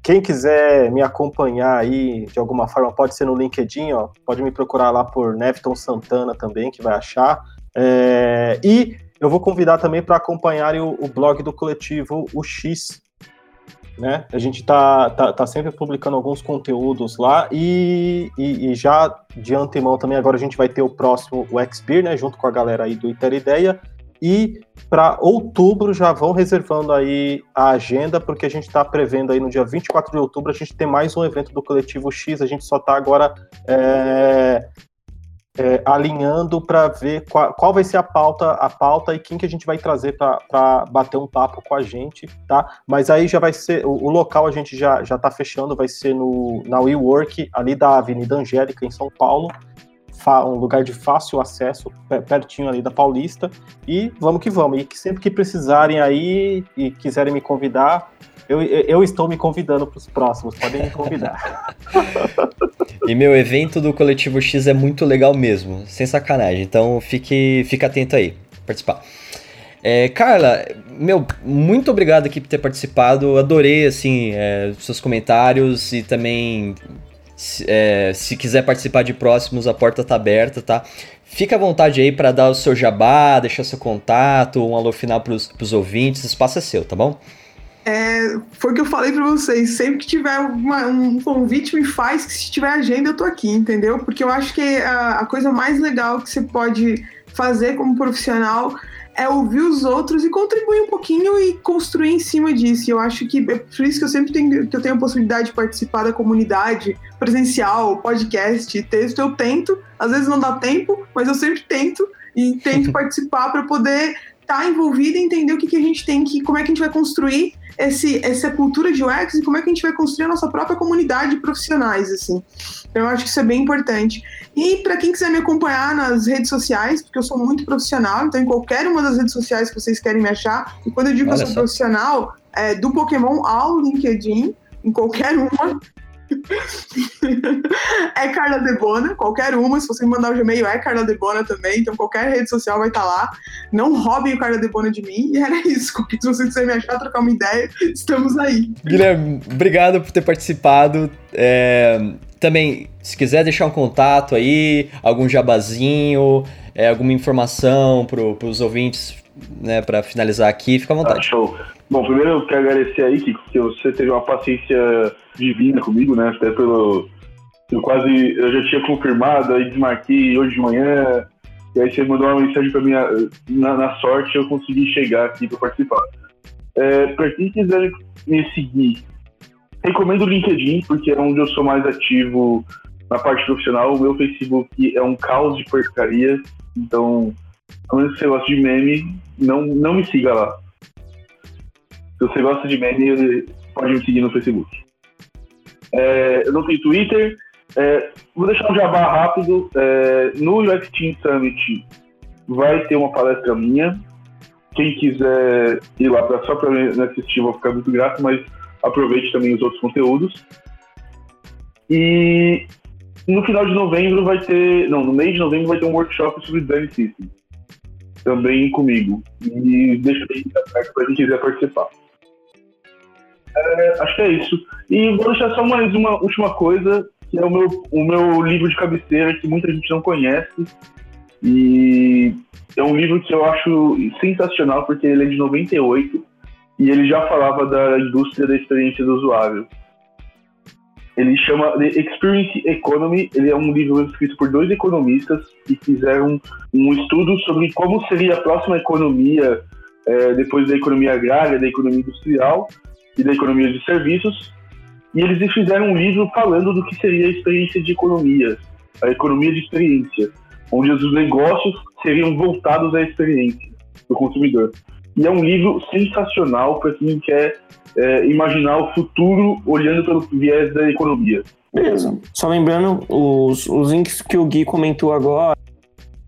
Quem quiser me acompanhar aí de alguma forma, pode ser no LinkedIn, ó, pode me procurar lá por Nefton Santana também, que vai achar. É, e eu vou convidar também para acompanharem o, o blog do coletivo O X. Né? A gente tá, tá, tá sempre publicando alguns conteúdos lá e, e, e já de antemão também agora a gente vai ter o próximo o Xpeer, né? Junto com a galera aí do Iter Ideia. E para outubro já vão reservando aí a agenda, porque a gente está prevendo aí no dia 24 de outubro a gente tem mais um evento do Coletivo X, a gente só está agora é, é, alinhando para ver qual, qual, vai ser a pauta, a pauta e quem que a gente vai trazer para bater um papo com a gente, tá? Mas aí já vai ser, o, o local a gente já, já tá fechando, vai ser no, na WeWork, ali da Avenida Angélica, em São Paulo, um lugar de fácil acesso, pertinho ali da Paulista. E vamos que vamos. E que sempre que precisarem aí e quiserem me convidar, eu, eu estou me convidando para os próximos, podem me convidar. e meu evento do Coletivo X é muito legal mesmo, sem sacanagem. Então fique, fique atento aí, participar. É, Carla, meu, muito obrigado aqui por ter participado. Adorei, assim, é, seus comentários e também se, é, se, quiser participar de próximos, a porta tá aberta, tá? Fica à vontade aí para dar o seu jabá, deixar seu contato, um alô final pros, pros ouvintes, o espaço é seu, tá bom? É, foi o que eu falei para vocês. Sempre que tiver uma, um convite, me faz, que se tiver agenda, eu tô aqui, entendeu? Porque eu acho que a, a coisa mais legal que você pode fazer como profissional é ouvir os outros e contribuir um pouquinho e construir em cima disso. Eu acho que é por isso que eu sempre tenho, que eu tenho a possibilidade de participar da comunidade presencial, podcast, texto. Eu tento, às vezes não dá tempo, mas eu sempre tento e tento participar para poder estar tá envolvido e entender o que, que a gente tem que, como é que a gente vai construir esse, essa cultura de UX e como é que a gente vai construir a nossa própria comunidade de profissionais, assim. Então, eu acho que isso é bem importante. E para quem quiser me acompanhar nas redes sociais, porque eu sou muito profissional, então em qualquer uma das redes sociais que vocês querem me achar, e quando eu digo que eu sou profissional, é do Pokémon ao LinkedIn, em qualquer uma, é Carla Debona, qualquer uma. Se você me mandar o Gmail, é Carla Debona também. Então, qualquer rede social vai estar tá lá. Não roubem o Carla Debona de mim. E era isso. Se você quiser me achar, trocar uma ideia, estamos aí. Guilherme, obrigado por ter participado. É, também, se quiser deixar um contato aí, algum jabazinho, é, alguma informação para os ouvintes, né, para finalizar aqui, fica à vontade. Ah, show. Bom, primeiro eu quero agradecer aí, Kiko, que você teve uma paciência divina comigo, né? Até pelo. Eu quase. Eu já tinha confirmado, aí desmarquei hoje de manhã. E aí você mandou uma mensagem para mim na, na, sorte eu consegui chegar aqui para participar. É, para quem quiser me seguir, recomendo o LinkedIn, porque é onde eu sou mais ativo na parte profissional. O meu Facebook é um caos de porcaria, então, a menos que você gosta de meme, não, não me siga lá. Se você gosta de meme, pode me seguir no Facebook. É, eu não tenho Twitter. É, vou deixar um jabá rápido. É, no UX Team Summit vai ter uma palestra minha. Quem quiser ir lá pra, só para me assistir, vou ficar muito grato, mas aproveite também os outros conteúdos. E no final de novembro vai ter. Não, no mês de novembro vai ter um workshop sobre design system. Também comigo. E deixa aí para quem quiser participar. É, acho que é isso. E vou deixar só mais uma última coisa, que é o meu, o meu livro de cabeceira, que muita gente não conhece. E é um livro que eu acho sensacional, porque ele é de 98 e ele já falava da indústria da experiência do usuário. Ele chama The Experience Economy. Ele é um livro escrito por dois economistas que fizeram um estudo sobre como seria a próxima economia é, depois da economia agrária, da economia industrial, e da economia de serviços, e eles fizeram um livro falando do que seria a experiência de economia, a economia de experiência, onde os negócios seriam voltados à experiência do consumidor. E é um livro sensacional para quem quer é, imaginar o futuro olhando pelo viés da economia. Beleza. Só lembrando, os, os links que o Gui comentou agora,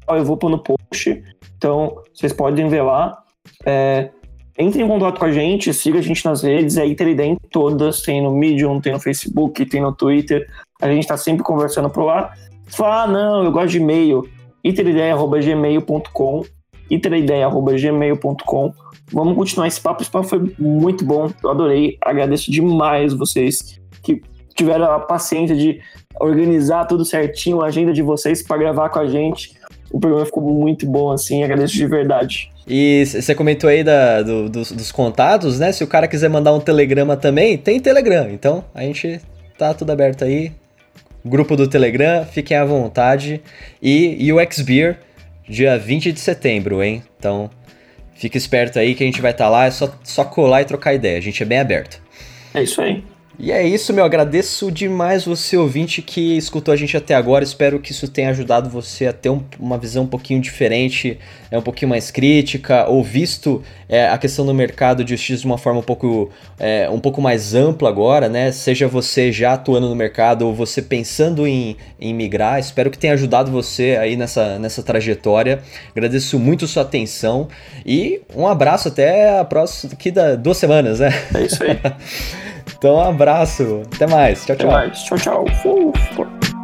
eu vou pôr no post, então vocês podem ver lá. É, entre em contato com a gente, siga a gente nas redes, é Iteridem todas, tem no Medium, tem no Facebook, tem no Twitter. A gente tá sempre conversando por lá. Fala, ah, não, eu gosto de e-mail. iterideias.gmail.com iterideias.gmail.com Vamos continuar esse papo, esse papo foi muito bom, eu adorei, agradeço demais vocês que tiveram a paciência de organizar tudo certinho, a agenda de vocês para gravar com a gente. O programa ficou muito bom, assim, agradeço de verdade. E você comentou aí da, do, dos, dos, contatos, né? Se o cara quiser mandar um telegrama também, tem Telegram. Então a gente tá tudo aberto aí. Grupo do Telegram, fiquem à vontade. E, o Xbeer, dia 20 de setembro, hein? Então fique esperto aí que a gente vai estar tá lá. É só, só colar e trocar ideia. A gente é bem aberto. É isso aí. E é isso, meu. Agradeço demais você, ouvinte, que escutou a gente até agora. Espero que isso tenha ajudado você a ter um, uma visão um pouquinho diferente, é um pouquinho mais crítica, ou visto é, a questão do mercado de justiça de uma forma um pouco, é, um pouco mais ampla agora, né? Seja você já atuando no mercado ou você pensando em, em migrar. Espero que tenha ajudado você aí nessa, nessa trajetória. Agradeço muito sua atenção e um abraço até a próxima, daqui da duas semanas, né? É isso aí. Então, um abraço. Até mais. Tchau, tchau. Até mais. Tchau, tchau.